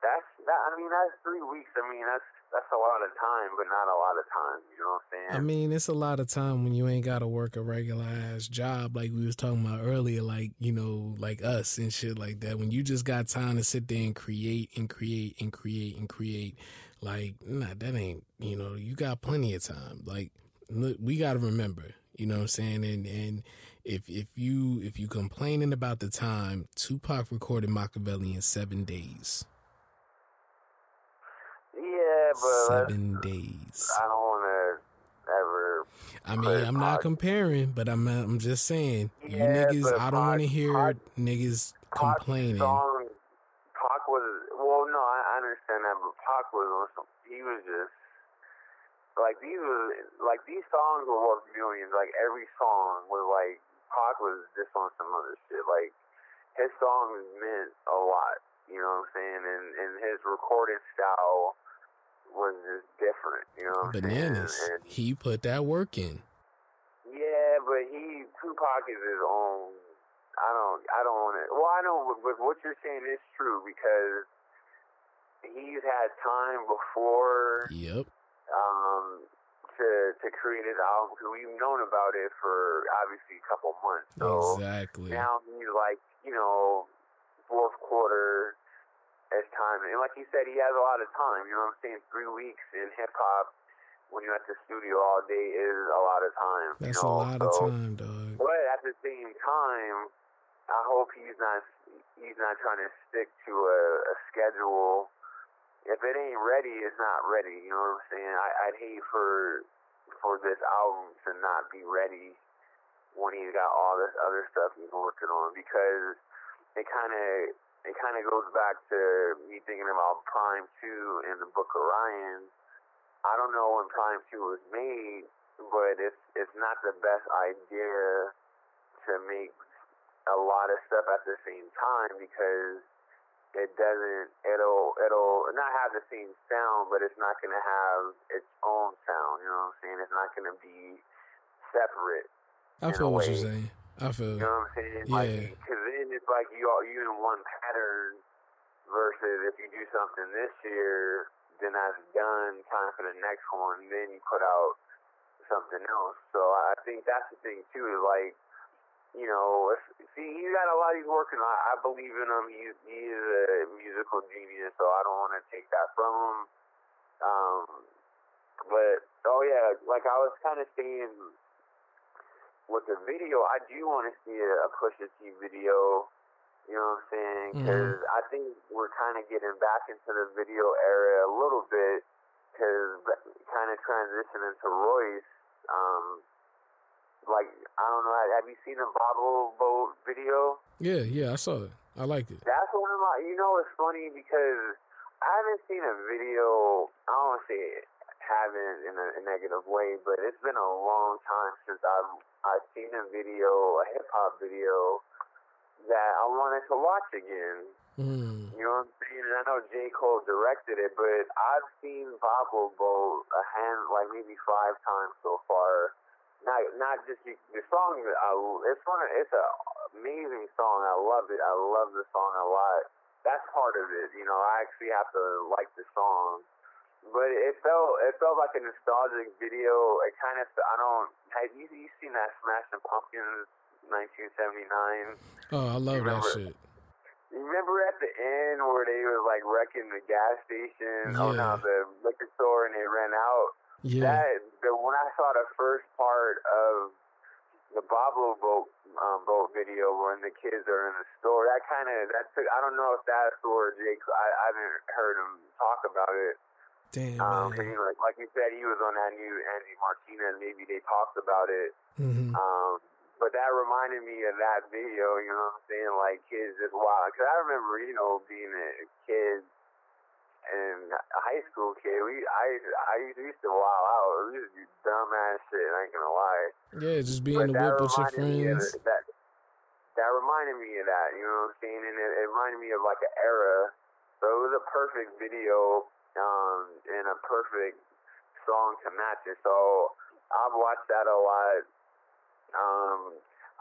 That's that. I mean, that's three weeks. I mean, that's that's a lot of time, but not a lot of time. You know what I'm saying? I mean, it's a lot of time when you ain't got to work a regular ass job like we was talking about earlier, like, you know, like us and shit like that. When you just got time to sit there and create and create and create and create, like, nah, that ain't, you know, you got plenty of time. Like, look, we got to remember, you know what I'm saying? And, and, if if you if you complaining about the time, Tupac recorded Machiavelli in seven days. Yeah, but Seven days. I don't want to ever. I mean, I'm not Pac- comparing, but I'm uh, I'm just saying, you niggas. I don't want to hear Pac- niggas Pac's complaining. Song, Pac was well, no, I, I understand that, but Pac was on some. He was just like these was like these songs were worth millions. Like every song was like Pac was just on some other shit. Like his songs meant a lot. You know what I'm saying? And and his recording style was just different. You know what Bananas. And, He put that work in. yeah, but he Tupac is his own. I don't. I don't want to. Well, I know, but what you're saying is true because he's had time before Yep. um, to to create his album because we've known about it for obviously a couple months. So exactly. now he's like, you know, fourth quarter as time, and like you said, he has a lot of time. You know what I'm saying? Three weeks in hip hop when you're at the studio all day is a lot of time. That's you a know? lot of time, dog. but at the same time, I hope he's not he's not trying to stick to a, a schedule. If it ain't ready, it's not ready. You know what I'm saying? I, I'd hate for for this album to not be ready when he's got all this other stuff he's working on because it kind of it kind of goes back to me thinking about PRhyme Two and the Book of Ryan. I don't know when PRhyme Two was made, but it's it's not the best idea to make a lot of stuff at the same time because it doesn't it'll it'll not have the same sound but it's not gonna have its own sound you know what i'm saying it's not gonna be separate I feel what you're saying. I feel. you know what i'm saying Yeah. like because then it's like you all you in one pattern versus if you do something this year then that's done time for the next one then you put out something else so i think that's the thing too is like you know, if, see, he's got a lot he's working on. I believe in him. He's he is a musical genius, so I don't want to take that from him. Um, but oh yeah, like I was kind of saying with the video, I do want to see a, a Pusha T video. You know what I'm saying? Because I think we're kind of getting back into the video era a little bit, because kind of transitioning to Royce. Um, like I don't know. Have you seen the Boblo Boat video? Yeah, yeah, I saw it. I liked it. That's one of my. You know, it's funny because I haven't seen a video. I don't want to say haven't in a, a negative way, but it's been a long time since I've I've seen a video, a hip hop video that I wanted to watch again. Mm. You know what I'm saying? And I know J. Cole directed it, but I've seen Boblo Boat a hand like maybe five times so far. Not not just the, the song. I, it's one. It's a amazing song. I love it. I love the song a lot. That's part of it. You know, I actually have to like the song but it felt it felt like a nostalgic video. It kind of I don't have you you seen that Smashing Pumpkins 1979? Oh, I love that shit. You remember at the end where they was like wrecking the gas station? Yeah. Oh no, the liquor store and they ran out. Yeah. That the when I saw the first part of the Boblo Boat um, boat video when the kids are in the store, that kind of that took. I don't know if that's where Jake. I, I haven't heard him talk about it. Damn, Um, you like, like you said, he was on that new Angie Martinez. Maybe they talked about it. hmm Um, but that reminded me of that video. You know what I'm saying? Like kids just wild. Cause I remember, you know, being a kid and a high school kid. We I I used to wild out. We used to do dumb ass shit. I ain't gonna lie. Yeah, just being But the whip with your of friends. that that reminded me of that. You know what I'm saying? And it, it reminded me of like an era. So it was a perfect video um, and a perfect song to match it. So I've watched that a lot. Um,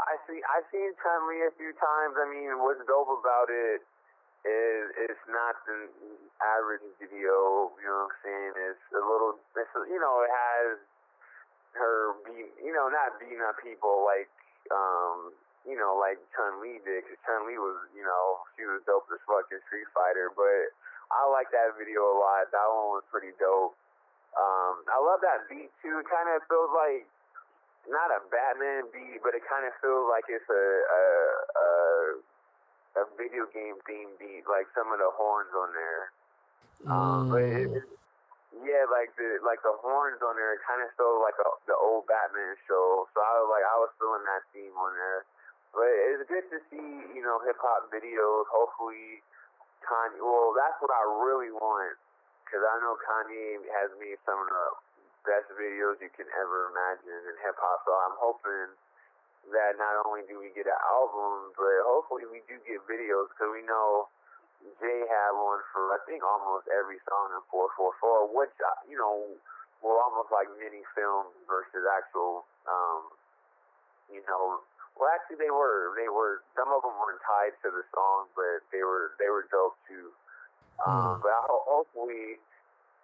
I see. I've seen Chun Li a few times. I mean, what's dope about it is it's not the average video. You know what I'm saying? It's a little. It's you know it has her beat. You know, not beating up people like um. You know, like Chun Li did, because Chun Li was, you know, she was dope as fuck in Street Fighter. But I like that video a lot. That one was pretty dope. Um, I love that beat too. It kind of feels like not a Batman beat, but it kind of feels like it's a a, a a video game theme beat, like some of the horns on there. Um, but it, it, yeah, like the like the horns on there, kind of felt like a, the old Batman show. So I was like, I was feeling that theme on there. But it's good to see, you know, hip hop videos. Hopefully, Kanye. Well, that's what I really want, because I know Kanye has made some of the best videos you can ever imagine in hip hop. So I'm hoping that not only do we get an album, but hopefully we do get videos, because we know Jay had one for I think almost every song in 444, which uh, you know were almost like mini films versus actual, um, you know. Well, actually, they were. They were. Some of them weren't tied to the song, but they were. They were dope too. Um, Mm. but hopefully,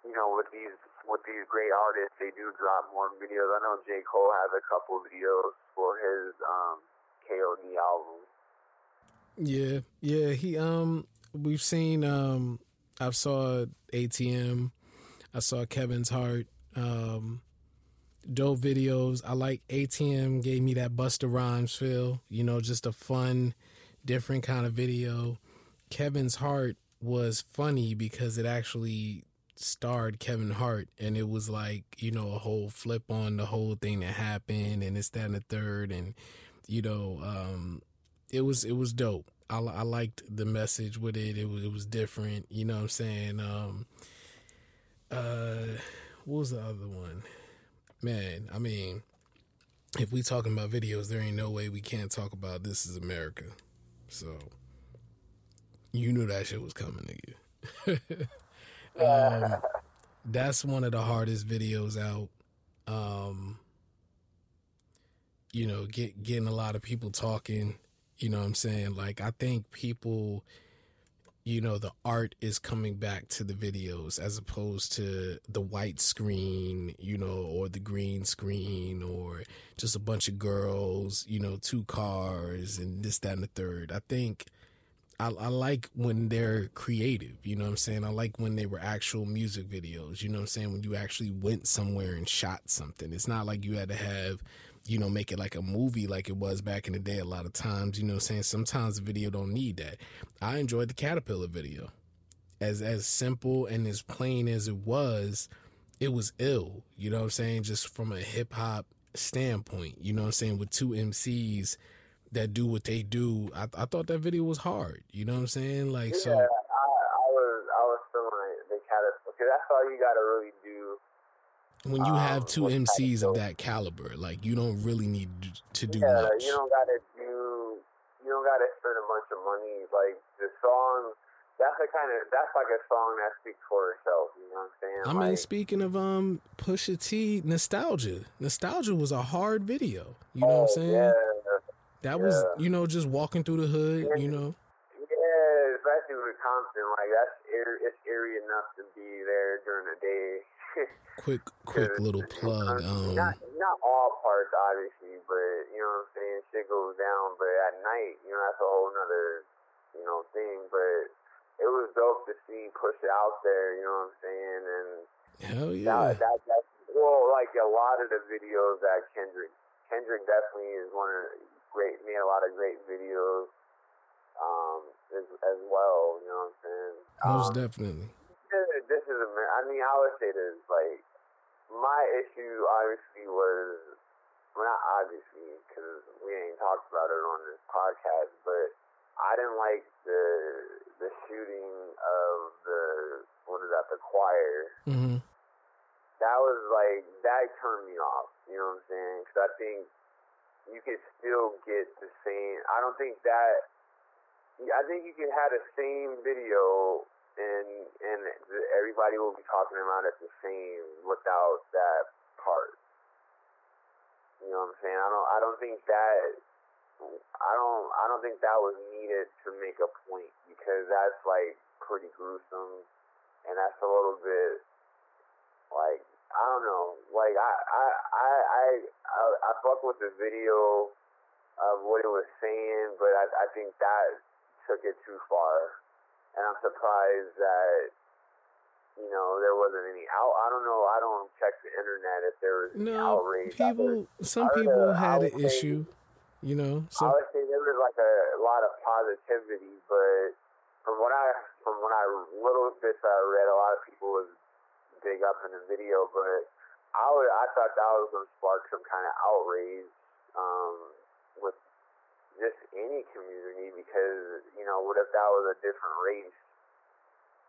you know, with these with these great artists, they do drop more videos. I know J Cole has a couple videos for his um, KOD album. Yeah, yeah. He um, we've seen um, I saw ATM, I saw Kevin's Heart, um, dope videos. I like ATM. Gave me that Busta Rhymes feel. You know, just a fun, different kind of video. Kevin's Heart was funny because it actually starred Kevin Hart, and it was like you know a whole flip on the whole thing that happened, and it's that and the third, and you know, um, it was it was dope. I, I liked the message with it. It was it was different. You know what I'm saying? Um, uh, what was the other one? Man, I mean, if we talking about videos, there ain't no way we can't talk about This Is America. So you knew that shit was coming, nigga. um, that's one of the hardest videos out. Um, you know, get getting a lot of people talking. You know what I'm saying? Like I think people you know, the art is coming back to the videos as opposed to the white screen, you know, or the green screen or just a bunch of girls, you know, two cars and this, that, and the third. I think I, I like when they're creative, you know what I'm saying? I like when they were actual music videos, you know what I'm saying? When you actually went somewhere and shot something. It's not like you had to have you know, make it like a movie like it was back in the day a lot of times, you know I'm saying? Sometimes the video don't need that. I enjoyed the Caterpillar video. As as simple and as plain as it was, it was ill, you know I'm saying? Just from a hip hop standpoint, you know I'm saying? With two MCs that do what they do, I, I thought that video was hard, you know what I'm saying? Like, Yeah, so I, I was I was feeling that's all you gotta really do. When you have Um, two MCs of that caliber, like you don't really need to do Yeah, much. you don't gotta do. You don't gotta spend a bunch of money. Like the song, that's the kind of that's like a song that speaks for itself. You know what I'm saying? I mean, speaking of um Pusha T, nostalgia. Nostalgia was a hard video. You know what I'm oh, saying? Yeah, That was, you know, just walking through the hood. You know, yeah, especially with Compton. Like that's it's eerie enough to be there during the day. Quick, quick little plug. Um, not not all parts, obviously, but you know what I'm saying. Shit goes down, but at night, you know, that's a whole nother, you know, thing. But it was dope to see push it out there. You know what I'm saying? And hell yeah. that, that that well, like a lot of the videos that Kendrick Kendrick definitely is one of great made a lot of great videos. Um, as, as well, you know what I'm saying? Most Um, definitely. This- this is a I mean, I would say this like my issue obviously was well, not obviously because we ain't talked about it on this podcast, but I didn't like the the shooting of the what is that the choir. hmm That was like that turned me off. You know what I'm saying? Because I think you could still get the same. I don't think that. I think you can have the same video and and everybody will be talking about it the same without that part. You know what I'm saying? I don't. I don't think that. I don't. I don't think that was needed to make a point because that's like pretty gruesome, and that's a little bit like I don't know. Like I I I I I, fuck with the video of what it was saying, but I I think that took it too far, and I'm surprised that you know there wasn't any out. I don't know. I don't check the internet if there was any No, outrage. I people. Some people had an issue. You know, I some would say there was like a, lot of positivity, but from what I from what I little bits I read, a lot of people was big up in the video, but I would I thought that was gonna spark some kind of outrage um, with just any community because you know what if that was a different race?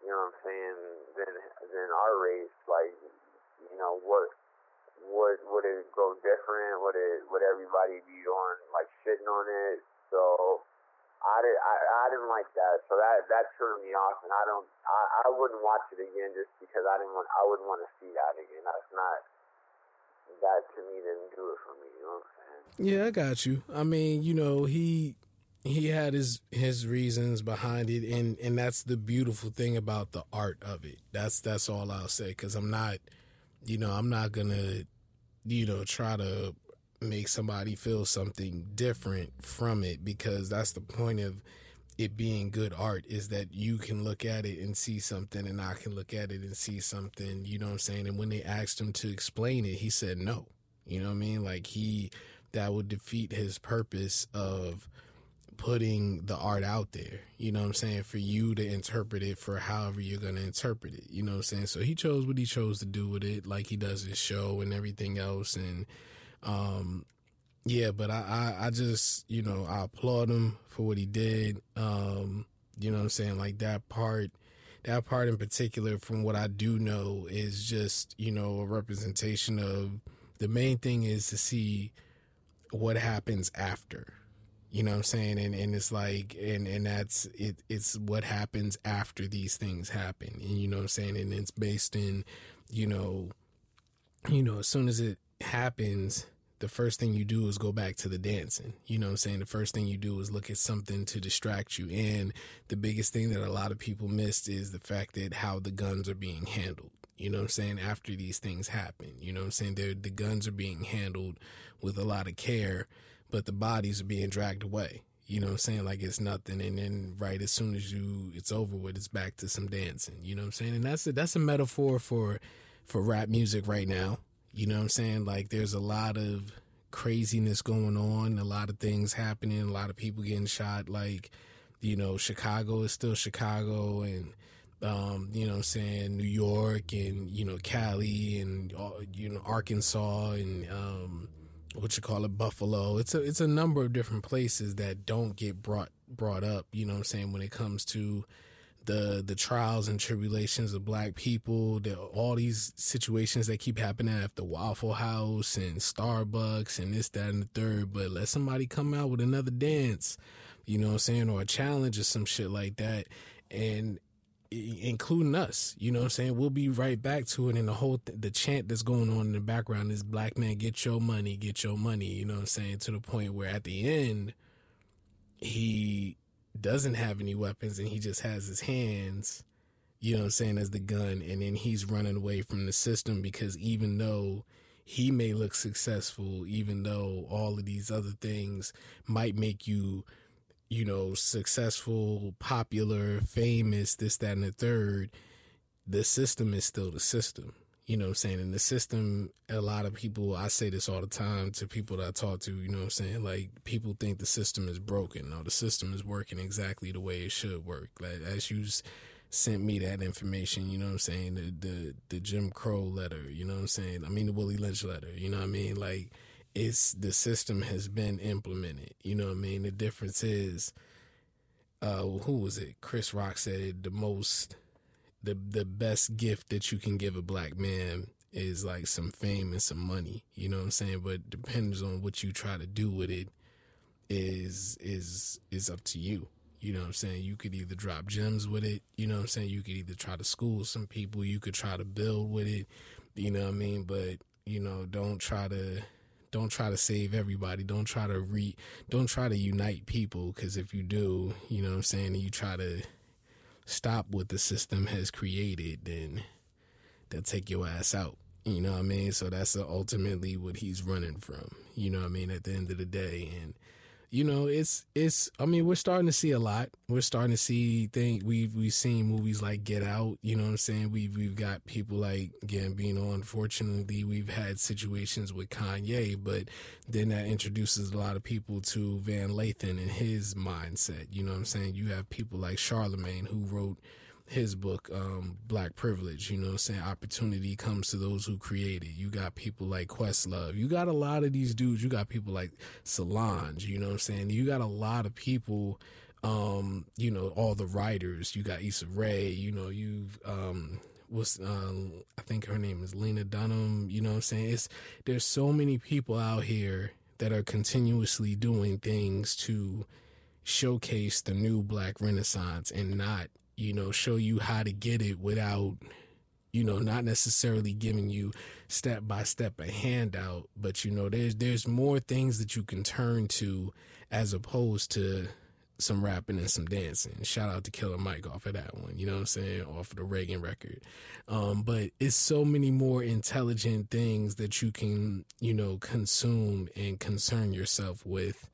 You know what I'm saying? Than than our race, like you know what would would it go different? Would it would everybody be on like shitting on it? So I did I, I didn't like that. So that that turned me off, and I don't I, I wouldn't watch it again just because I didn't want I wouldn't want to see that again. That's not that to me didn't do it for me. You know what I'm saying? Yeah, I got you. I mean, you know, he he had his his reasons behind it, and and that's the beautiful thing about the art of it. That's that's all I'll say. Because I'm not, you know, I'm not gonna, you know, try to make somebody feel something different from it because that's the point of it being good art is that you can look at it and see something and I can look at it and see something, you know what I'm saying? And when they asked him to explain it, he said no. You know what I mean? Like he that would defeat his purpose of putting the art out there. You know what I'm saying? For you to interpret it for however you're going to interpret it. You know what I'm saying? So he chose what he chose to do with it, like he does his show and everything else. And, um, yeah, but I, I, I just, you know, I applaud him for what he did. Um, you know what I'm saying? Like that part, that part in particular, from what I do know, is just, you know, a representation of the main thing is to see what happens after you know what i'm saying and and it's like and and that's it it's what happens after these things happen and you know what i'm saying and it's based in you know you know as soon as it happens the first thing you do is go back to the dancing you know what i'm saying the first thing you do is look at something to distract you and the biggest thing that a lot of people missed is the fact that how the guns are being handled you know what I'm saying? After these things happen, you know what I'm saying? They're, the guns are being handled with a lot of care, but the bodies are being dragged away. You know what I'm saying? Like it's nothing. And then right as soon as you it's over with, it's back to some dancing. You know what I'm saying? And that's a, that's a metaphor for for rap music right now. You know what I'm saying? Like there's a lot of craziness going on, a lot of things happening, a lot of people getting shot. Like, you know, Chicago is still Chicago and um, you know I'm saying, New York and, you know, Cali and, uh, you know, Arkansas and, um, what you call it, Buffalo. It's a, it's a number of different places that don't get brought, brought up, you know I'm saying, when it comes to the the trials and tribulations of black people, the, all these situations that keep happening at the Waffle House and Starbucks and this, that, and the third. But let somebody come out with another dance, you know what I'm saying, or a challenge or some shit like that, and including us, you know what I'm saying? We'll be right back to it. And the whole, th- the chant that's going on in the background is black man, get your money, get your money, you know what I'm saying? To the point where at the end, he doesn't have any weapons and he just has his hands, you know what I'm saying, as the gun. And then he's running away from the system because even though he may look successful, even though all of these other things might make you, you know, successful, popular, famous, this, that, and the third, the system is still the system. You know what I'm saying? In the system, a lot of people, I say this all the time to people that I talk to, you know what I'm saying? Like, people think the system is broken. No, the system is working exactly the way it should work. Like, as you sent me that information, you know what I'm saying? The, the, the Jim Crow letter, you know what I'm saying? I mean, the Willie Lynch letter, you know what I mean? Like, it's the system has been implemented. You know what I mean? The difference is, uh, who was it? Chris Rock said it the most the the best gift that you can give a black man is like some fame and some money. You know what I'm saying? But depends on what you try to do with it is is is up to you. You know what I'm saying? You could either drop gems with it, you know what I'm saying? You could either try to school some people, you could try to build with it, you know what I mean? But, you know, don't try to don't try to save everybody. Don't try to re don't try to unite people cuz if you do, you know what I'm saying, you try to stop what the system has created, then they'll take your ass out. You know what I mean? So that's ultimately what he's running from. You know what I mean? At the end of the day, and you know, it's it's. I mean, we're starting to see a lot. We're starting to see things. We've we've seen movies like Get Out. You know what I'm saying? We've we've got people like Gambino. Unfortunately, we've had situations with Kanye, but then that introduces a lot of people to Van Lathan and his mindset. You know what I'm saying? You have people like Charlamagne who wrote his book, um, Black Privilege, you know I'm saying? Opportunity comes to those who create it. You got people like Questlove. You got a lot of these dudes. You got people like Solange, you know I'm saying? You got a lot of people, um, you know, all the writers. You got Issa Rae, you know, you've, um, what's, um, I think her name is Lena Dunham, you know I'm saying? It's, there's so many people out here that are continuously doing things to showcase the new black renaissance and not you know, show you how to get it without, you know, not necessarily giving you step by step a handout, but you know, there's there's more things that you can turn to as opposed to some rapping and some dancing. Shout out to Killer Mike off of that one, you know what I'm saying, off of the Reagan record. Um, but it's so many more intelligent things that you can, you know, consume and concern yourself with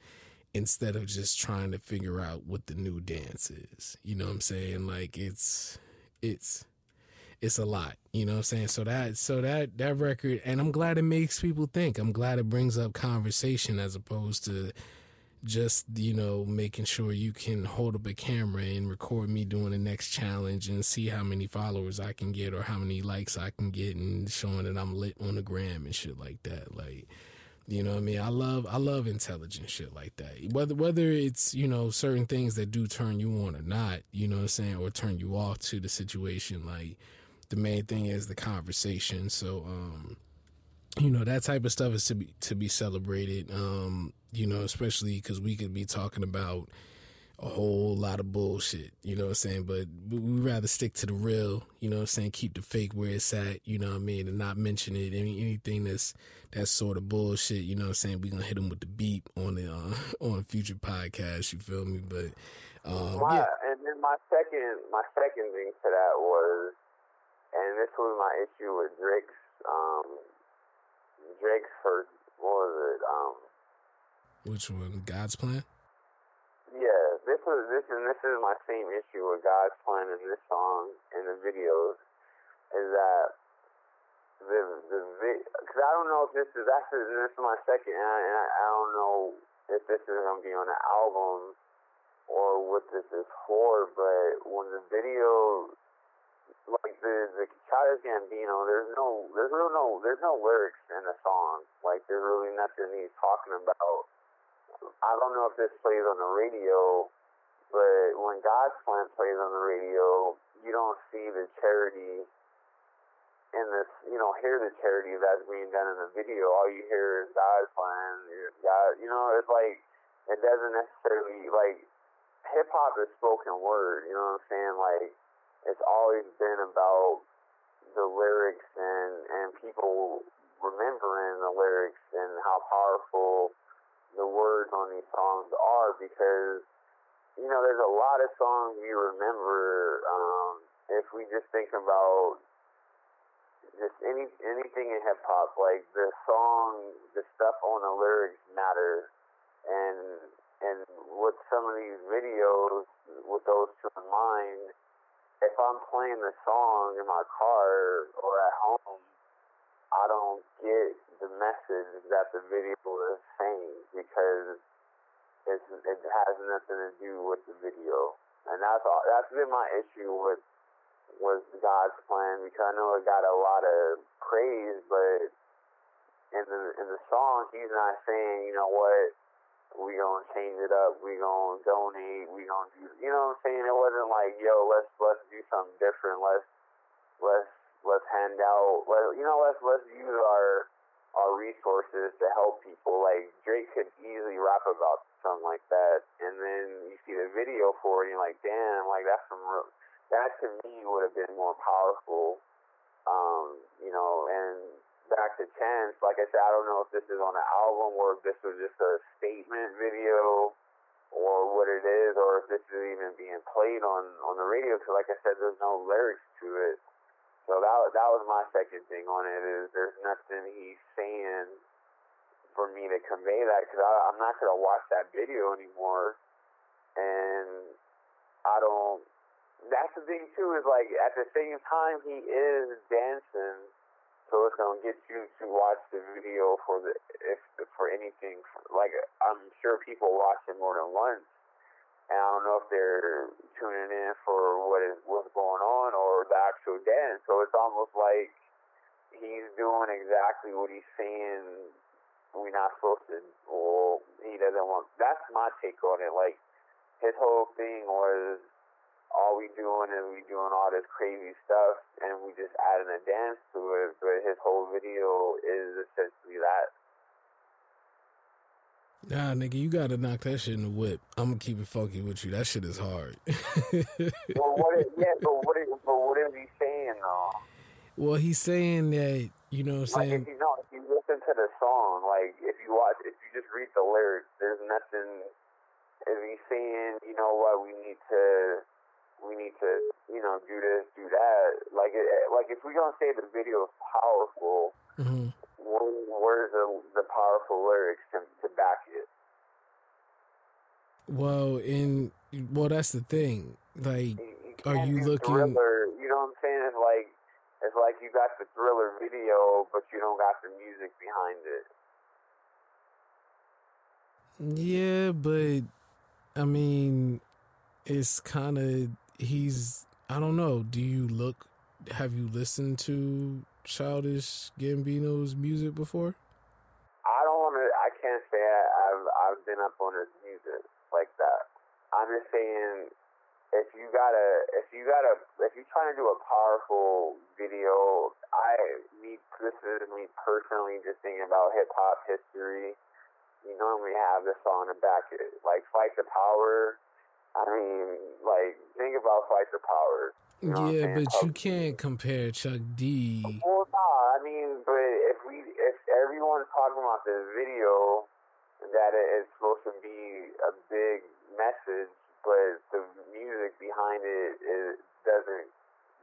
instead of just trying to figure out what the new dance is. You know what I'm saying? Like it's it's it's a lot, you know what I'm saying? So that so that that record and I'm glad it makes people think. I'm glad it brings up conversation as opposed to just you know making sure you can hold up a camera and record me doing the next challenge and see how many followers I can get or how many likes I can get and showing that I'm lit on the gram and shit like that. Like you know what I mean? I love I love intelligent shit like that. Whether whether it's, you know, certain things that do turn you on or not, you know what I'm saying, or turn you off to the situation. Like the main thing is the conversation. So um you know that type of stuff is to be to be celebrated um you know especially cuz we could be talking about a whole lot of bullshit, you know what I'm saying? But we rather stick to the real, you know what I'm saying? Keep the fake where it's at, you know what I mean? And not mention it. Any, anything that's, that's sort of bullshit, you know what I'm saying? we going to hit them with the beep on the, uh, on future podcast, you feel me? But, um, my, yeah. And then my second, my second thing to that was, and this was my issue with Drake's, um, Drake's first, what was it? Um, Which one? God's Plan? Yeah, this is this and this is my same issue with God's plan in this song and the videos is that the the because I don't know if this is that's this is my second and I, and I, I don't know if this is gonna be on the album or what this is for, but when the video like the the Childish Gambino, there's no there's real no there's no lyrics in the song. Like there's really nothing he's talking about I don't know if this plays on the radio, But when God's Plan plays on the radio, you don't see the charity in this, you know, hear the charity that's being done in the video. All you hear is God's Plan. God, you know, it's like it doesn't necessarily like hip hop is spoken word. You know what I'm saying? Like it's always been about the lyrics and and people remembering the lyrics and how powerful the words on these songs are because you know there's a lot of songs you remember um, if we just think about just any anything in hip hop like the song the stuff on the lyrics matter. And and with some of these videos with those two in mind if I'm playing the song in my car or at home I don't get the message that the video is saying because it's, it has nothing to do with the video, and that's all. That's been my issue with was God's plan because I know it got a lot of praise, but in the in the song he's not saying, you know what, we gonna change it up, we gonna donate, we gonna do, you know what I'm saying? It wasn't like, yo, let's let's do something different, let's let's let's hand out, let, you know, let's let's use our our resources to help people. Like Drake could easily rap about something like that, and then you see the video for it, and you're like, damn, like that's some real, that to me would have been more powerful. Um, you know, and back to Chance, like I said, I don't know if this is on the album or if this was just a statement video or what it is, or if this is even being played on on the radio. Because, like I said, there's no lyrics to it. So that that was my second thing on it is there's nothing he's saying for me to convey that because I'm not gonna watch that video anymore, and I don't. That's the thing too is like at the same time he is dancing, so it's gonna get you to watch the video for the if for anything like I'm sure people watch it more than once and I don't know if they're tuning in for what is what's going on or the actual dance. So it's almost like he's doing exactly what he's saying we're not supposed to, or he doesn't want. That's my take on it. Like his whole thing was all we doing is we doing all this crazy stuff and we just adding a dance to it. But his whole video is essentially that. Nah, nigga, you gotta knock that shit in the whip. I'm gonna keep it funky with you. That shit is hard. well, what? Is, yeah, but what is? But what is he saying though? Well, he's saying that you know, what I'm like saying if you know, if you listen to the song, like if you watch, if you just read the lyrics, there's nothing. If he's saying, you know what, we need to, we need to, you know, do this, do that. Like, it, like if we're gonna say the video is powerful, Mhm. Where, where's the the powerful lyrics to to back it? Well, in well, that's the thing. Like, You, you Are you looking- Thriller, you know what I'm saying? It's like it's like you got the thriller video, but you don't got the music behind it. yeah, but I mean, it's kind of he's. I don't know. Do you look? Have you listened to Childish Gambino's music before? I don't want to. I can't say I've I've been up on his music like that. I'm just saying, if you gotta, if you gotta, if you're trying to do a powerful video, I me this is me personally just thinking about hip hop history. You normally have this song to back like "Fight the Power." I mean, like think about "Fight the Power." You know yeah, but you can't compare Chuck D. Well, nah, I mean, but if we, if everyone's talking about this video, that it is supposed to be a big message, but the music behind it, it doesn't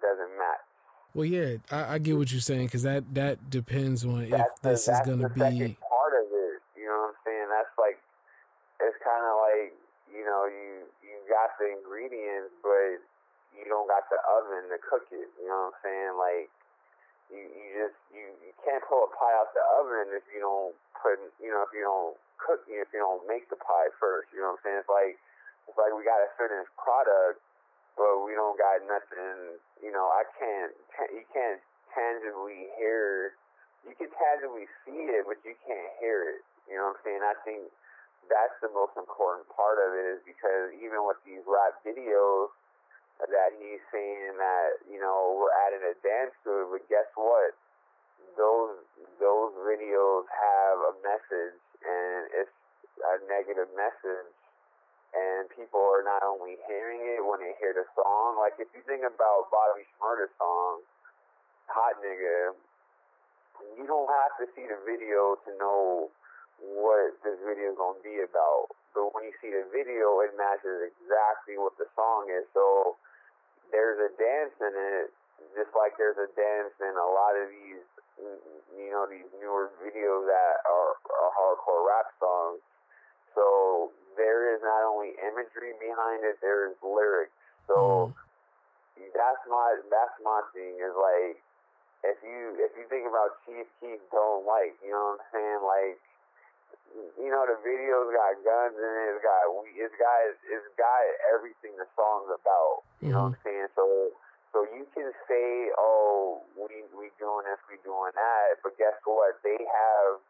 doesn't match. Well, yeah, I, I get what you're saying because that that depends on if That's the, this is gonna the be. part of it. You know what I'm saying? That's like it's kind of like you know you you got the ingredients, but you don't got the oven to cook it. You know what I'm saying? Like you you just you you can't pull a pie out the oven if you don't put you know if you don't cook if you don't make the pie first. You know what I'm saying? It's like it's like we got a certain product, but we don't got nothing. You know, I can't you can't tangibly hear. You can tangibly see it, but you can't hear it. You know what I'm saying? I think that's the most important part of it is because even with these rap videos that he's saying that you know we're adding a dance to it, but guess what? Those those videos have a message and it's a negative message and people are not only hearing it when they hear the song. Like if you think about Bobby Shmurda's song, Hot Nigga, you don't have to see the video to know what this video is gonna be about. But when you see the video, it matches exactly what the song is. So there's a dance in it, just like there's a dance in a lot of these, you know, these newer videos that are, are hardcore rap songs. So there is not only imagery behind it, there is lyrics. So mm. that's my that's my thing is like if you if you think about Chief Keef don't like, you know what I'm saying? Like you know the video's got guns in it, it's got we it's got it's got everything the song's about. You mm-hmm. know what I'm saying? So so you can say, Oh, we we doing this, we doing that, but guess what? They have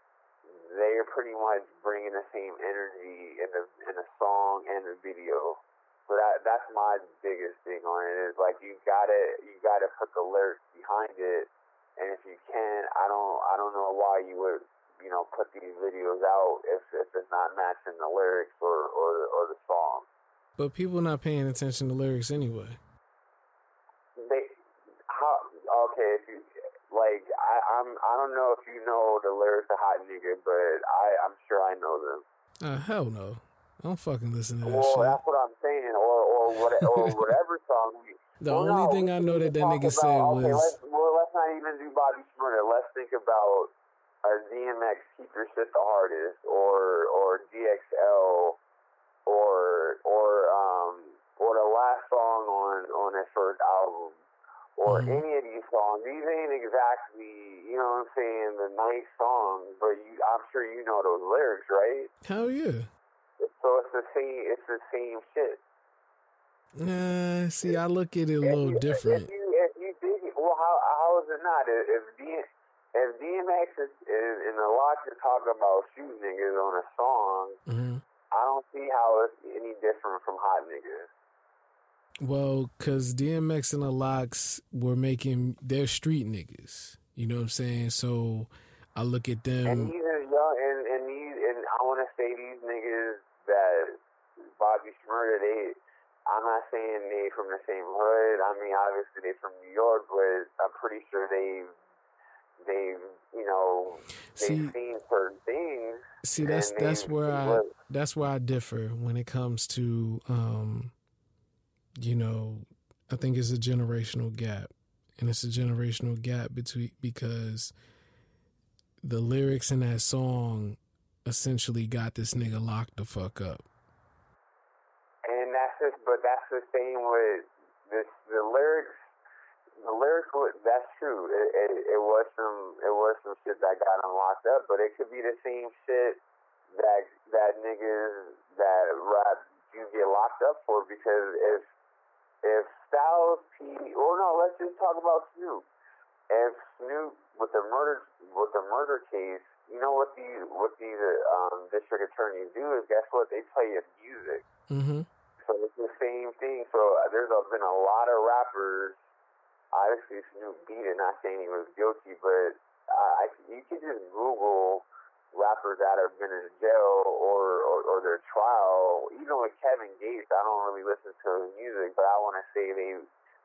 they're pretty much bringing the same energy in the in the song and the video. So that that's my biggest thing on it is like you gotta you gotta put the lyrics behind it, and if you can, I don't I don't know why you would you know put these videos out if if it's not matching the lyrics or or or the song. But people not paying attention to lyrics anyway. They how okay if you like I, I'm I don't know if you know the lyrics of Hot Nigga, but I I'm sure I know them. Uh, hell no. I don't fucking listen to that well, shit. that's what I'm saying, or or what, or whatever song. We, the well, only no, thing I know that that nigga about, said okay, was. Let's, well, let's not even do Bobby Shmurda. Let's think about DMX "Keep Your Shit the Hardest" or or DXL or or um or the last song on on his first album or mm-hmm. any of these songs. These ain't exactly, you know what I'm saying, the nice songs, but you, I'm sure you know those lyrics, right? Hell yeah. So it's the same. It's the same shit. Uh, see, I look at it a little you, different. If you, if you dig it, well, how how is it not? If D, if DMX is, in the lot to talk about shoot niggas on a song, mm-hmm. I don't see how it's any different from hot niggas. Well, cause DMX and the LOX were making their street niggas. You know what I'm saying? So I look at them. And these are young, and and these, and I want to say these niggas that Bobby Shmurda, they. I'm not saying they from the same hood. I mean, obviously they from New York, but I'm pretty sure they they you know they've see, seen certain things. See, that's that's where I that's where I differ when it comes to um, you know, I think it's a generational gap. And it's a generational gap between because the lyrics in that song essentially got this nigga locked the fuck up. And that's just, but that's the same with this. The lyrics, the lyrics. That's true. It, it, it was some, it was some shit that got him locked up. But it could be the same shit that that niggas that rap you get locked up for because if if Styles P, well, no, let's just talk about Snoop. If Snoop with the murder with the murder case, you know what the what these um, district attorneys do is guess what they play his music. Mm-hmm. So it's the same thing. So there's been a lot of rappers. Obviously, Snoop beat it, not saying he was guilty, but uh, I, you can just Google rappers that have been in jail or, or, or their trial. Even with Kevin Gates, I don't really listen to his music, but I want to say they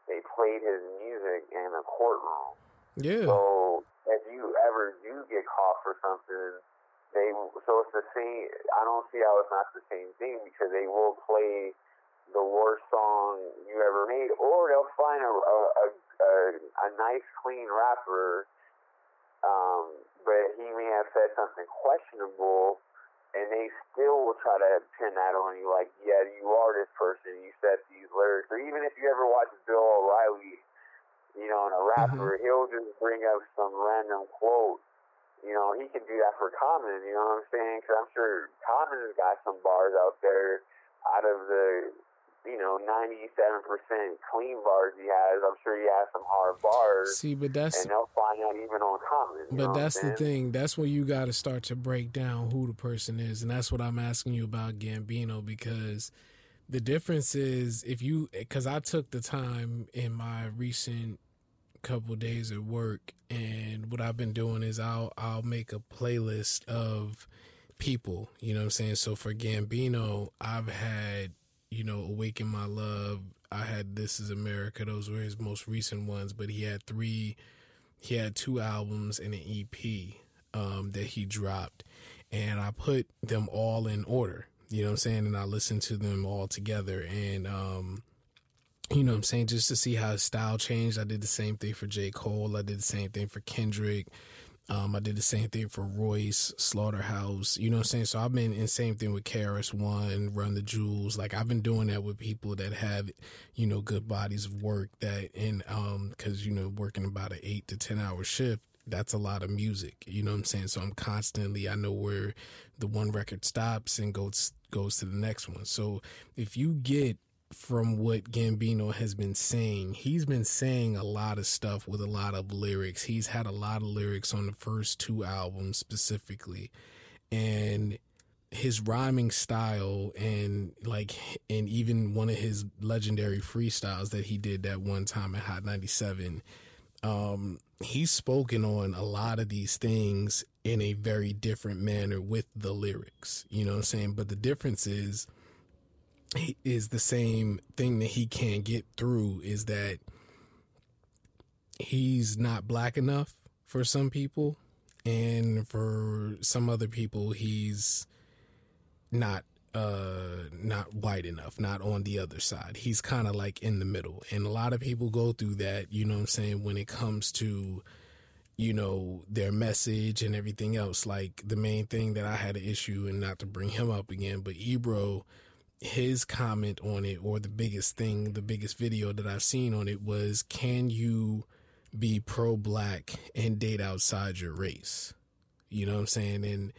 they played his music in a courtroom. Yeah. So if you ever do get caught for something, they so it's the same. I don't see how it's not the same thing because they will play the worst song you ever made, or they'll find a a, a, a nice clean rapper um, but he may have said something questionable, and they still will try to pin that on you, like, yeah, you are this person, you said these lyrics. Or even if you ever watch Bill O'Reilly, you know, in a rapper, mm-hmm. he'll just bring up some random quote. You know, he can do that for Common, you know what I'm saying? Because I'm sure Common has got some bars out there out of the you know, 97% clean bars he has, I'm sure he has some hard bars. See, but that's and they'll find out even on comments. But that's the thing. That's where you got to start to break down who the person is, and that's what I'm asking you about Gambino because the difference is if you because I took the time in my recent couple days at work and what I've been doing is I'll I'll make a playlist of people, you know what I'm saying? So for Gambino, I've had, you know, Awaken My Love, I had This Is America, those were his most recent ones, but he had three he had two albums and an EP um, that he dropped and I put them all in order. You know what I'm saying? And I listened to them all together and um you know what I'm saying, just to see how his style changed. I did the same thing for J. Cole. I did the same thing for Kendrick. Um, I did the same thing for Royce, Slaughterhouse. You know what I'm saying? So I've been in same thing with KRS One, Run the Jewels. Like I've been doing that with people that have, you know, good bodies of work that and um because you know working about an eight to ten hour shift, that's a lot of music. You know what I'm saying? So I'm constantly I know where the one record stops and goes goes to the next one. So if you get from what Gambino has been saying. He's been saying a lot of stuff with a lot of lyrics. He's had a lot of lyrics on the first two albums specifically. And his rhyming style and like and even one of his legendary freestyles that he did that one time at Hot 97 um he's spoken on a lot of these things in a very different manner with the lyrics you know what I'm saying but the difference is is the same thing that he can't get through is that he's not black enough for some people and for some other people he's not uh not white enough not on the other side. He's kind of like in the middle. And a lot of people go through that you know what i'm saying when it comes to you know their message and everything else. Like the main thing that i had an issue and not to bring him up again but ebro his comment on it or the biggest thing, the biggest video that I've seen on it was can you be pro black and date outside your race? You know what I'm saying? And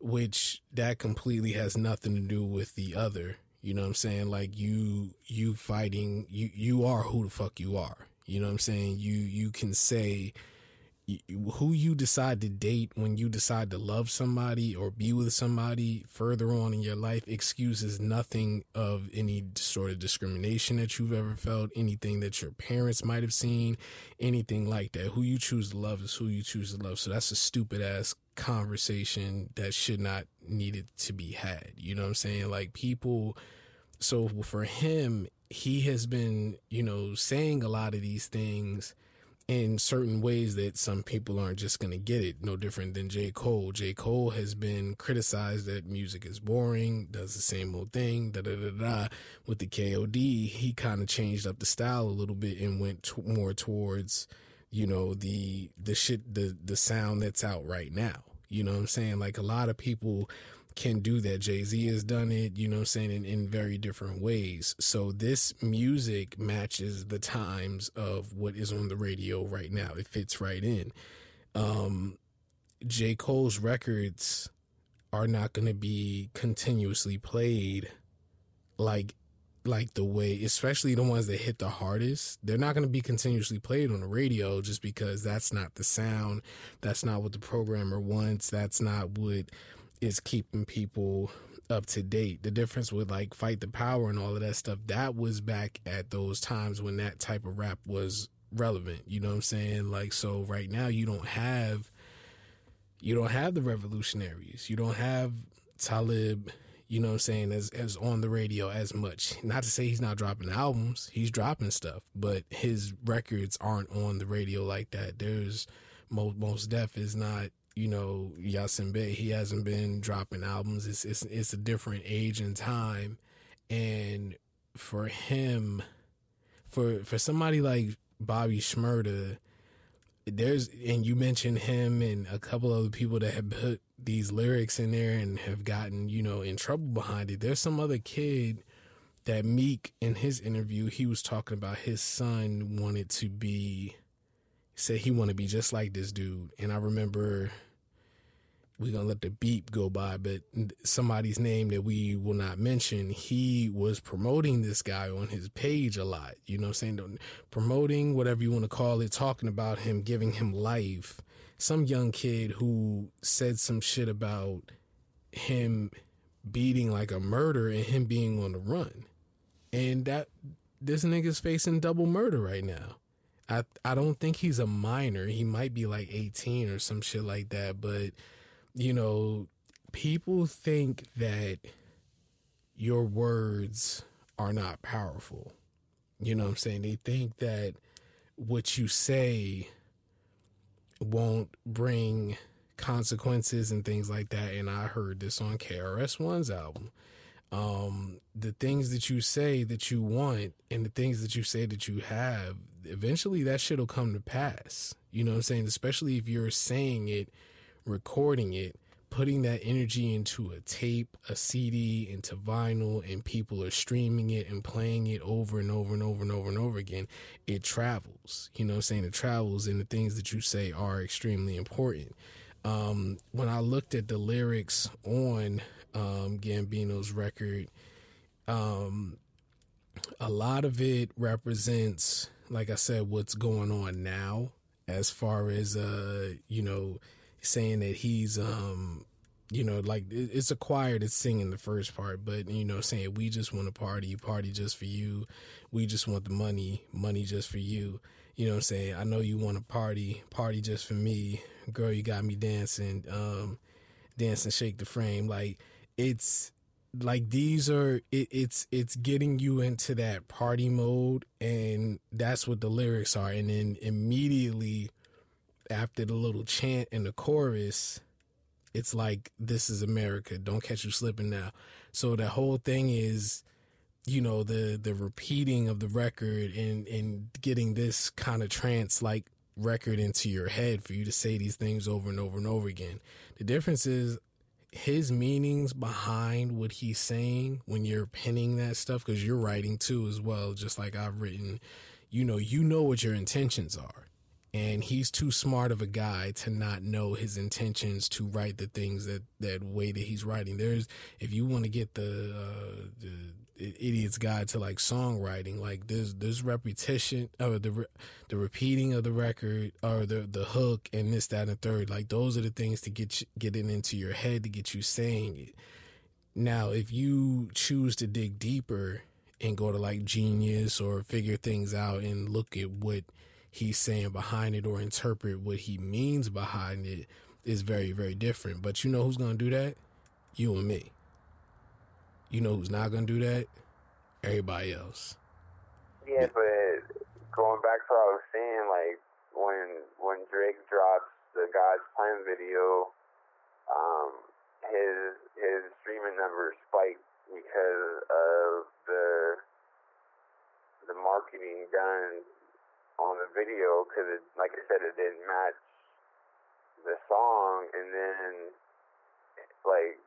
which that completely has nothing to do with the other. You know what I'm saying? Like you you fighting you you are who the fuck you are. You know what I'm saying? You you can say who you decide to date when you decide to love somebody or be with somebody further on in your life excuses nothing of any sort of discrimination that you've ever felt, anything that your parents might have seen, anything like that. Who you choose to love is who you choose to love. So that's a stupid ass conversation that should not needed to be had. You know what I'm saying? Like people so for him, he has been, you know, saying a lot of these things in certain ways that some people aren't just going to get it. No different than J. Cole. J. Cole has been criticized that music is boring, does the same old thing, da da da da. With the KOD, he kind of changed up the style a little bit and went t- more towards, you know, the the shit, the the sound that's out right now. You know what I'm saying? Like a lot of people can do that. Jay Z has done it, you know I'm saying, in, in very different ways. So this music matches the times of what is on the radio right now. It fits right in. Um, J. Cole's records are not going to be continuously played like like the way especially the ones that hit the hardest they're not going to be continuously played on the radio just because that's not the sound that's not what the programmer wants that's not what is keeping people up to date. The difference with like Fight the Power and all of that stuff, that was back at those times when that type of rap was relevant. You know what I'm saying? Like so right now you don't have you don't have the revolutionaries. You don't have Talib, you know what I'm saying, as as on the radio as much. Not to say he's not dropping albums, he's dropping stuff, but his records aren't on the radio like that. There's most Mos Def is not you know, Yasin Bey, he hasn't been dropping albums. It's, it's, it's a different age and time. And for him, for, for somebody like Bobby Shmurda, there's, and you mentioned him and a couple other people that have put these lyrics in there and have gotten, you know, in trouble behind it. There's some other kid that Meek in his interview, he was talking about his son wanted to be, said he wanted to be just like this dude. And I remember we're gonna let the beep go by, but somebody's name that we will not mention, he was promoting this guy on his page a lot. You know saying? Promoting whatever you want to call it, talking about him, giving him life. Some young kid who said some shit about him beating like a murder and him being on the run. And that this nigga's facing double murder right now. I I don't think he's a minor. He might be like 18 or some shit like that, but you know, people think that your words are not powerful. You know what I'm saying? They think that what you say won't bring consequences and things like that. And I heard this on KRS One's album. Um, the things that you say that you want and the things that you say that you have, eventually that shit will come to pass. You know what I'm saying? Especially if you're saying it recording it, putting that energy into a tape, a CD, into vinyl, and people are streaming it and playing it over and over and over and over and over again, it travels. You know I'm saying? It travels, and the things that you say are extremely important. Um, when I looked at the lyrics on um, Gambino's record, um, a lot of it represents, like I said, what's going on now as far as, uh, you know, saying that he's um you know like it's a choir that's singing the first part but you know saying we just want to party party just for you. We just want the money money just for you. You know i'm saying? I know you want to party party just for me. Girl you got me dancing um dancing shake the frame. Like it's like these are it, it's it's getting you into that party mode and that's what the lyrics are. And then immediately after the little chant and the chorus, it's like this is America. Don't catch you slipping now. So the whole thing is, you know, the the repeating of the record and and getting this kind of trance like record into your head for you to say these things over and over and over again. The difference is his meanings behind what he's saying when you're penning that stuff because you're writing too as well just like I've written you know you know what your intentions are and he's too smart of a guy to not know his intentions to write the things that that way that he's writing. There's if you want to get the uh the idiot's guide to like songwriting like there's there's repetition or the the repeating of the record or the the hook and this that and third. Like those are the things to get you, get it into your head to get you saying it. Now if you choose to dig deeper and go to like genius or figure things out and look at what he's saying behind it or interpret what he means behind it is very, very different. But you know who's going to do that? You and me. You know who's not going to do that? Everybody else. Yeah, but going back to what I was saying, like when when Drake drops the God's Plan video, um, his his streaming numbers spiked because of the the marketing done on the video because, like I said, it didn't match the song, and then like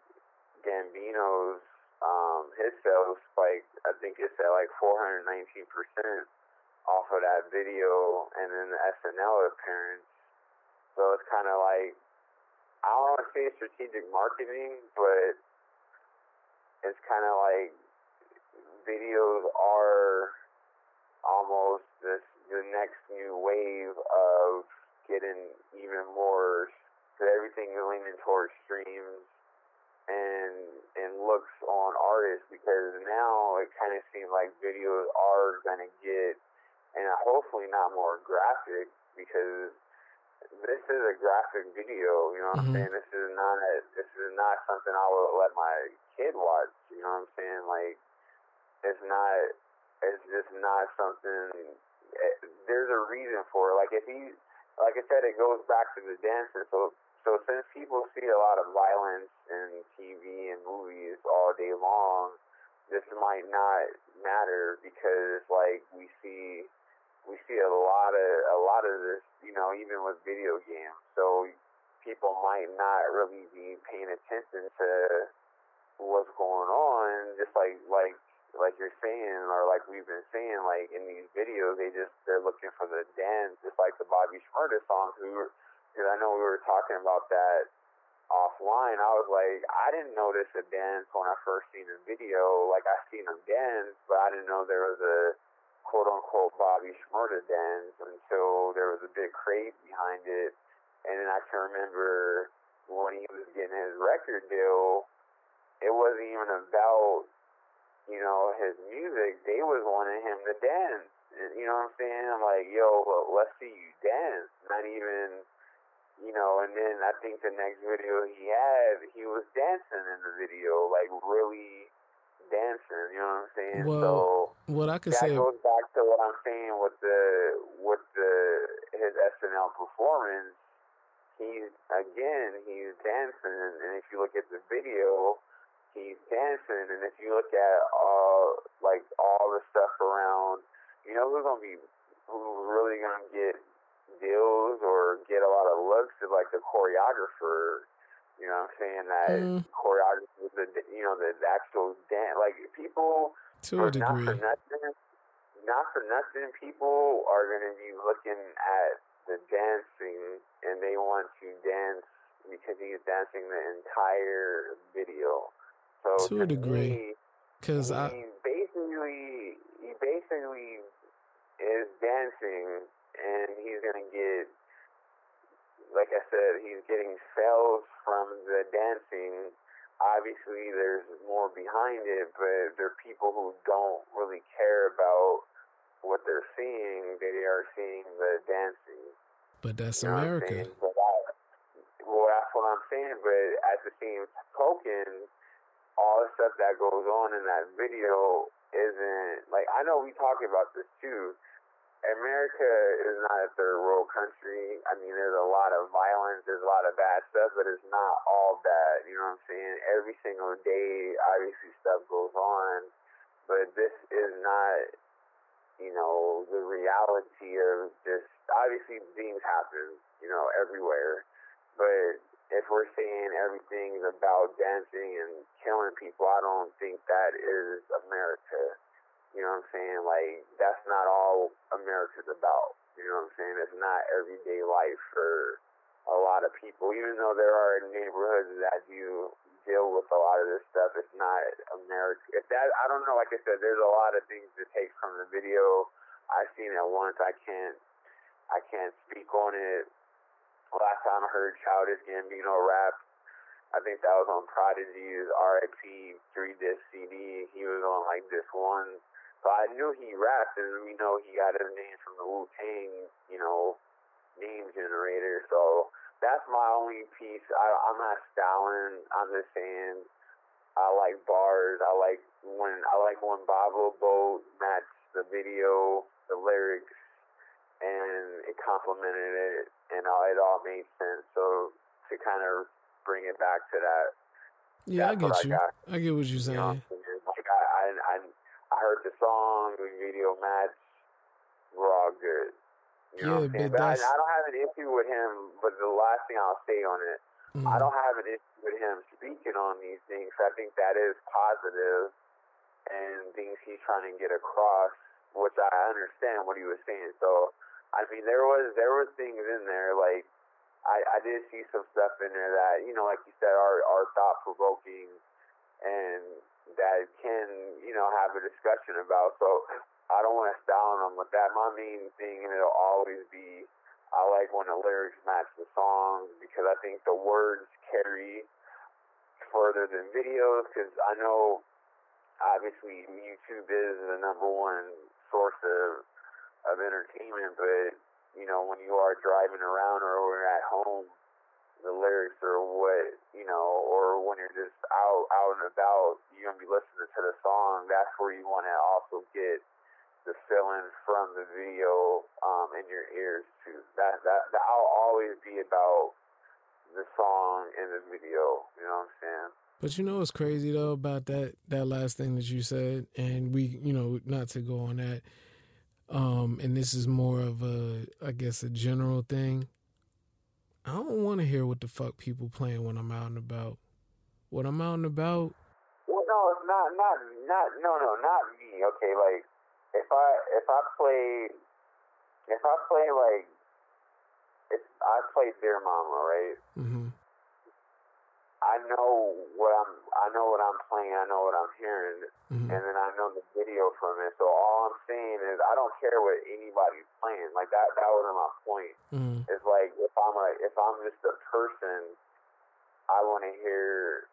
Gambino's um, his sales spiked. I think it's at like 419 percent off of that video, and then the SNL appearance. So it's kind of like I don't want to say strategic marketing, but it's kind of like videos are almost this the next new wave of getting even more because everything is leaning towards streams and and looks on artists because now it kind of seems like videos are gonna get and hopefully not more graphic because this is a graphic video, you know what mm-hmm. I'm saying? This is not a, this is not something I would let my kid watch, you know what I'm saying? Like it's not it's just not something eh, there's a reason for it. Like if he, like I said, it goes back to the dancing. So so since people see a lot of violence in TV and movies all day long, this might not matter because like we see we see a lot of a lot of this, you know, even with video games. So people might not really be paying attention to what's going on, just like like like you're saying, or like we've been saying, like in these videos, they just they're looking for the dance, just like the Bobby Shmurda song. Who, because I know we were talking about that offline, I was like, I didn't notice a dance when I first seen the video. Like I seen him dance, but I didn't know there was a quote unquote Bobby Shmurda dance until there was a big craze behind it. And then I can remember when he was getting his record deal, it wasn't even about you know his music. They was wanting him to dance. You know what I'm saying? I'm like, yo, well, let's see you dance. Not even you know, and then I think the next video he had, he was dancing in the video, like really dancing. You know what I'm saying? Well, so what I could that say, goes back to what I'm saying with the with the his SNL performance. He's again, he's dancing, and if you look at the video, he's dancing, and if you look at all like all the stuff around, you know who's gonna be who's really gonna get deals or get a lot of looks is like the choreographer. You know what I'm saying? That Mm. choreographer, the you know the, actual dance. Like people, to a for, not for nothing, not for nothing, people are gonna be looking at the dancing and they want to dance because he's dancing the entire video. So To a degree. because he I, basically he basically is dancing and he's gonna get like I said, he's getting sales from the dancing. Obviously there's more behind it, but there are people who don't really care about what they're seeing. They are seeing the dancing. but that's You know America. saying? But I, well, that's what I'm saying. But at the same token, all the stuff that goes on in that video isn't like I know we talk about this too. America is not a third world country. I mean, there's a lot of violence, there's a lot of bad stuff, but it's not all bad. You know what I'm saying? Every single day, obviously, stuff goes on, but this is not you know, the reality of just obviously things happen, you know, everywhere. But if we're saying everything's about dancing and killing people, I don't think that is America. You know what I'm saying? Like that's not all America's about. You know what I'm saying? It's not everyday life for a lot of people. Even though there are neighborhoods that do deal with a lot of this stuff, it's not America. If that, I don't know. Like I said, there's a lot of things to take from the video. I've seen it once. I can't, I can't speak on it. Last time I heard Childish Gambino rap, I think that was on Prodigy's R.I.P. three disc CD. He was on like this one, so I knew he rapped, and we know he got his name from the Wu Tang, you know, name generator. So that's my only piece. I, I'm not styling. I'm just saying I like bars. I like when I like when Boblo Boat matched the video, the lyrics, and it complemented it, and all, it all made sense. So to kind of bring it back to that, Yeah, I get I you. got. I get what you're you know, saying. Like I, I, I, I heard the song, the video match, we're all good. You know Yeah, what I'm but But I, I don't have an issue with him. But the last thing I'll say on it, Mhm. I don't have an issue with him speaking on these things. I think that is positive and things he's trying to get across, which I understand what he was saying. So, I mean, there was there was things in there like I I did see some stuff in there that you know, like you said, are are thought provoking and that can you know have a discussion about. So, I don't want to style them with that. My main thing, and it'll always be I like when the lyrics match the song because I think the words carry further than videos because I know obviously YouTube is the number one source of of entertainment, but you know when you are driving around or when you're at home, the lyrics are what you know, or when you're just out out and about, you're gonna be listening to the song. That's where you want to also get the feeling from the video um, in your ears too. That that that I'll always be about the song and the video. You know what I'm saying? But you know what's crazy though about that that last thing that you said, and we, you know, not to go on that. Um, and this is more of a, I guess, a general thing. I don't want to hear what the fuck people playing when I'm out and about. When I'm out and about, Well, no, it's not not not no no not me. Okay, like if I if I play if I play like if I play Dear Mama, right? hmm I know what I'm I know what I'm playing, I know what I'm hearing, Mhm. and then I know the video from it. So all I'm saying is I don't care what anybody's playing. Like that that wasn't my point. Mhm. It's like if I'm a if I'm just a person, I want to hear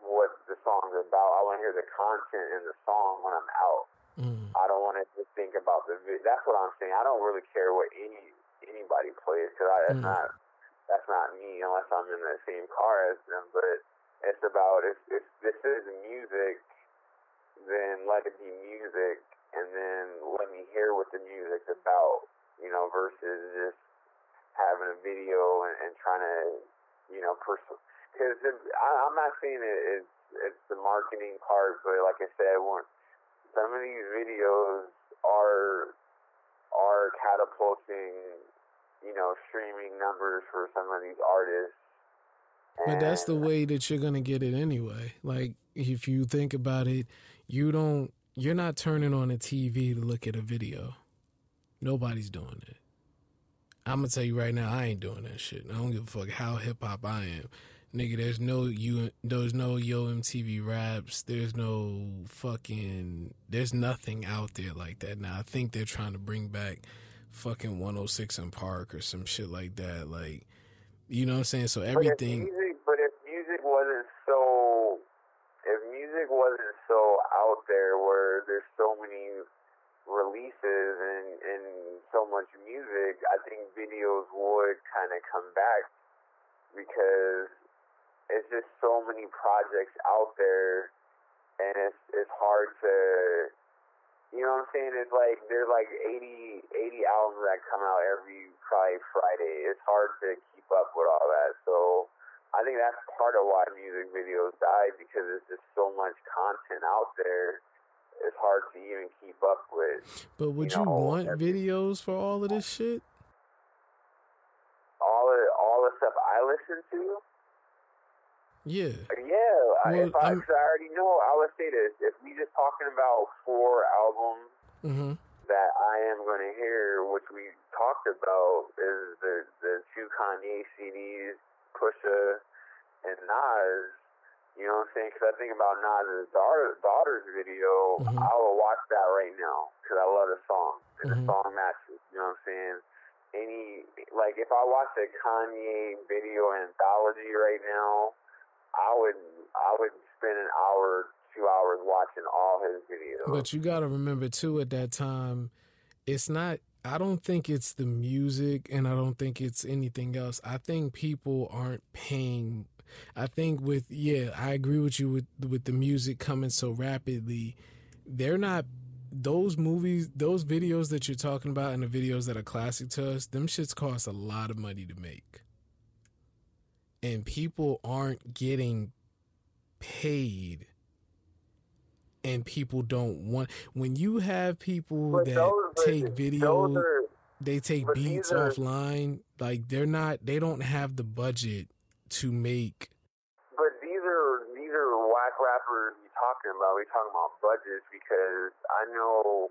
what the song's about. I want to hear the content in the song when I'm out. Mhm. I don't want to just think about the. Vi- that's what I'm saying. I don't really care what any anybody plays because that's Mm. not that's not me unless I'm in the same car as them. But it's about if if this is music, then let it be music, and then let me hear what the music's about. You know, versus just having a video and, and trying to, you know, pursue. Because I'm not saying it, it's it's the marketing part, but like I said, when some of these videos are are catapulting, you know, streaming numbers for some of these artists. But that's the way that you're gonna get it anyway. Like if you think about it, you don't you're not turning on a TV to look at a video. Nobody's doing it. I'm gonna tell you right now, I ain't doing that shit. I don't give a fuck how hip hop I am. Nigga, there's no you there's no Yo MTV raps, there's no fucking there's nothing out there like that. Now I think they're trying to bring back fucking 106 & Park or some shit like that. Like you know what I'm saying? So But everything If music, but if music wasn't so, if music wasn't so out there, where there's so many releases and and so much music, I think videos would kind of come back because it's just so many projects out there, and it's it's hard to. You know what I'm saying? It's like there's like 80, 80 albums that come out every probably Friday. It's hard to keep up with all that. So I think that's part of why music videos died because there's just so much content out there. It's hard to even keep up with. But would you you, want videos for all of this shit? All the all the stuff I listen to, Yeah. yeah. I Well, if I, I'm- I already know, I would say this: if we just talking about four albums hmm that I am going to hear, which we talked about, is the the two Kanye CDs, Pusha and Nas. You know what I'm saying? Because I think about Nas's daughter, daughter's video. Mhm. I will watch that right now because I love the song and Mhm. the song matches. You know what I'm saying? Any like if I watch a Kanye video anthology right now, I would I would spend an hour, two hours watching all his videos. But you got to remember too at that time, it's not. I don't think it's the music, and I don't think it's anything else. I think people aren't paying. I think with yeah, I agree with you with with the music coming so rapidly. They're not those movies, those videos that you're talking about, and the videos that are classic to us. Them shits cost a lot of money to make, and people aren't getting paid and people don't want when you have people But that those- take video are they take beats are- offline like they're not they don't have the budget to make But these are these are whack rappers we talking about. We talking about budgets because I know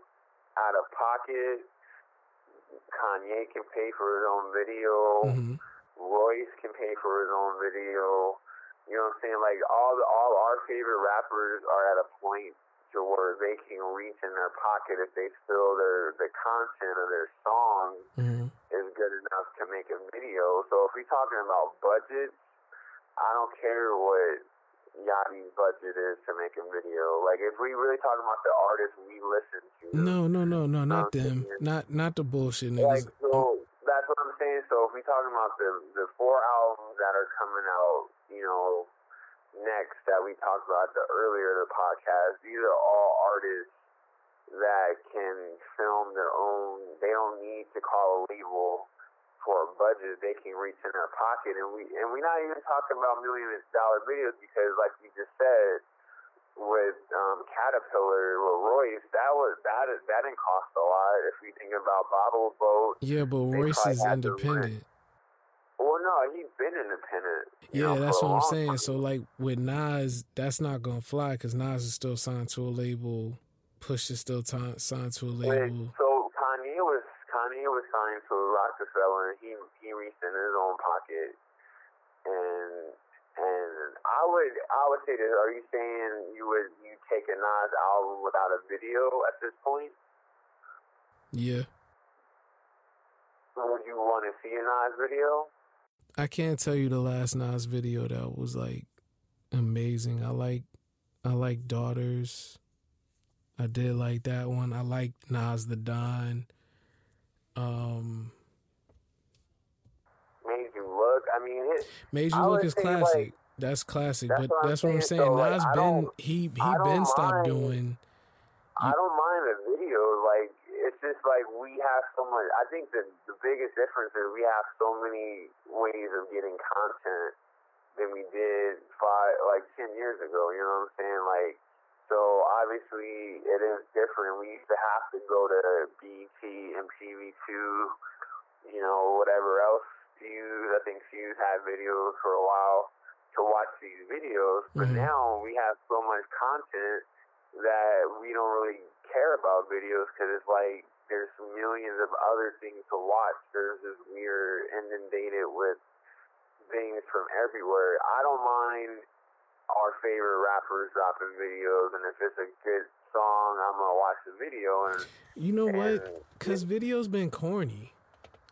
out of pocket, Kanye can pay for his own video. Mhm. Royce can pay for his own video. You know what I'm saying? Like all the, all our favorite rappers are at a point to where they can reach in their pocket if they feel their the content of their song Mhm. is good enough to make a video. So if we're talking about budgets, I don't care what Yachty's budget is to make a video. Like if we really talking about the artists we listen to, no no no no not Um, them not not the bullshit like niggas so that's what I'm saying. So if we're talking about the the four albums that are coming out, you know, next that we talked about the earlier the podcast, these are all artists that can film their own. They don't need to call a label for a budget. They can reach in their pocket, and we and we're not even talking about million dollar videos because, like you just said, with um, Caterpillar with Royce, that was that is that didn't cost a lot. If we think about Boblo Boat, yeah but Royce is independent well, no, he's been independent. yeah know, that's what I'm saying time. so like with Nas that's not gonna fly because Nas is still signed to a label Push is still ti- signed to a Wait, label so Kanye was Kanye was signed to Rockefeller, and he he reached in his own pocket, and and I would I would say this. Are you saying you would you take a Nas album without a video at this point? Yeah. Would you want to see a Nas video? I can't tell you the last Nas video that was like amazing. I like I like Daughters. I did like that one. I like Nas the Don. Um Made you look. I mean, it, You Look is classic. like, that's classic. that's but what that's what I'm saying, so, Nas I been he he been stopped mind. doing I don't mind the video. Like it's just like we have so much. I think that the biggest difference is we have so many ways of getting content than we did five, like ten years ago. You know what I'm saying? Like so obviously it is different. We used to have to go to BET and MTV2, you know, whatever else. Fuse, I think Fuse had videos for a while to watch these videos, but Mhm. now we have so much content that we don't really care about videos because it's like there's millions of other things to watch. There's weird inundated with things from everywhere. I don't mind our favorite rappers dropping videos, and if it's a good song, I'm gonna watch the video. And You know what? and Cuz videos been corny.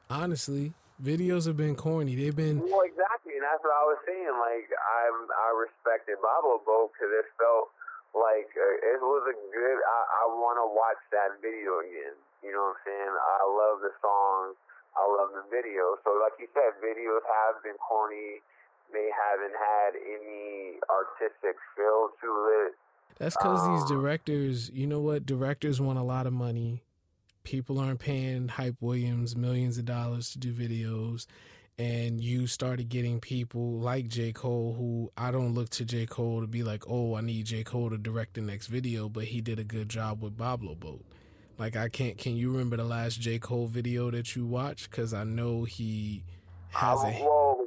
Honestly, videos have been corny. They've been Well, exactly, and that's what I was saying. Like, I'm, I respected Boblo Boat because it felt like uh, it was a good. I, I want to watch that video again. You know what I'm saying? I love the song. I love the video. So, like you said, videos have been corny. They haven't had any artistic feel to it. That's because these Um, directors, you know what? Directors want a lot of money. People aren't paying Hype Williams millions of dollars to do videos. And you started getting people like J. Cole, who I don't look to J. Cole to be like, oh, I need J. Cole to direct the next video, but he did a good job with Boblo Boat. Like, I can't, can you remember the last J. Cole video that you watched? Because I know he has Um, a. well,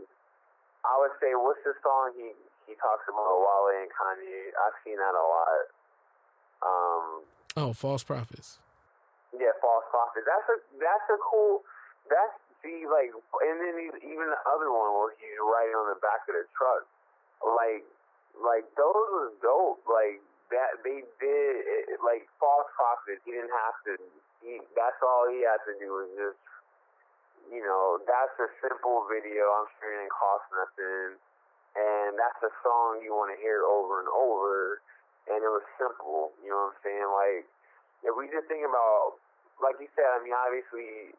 I would say, what's the song he he talks about Wale and Kanye? I've seen that a lot. Um, Oh, False Prophets. Yeah, false prophet. That's a that's a cool. That's see like, and then even the other one where he's riding on the back of the truck, like like those was dope. Like that they did it, like false prophet. He didn't have to. He that's all he had to do was just. You know, that's a simple video. I'm sure it didn't cost nothing, and that's a song you want to hear over and over. And it was simple. You know what I'm saying? Like if we just think about, like you said, I mean, obviously,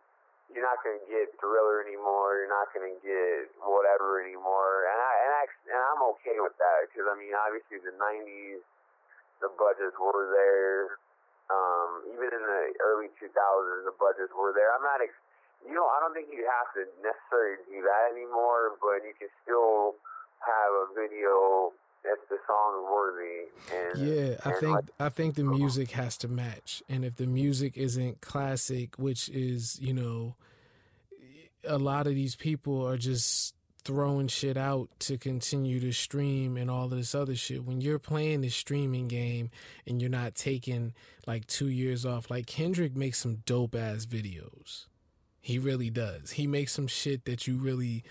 you're not going to get Thriller anymore. You're not going to get whatever anymore, and I and I and I'm okay with that because I mean, obviously, the '90s, the budgets were there. Um, even in the early 2000s, the budgets were there. I'm not, ex- you know, I don't think you have to necessarily do that anymore, but you can still have a video if the song's worthy. And Yeah, I think like, I think the music has to match, and if the music isn't classic, which is you know, a lot of these people are just throwing shit out to continue to stream and all of this other shit. When you're playing the streaming game and you're not taking like two years off, like Kendrick makes some dope ass videos. He really does. He makes some shit that you really.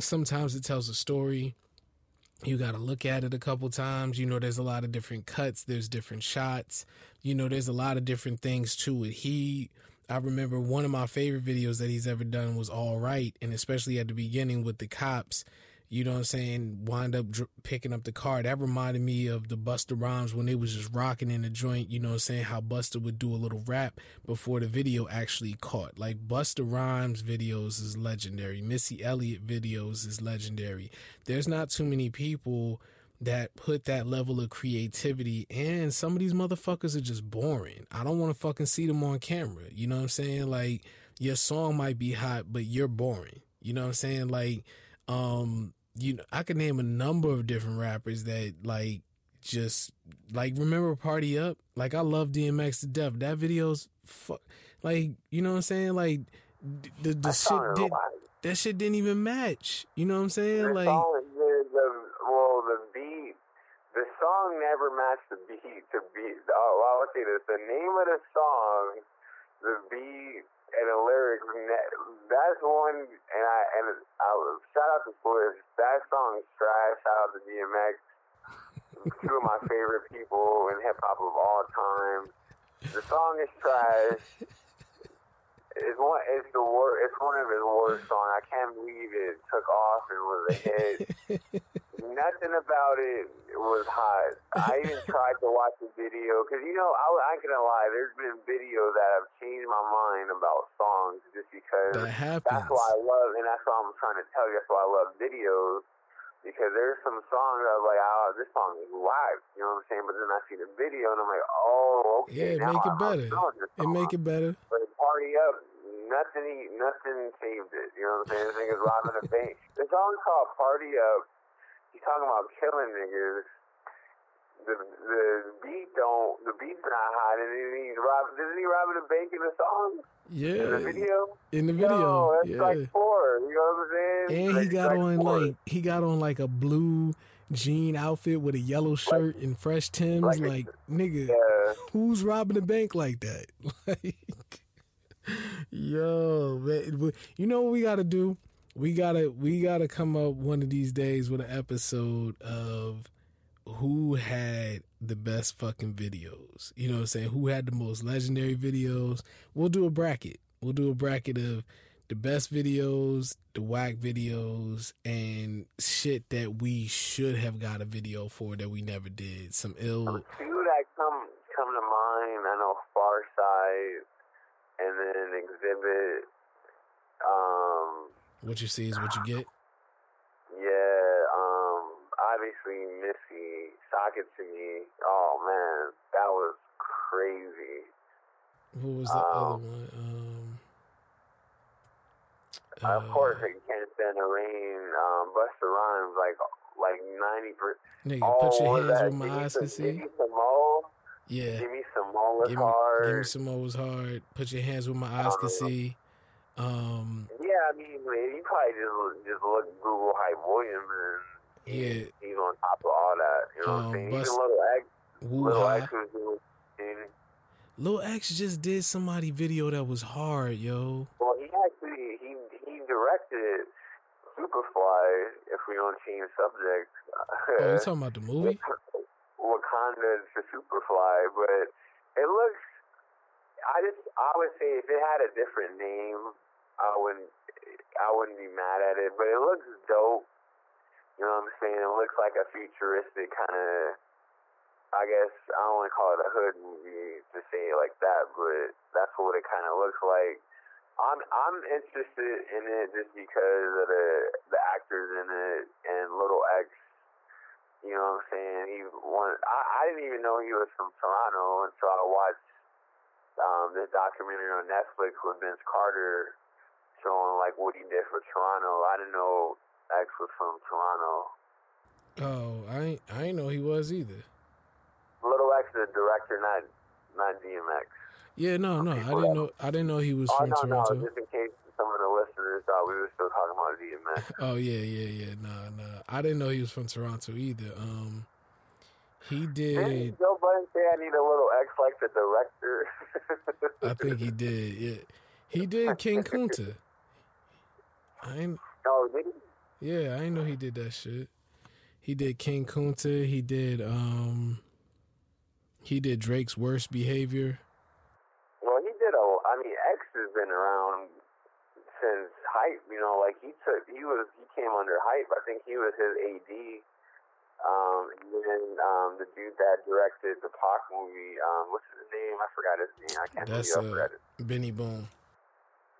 Sometimes it tells a story you got to look at it a couple times. You know, there's a lot of different cuts, there's different shots. You know, there's a lot of different things to it. He, I remember one of my favorite videos that he's ever done was All Right, and especially at the beginning with the cops. You know what I'm saying? Wind up dr- picking up the car. That reminded me of the Busta Rhymes when they was just rocking in the joint. You know what I'm saying? How Busta would do a little rap before the video actually caught. Like Busta Rhymes videos is legendary. Missy Elliott videos is legendary. There's not too many people that put that level of creativity and some of these motherfuckers are just boring. I don't want to fucking see them on camera. You know what I'm saying? Like your song might be hot, but you're boring. You know what I'm saying? Like um you know, I could name a number of different rappers that like just like remember Party Up? Like I love DMX to death. That video's fuck like you know what I'm saying? Like the the shit did, that shit didn't even match. You know what I'm saying? The Like song, the, the well, the beat, the song never matched the beat. To beat, oh, well, I would say this: the name of the song, the beat, and the lyrics. That's one, and I and I shout out to Swizz. That song is trash. Shout out to DMX. Two of my favorite people in hip hop of all time. The song is trash. It's one. It's the worst. It's one of his worst songs. I can't believe it took off and was a hit. Nothing about it was hot. I even tried to watch the video because you know I, I gonna lie. There's been videos that have changed my mind about songs just because That happens. that's why I love, and that's why I'm trying to tell you. That's why I love videos because there's some songs that I'm like, oh, this song is live. You know what I'm saying? But then I see the video and I'm like, oh, okay. Yeah, it make it I- better. It make it better. But party up, nothing, nothing saved it. You know what I'm saying? This nigga's robbing a bank. The song's called "Party Up." He's talking about killing niggas. The the beat don't. The beat's not hot, and then he's robbing. Isn't he robbing a bank in the song? Yeah, In the video. in the Yo, video. that's yeah. like four. You know what I'm saying? and he got like on four. like he got on like a blue jean outfit with a yellow shirt and fresh Tims. like Like, nigga, Yeah. who's robbing a bank like that? Like, yo, man, you know what we got to do? We gotta we gotta come up one of these days with an episode of who had the best fucking videos. You know what I'm saying? Who had the most legendary videos? We'll do a bracket. We'll do a bracket of the best videos, the whack videos, and shit that we should have got a video for that we never did. Some ill. Two that come come to mind. I know Far Side, and then Xzibit. Um, What you see is what you get. yeah. Um, obviously Missy, It to Me. Oh man, that was crazy. What was the Um, other one? Um, of uh, course, I can't stand the rain. Um, Busta Rhymes, like like ninety percent. Nigga, Oh, put your hands where my eyes can see. Give me some more. Yeah. Give me some more. Was Give me, hard. give me some more was hard. Put your hands where my eyes can see. Um, Yeah, I mean, man, you probably just just look Google Hype Williams and Yeah. he's on top of all that. You know what Um, I'm saying? Bust- Even Little X, Little X was doing. Lil X just did somebody video that was hard, yo. Well, he actually he he directed Superfly. If we don't change subjects, Oh, you talking about the movie? Wakanda to Superfly, but it looks. I just I would say if it had a different name, I wouldn't I wouldn't be mad at it. But it looks dope. You know what I'm saying? It looks like a futuristic kind of. I guess I don't want to call it a hood movie to say it like that, but that's what it kind of looks like. I'm I'm interested in it just because of the the actors in it and Little X. You know what I'm saying? He one. I, I didn't even know he was from Toronto until I watched um, this documentary on Netflix with Vince Carter showing like what he did for Toronto. I didn't know X was from Toronto. Oh, I ain't, I ain't know he was either. Little X the director, not not DMX. Yeah, no, no, I didn't know. I didn't know he was Oh from no, no, Toronto. just in case some of the listeners thought we were still talking about DMX. Oh yeah, yeah, yeah. Nah, nah. I didn't know he was from Toronto either. Um, he Didn't did. Joe Budden say I need a little X like the director? I think he did. Yeah, he did King Kunta. I ain't. no, did he? Yeah, I ain't know he did that shit. He did King Kunta. He did. Um, he did Drake's worst behavior. Well, he did a. I mean, X has been around since hype. You know, like he took. He was. He came under hype. I think he was his AD. Um, and then um, the dude that directed the Pac movie. Um, what's his name? I forgot his name. I can't That's uh. Benny Boom.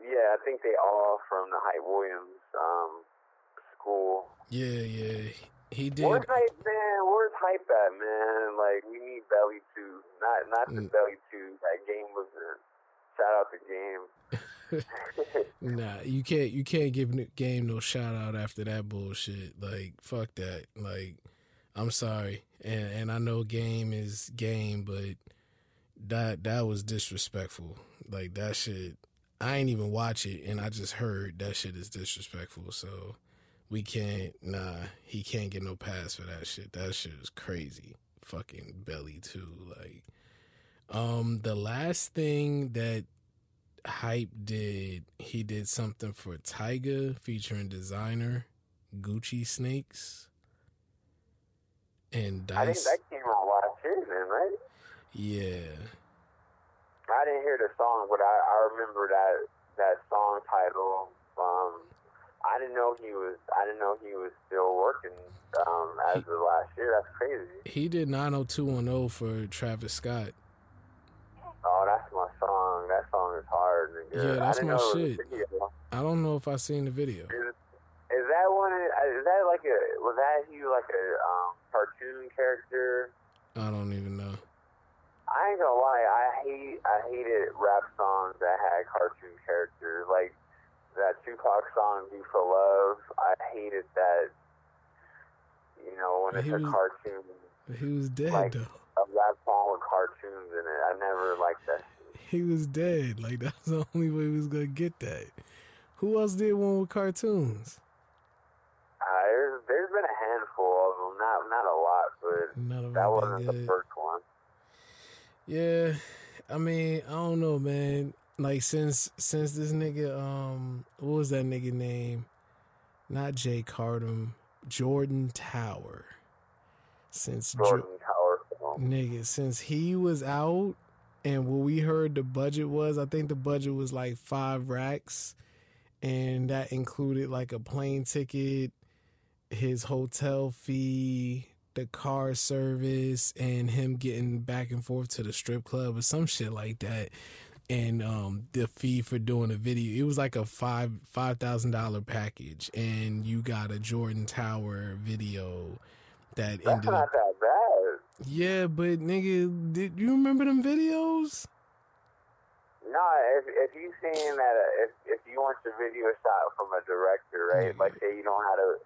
Yeah, I think they all from the Hype Williams um, school. Yeah, yeah. He did. Where's hype, man? Where's hype at, man? Like we need Belly Two, not not the Mm. Belly Two. That game was a shout out to Game. Nah, you can't you can't give game no shout out after that bullshit. Like fuck that. Like I'm sorry, and and I know game is game, but that that was disrespectful. Like that shit. I ain't even watch it, and I just heard that shit is disrespectful. So we can't. Nah, he can't get no pass for that shit. That shit is crazy. Fucking belly too. Like, um, the last thing that Hype did he did something for Tyga featuring Desiigner Gucci Snakes and Dice. I think that came out last then, right? Yeah, I didn't hear the song, but I, I remember that that song title. Um, I didn't know he was. I didn't know he was still working um, as He- of last year. That's crazy. he did 90210 for Travis Scott. Oh, that's my song. That song is hard. Nigga. Yeah, that's my know it was a shit. I don't know if I seen the video. Is, is that one? Is that like a? Was that he like a um, cartoon character? I don't even know. I ain't gonna lie, I hate I hated rap songs that had cartoon characters. Like that Tupac song "Be for Love." I hated that. You know, when But it's a was- cartoon, He was dead Like- though. a rap song with cartoons in it. I never liked that. He was dead. Like that's the only way he was gonna get that. Who else did one with cartoons? Uh, there's there's been a handful of them, not not a lot, but of that wasn't the first. Yeah, I mean, I don't know, man. Like since since this nigga, um, what was that nigga name? Not Jay Cardam, Jordan Tower. Since Jo- Jordan Tower film. nigga, since he was out, and what we heard the budget was, I think the budget was like five racks, and that included like a plane ticket, his hotel fee, the car service, and him getting back and forth to the strip club or some shit like that. And um, the fee for doing a video, it was like a five five thousand dollar package, and you got a Jordan Tower video that That's ended up not that bad. yeah, but nigga, did you remember them videos? No, if if you saying that uh, if if you want your video shot from a director, right? Like say you don't have the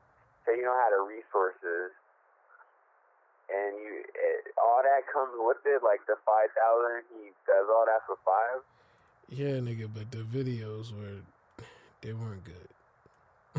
say you don't have the resources, and you it, all that comes with it, like the five thousand, he does all that for five. Yeah, nigga, but the videos were they weren't good.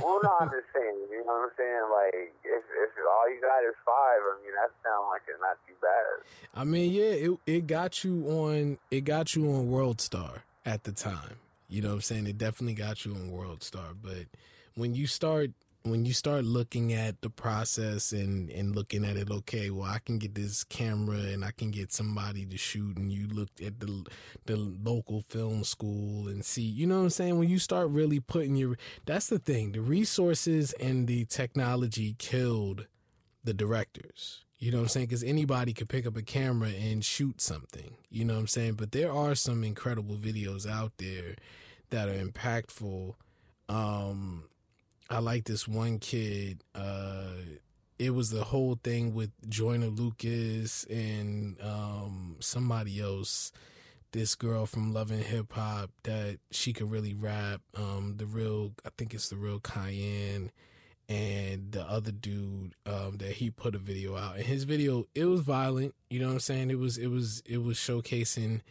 Well, no, I'm just saying, you know what I'm saying? Like if if all you got is five, I mean that sounds like it's not too bad. I mean, yeah, it it got you on it got you on World Star at the time. You know what I'm saying? It definitely got you on World Star, but when you start when you start looking at the process and and looking at it okay well i can get this camera and i can get somebody to shoot and you look at the the local film school and see you know what i'm saying? When you start really putting your that's the thing the resources and the technology killed the directors. You know what i'm saying? Because anybody could pick up a camera and shoot something you know what i'm saying? But there are some incredible videos out there that are impactful um I like this one kid. Uh, it was the whole thing with Joyner Lucas and um, somebody else. This girl from Love & Hip Hop that she could really rap. Um, the real, I think it's the real Cayenne, and the other dude um, that he put a video out. And his video, it was violent. You know what I'm saying? It was, it was, it was showcasing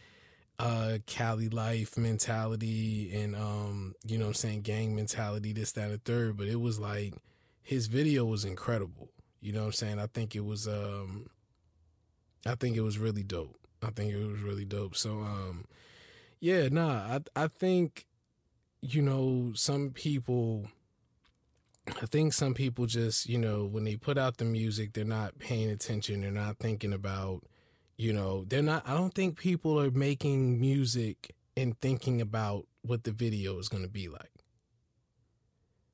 uh Cali life mentality and um you know I'm saying gang mentality this that and the third but it was like his video was incredible. You know what I'm saying? I think it was um I think it was really dope. I think it was really dope. So um yeah nah I I think you know some people I think some people just you know when they put out the music they're not paying attention. They're not thinking about you know they're not i don't think people are making music and thinking about what the video is going to be like.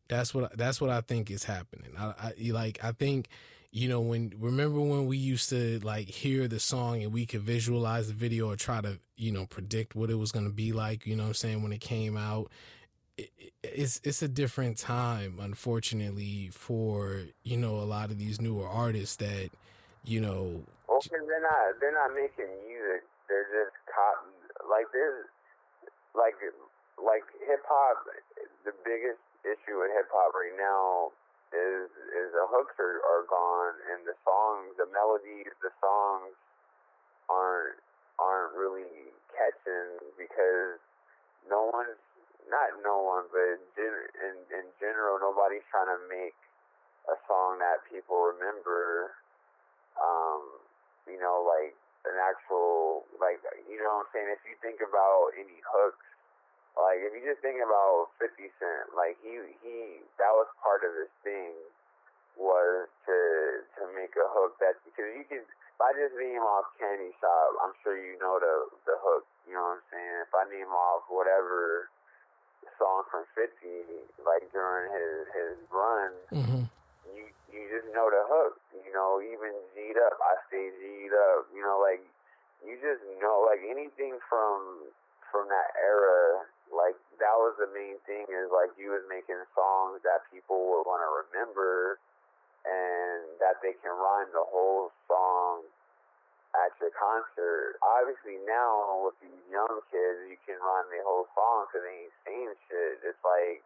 That's what that's what i think is happening. I, I like i think you know when remember when we used to like hear the song and we could visualize the video or try to you know predict what it was going to be like you know i'm saying when it came out? It, it's it's a different time unfortunately for you know a lot of these newer artists that you know Well, because they're not they're not making music. They're just cotton. Like there's like like hip hop. The biggest issue with hip hop right now is is the hooks are, are gone and the songs, the melodies, the songs aren't aren't really catching because no one's not no one, but in in general, nobody's trying to make a song that people remember. Um, you know, like an actual, like, you know what I'm saying? If you think about any hooks like if you just think about Fifty Cent, like he he that was part of his thing was to to make a hook that because you can if I just name off Candy Shop, I'm sure you know the the hook. You know what I'm saying? If I name off whatever song from Fifty, like during his his run, mm-hmm. You you just know the hook. You know, even G'd up, I stay G'd up. You know, like you just know like anything from from that era like that was the main thing is like you was making songs that people would want to remember and that they can rhyme the whole song at your concert. Obviously now with these young kids, you can rhyme the whole song because they ain't saying shit. It's like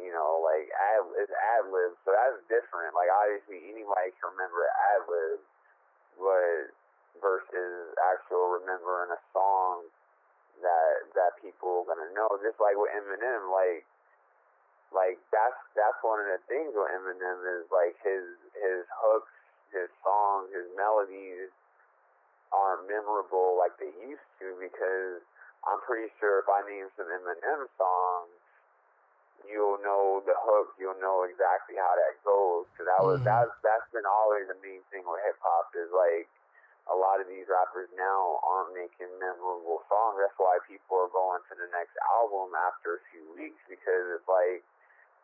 you know, like ad it's ad lib, so that's different. Like obviously anybody can remember ad lib, but versus actual remembering a song that that people are gonna know. Just like with Eminem, like like that's that's one of the things with Eminem is like his his hooks, his songs, his melodies aren't memorable like they used to because I'm pretty sure if I name some Eminem songs, you'll know the hook, you'll know exactly how that goes. Because that was mm-hmm. that's that's been always the main thing with hip hop is like a lot of these rappers now aren't making memorable songs. That's why people are going to the next album after a few weeks because it's like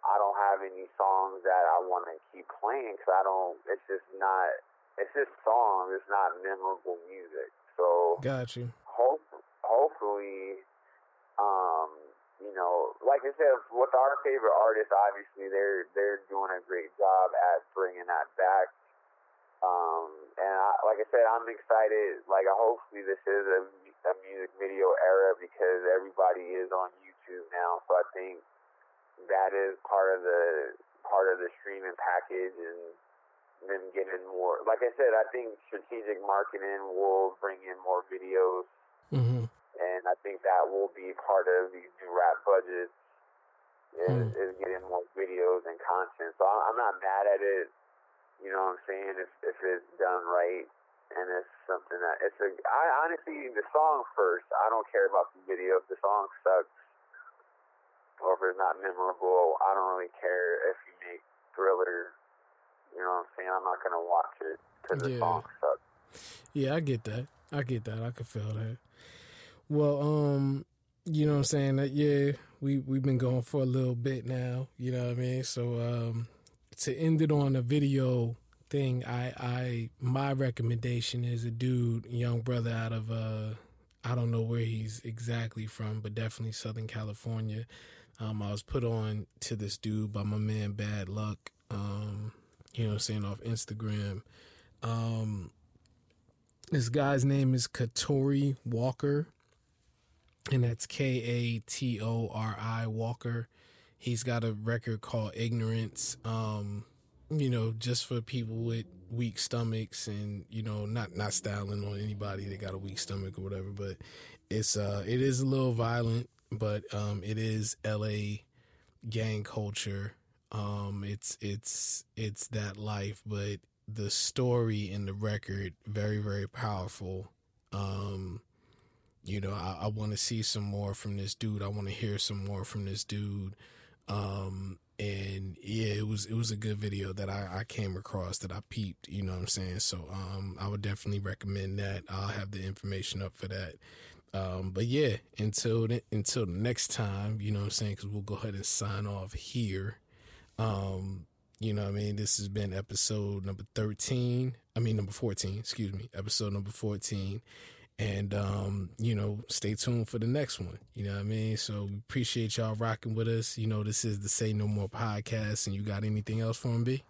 I don't have any songs that I want to keep playing because I don't. It's just not. It's just songs. It's not memorable music. So got you. Hope, hopefully, um, you know, like I said, with our favorite artists, obviously they're they're doing a great job at bringing that back um, and I, like I said, I'm excited. Like, hopefully, this is a, a music video era because everybody is on YouTube now. So I think that is part of the part of the streaming package and them getting more. Like I said, I think strategic marketing will bring in more videos, mm-hmm. And I think that will be part of these new rap budgets. Is, mm. is getting more videos and content. So I'm not mad at it. You know what I'm saying? If if it's done right and it's something that it's a I honestly the song first. I don't care about the video. If the song sucks or if it's not memorable, I don't really care if you make thriller. You know what I'm saying? I'm not gonna watch it because the yeah. song sucks. Yeah, I get that. I get that. I can feel that. Well, um, you know what I'm saying? That yeah, we we've been going for a little bit now. You know what I mean? So um, to end it on a video thing, I I my recommendation is a dude, young brother out of uh I don't know where he's exactly from, but definitely Southern California. Um, I was put on to this dude by my man Bad Luck. Um, you know, what I'm saying off Instagram. Um, this guy's name is Katori Walker, and that's K A T O R I Walker. He's got a record called Ignorance. Um, you know, just for people with weak stomachs and, you know, not not styling on anybody that got a weak stomach or whatever, but it's uh it is a little violent, but um it is LA gang culture. Um it's it's it's that life, but the story and the record very very powerful. Um you know, I, I want to see some more from this dude. I want to hear some more from this dude. Um, and yeah, it was it was a good video that I, I came across that I peeped. You know what I'm saying? So um, I would definitely recommend that. I'll have the information up for that. Um, but yeah, until the, until the next time, you know what I'm saying? Because we'll go ahead and sign off here. Um, you know what I mean? This has been episode number 13. I mean, number 14, excuse me, episode number 14 and um, you know, stay tuned for the next one. You know what I mean? So we appreciate y'all rocking with us. You know, this is the Say No More podcast, and you got anything else for him, B?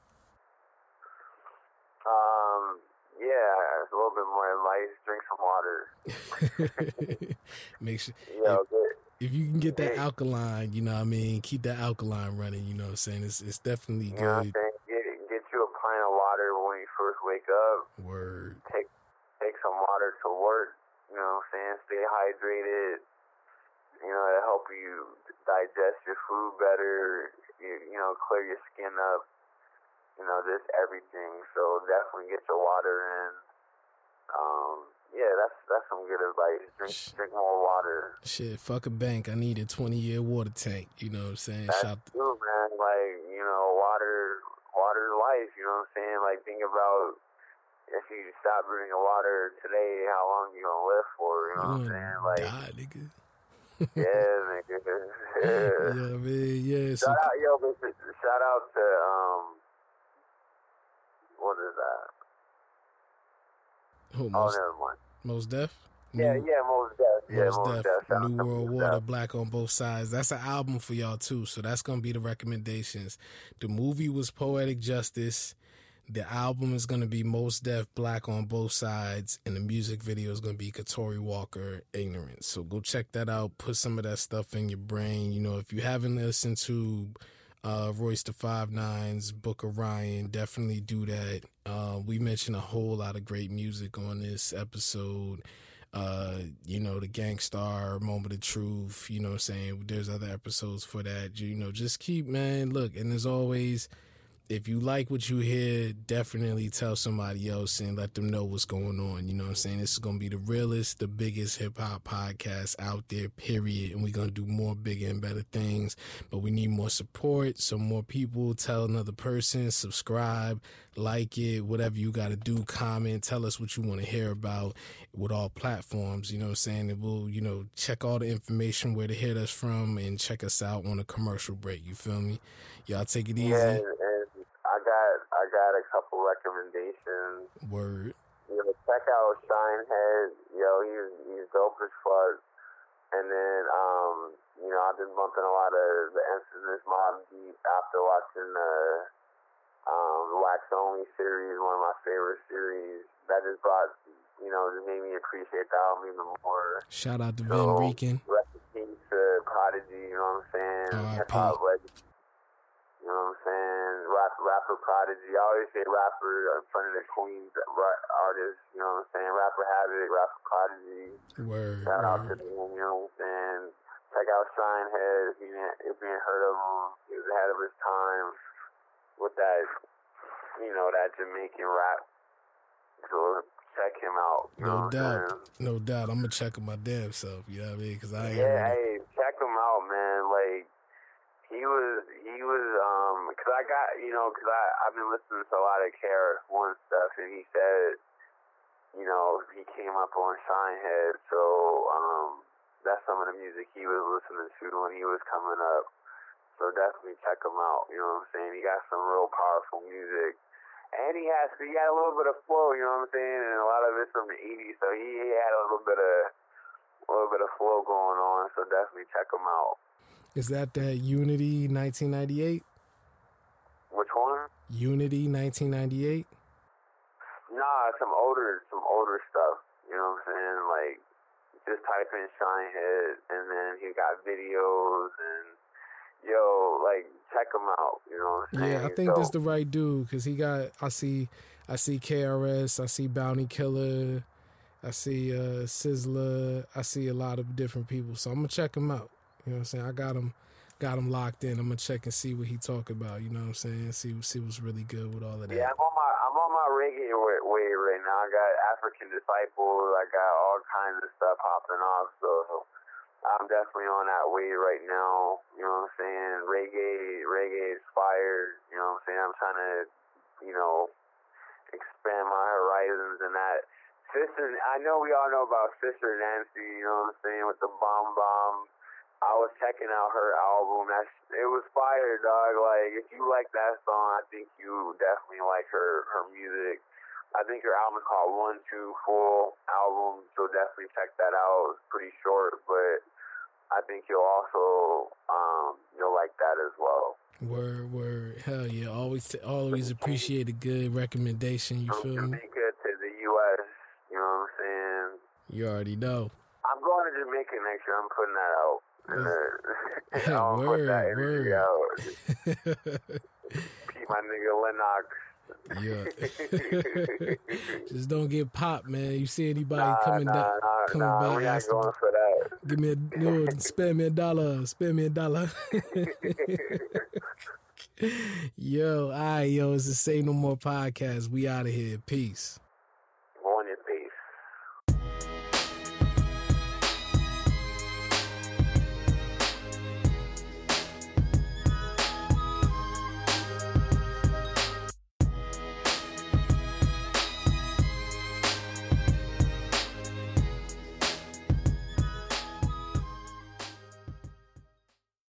Um, yeah, a little bit more advice. Drink some water. Make sure. Yeah, if, if you can get that alkaline, you know what I mean, keep that alkaline running. You know what I'm saying? It's it's definitely you good. Get get you a pint of water when you first wake up. Word. Take take some water to work. You know what I'm saying? Stay hydrated. You know, to help you digest your food better. You, you know, clear your skin up. You know, just everything. So definitely get your water in. Um, yeah, that's that's some good advice. Drink drink more water. Shit, fuck a bank. I need a twenty year water tank. You know what I'm saying? That's Shout true, man. Like you know, water, water life. You know what I'm saying? Like think about if you stop drinking water today, how long you gonna live for? You know what I'm saying? Like, die, nigga. yeah, nigga. yeah, man. Yeah. So, shout out, yo, shout out to um, what is that? Who, Oh, most, never mind. Mos Def. Yeah, New- yeah, Mos Def. Yeah, Most Mos Def, deaf. New World Water, Def. Black on Both Sides. That's an album for y'all too. So that's gonna be the recommendations. The movie was Poetic Justice. The album is gonna be Mos Def, Black on Both Sides, and the music video is gonna be Katori Walker, Ignorance. So go check that out. Put some of that stuff in your brain. You know, if you haven't listened to uh, Royce the Five Nines, Book of Ryan, definitely do that. Uh, we mentioned a whole lot of great music on this episode uh you know the Gang Starr moment of truth you know i'm saying there's other episodes for that you know just keep man look and as always if you like what you hear definitely tell somebody else and let them know what's going on you know what i'm saying this is going to be the realest the biggest hip-hop podcast out there period and we're going to do more bigger and better things but we need more support so more people tell another person subscribe like it whatever you got to do comment tell us what you want to hear about with all platforms, you know what I'm saying? And we'll, you know, check all the information where to hit us from and check us out on a commercial break. You feel me? Y'all take it easy. Yeah, got a couple recommendations. Word. You know, check out Shinehead. Yo, he's he's dope as fuck. And then, um, you know, I've been bumping a lot of the Infamous Mobb Deep after watching the um, Wax Only series, one of my favorite series. That just brought, you know, just made me appreciate the album even more. Shout out to So, Van Rican. Rest in peace to Prodigy, you know what I'm saying? Hip hop legend. You know what I'm saying? Rap, rapper Prodigy. I always say rapper in front of the Queens ra- artist. You know what I'm saying? Rapper Havoc, rapper Prodigy. Word. Shout out to them. You know what I'm saying? Check out Shinehead if you ain't, if you ain't heard of him. He was ahead of his time with that, you know, that Jamaican rap. So check him out. No know what I'm saying? doubt. No doubt. I'm to check on my damn self. You know what I mean? Because I ain't Yeah, hey, check him out, man. Like he was, he was, um, cause I got, you know, cause I I've been listening to a lot of KRS One stuff, and he said, you know, he came up on Shinehead, so um, that's some of the music he was listening to when he was coming up. So definitely check him out. You know what I'm saying? He got some real powerful music. And he has he had a little bit of flow, you know what I'm saying, and a lot of it's from the '80s, so he, he had a little bit of a little bit of flow going on. So definitely check him out. Is that that Unity 1998? Which one? Unity 1998? Nah, some older some older stuff. You know what I'm saying? Like just type in Shinehead, and then he got videos and yo, like check him out. You know what I'm saying? Yeah, I think so, that's the right dude because he got. I see, I see KRS, I see Bounty Killer, I see uh Sizzla, I see a lot of different people. So I'm gonna check him out. You know what I'm saying? I got him, got him locked in. I'm gonna check and see what he talk about. You know what I'm saying? See, see what's really good with all of that. Yeah, I'm on my I'm on my reggae wa- wave right now. I got African disciples. I got all kinds of stuff hopping off. So I'm definitely on that wave right now. You know what I'm saying? Reggae, reggae is fire. You know what I'm saying? I'm trying to, you know, expand my horizons and that. Sister, I know we all know about Sister Nancy. You know what I'm saying? With the Bam Bam. I was checking out her album. That's it was fire, dog. Like if you like that song, I think you definitely like her her music. I think her album is called One Two Full album, so definitely check that out. It's pretty short, but I think you'll also um you'll like that as well. Word, word, hell yeah! Always, always appreciate a good recommendation. You From feel me? Jamaica to the U.S., you know what I'm saying? You already know. I'm going to Jamaica next year. I'm putting that out. I'm gonna that Word, energy word. out. Keep my nigga Lennox. yeah. Just don't get popped, man. You see anybody Nah, coming nah, down, nah, coming nah, by, we ask going for that. give me a no, spend me a dollar, spend me a dollar. yo, all right, yo, it's the Say No More podcast. We out of here. Peace.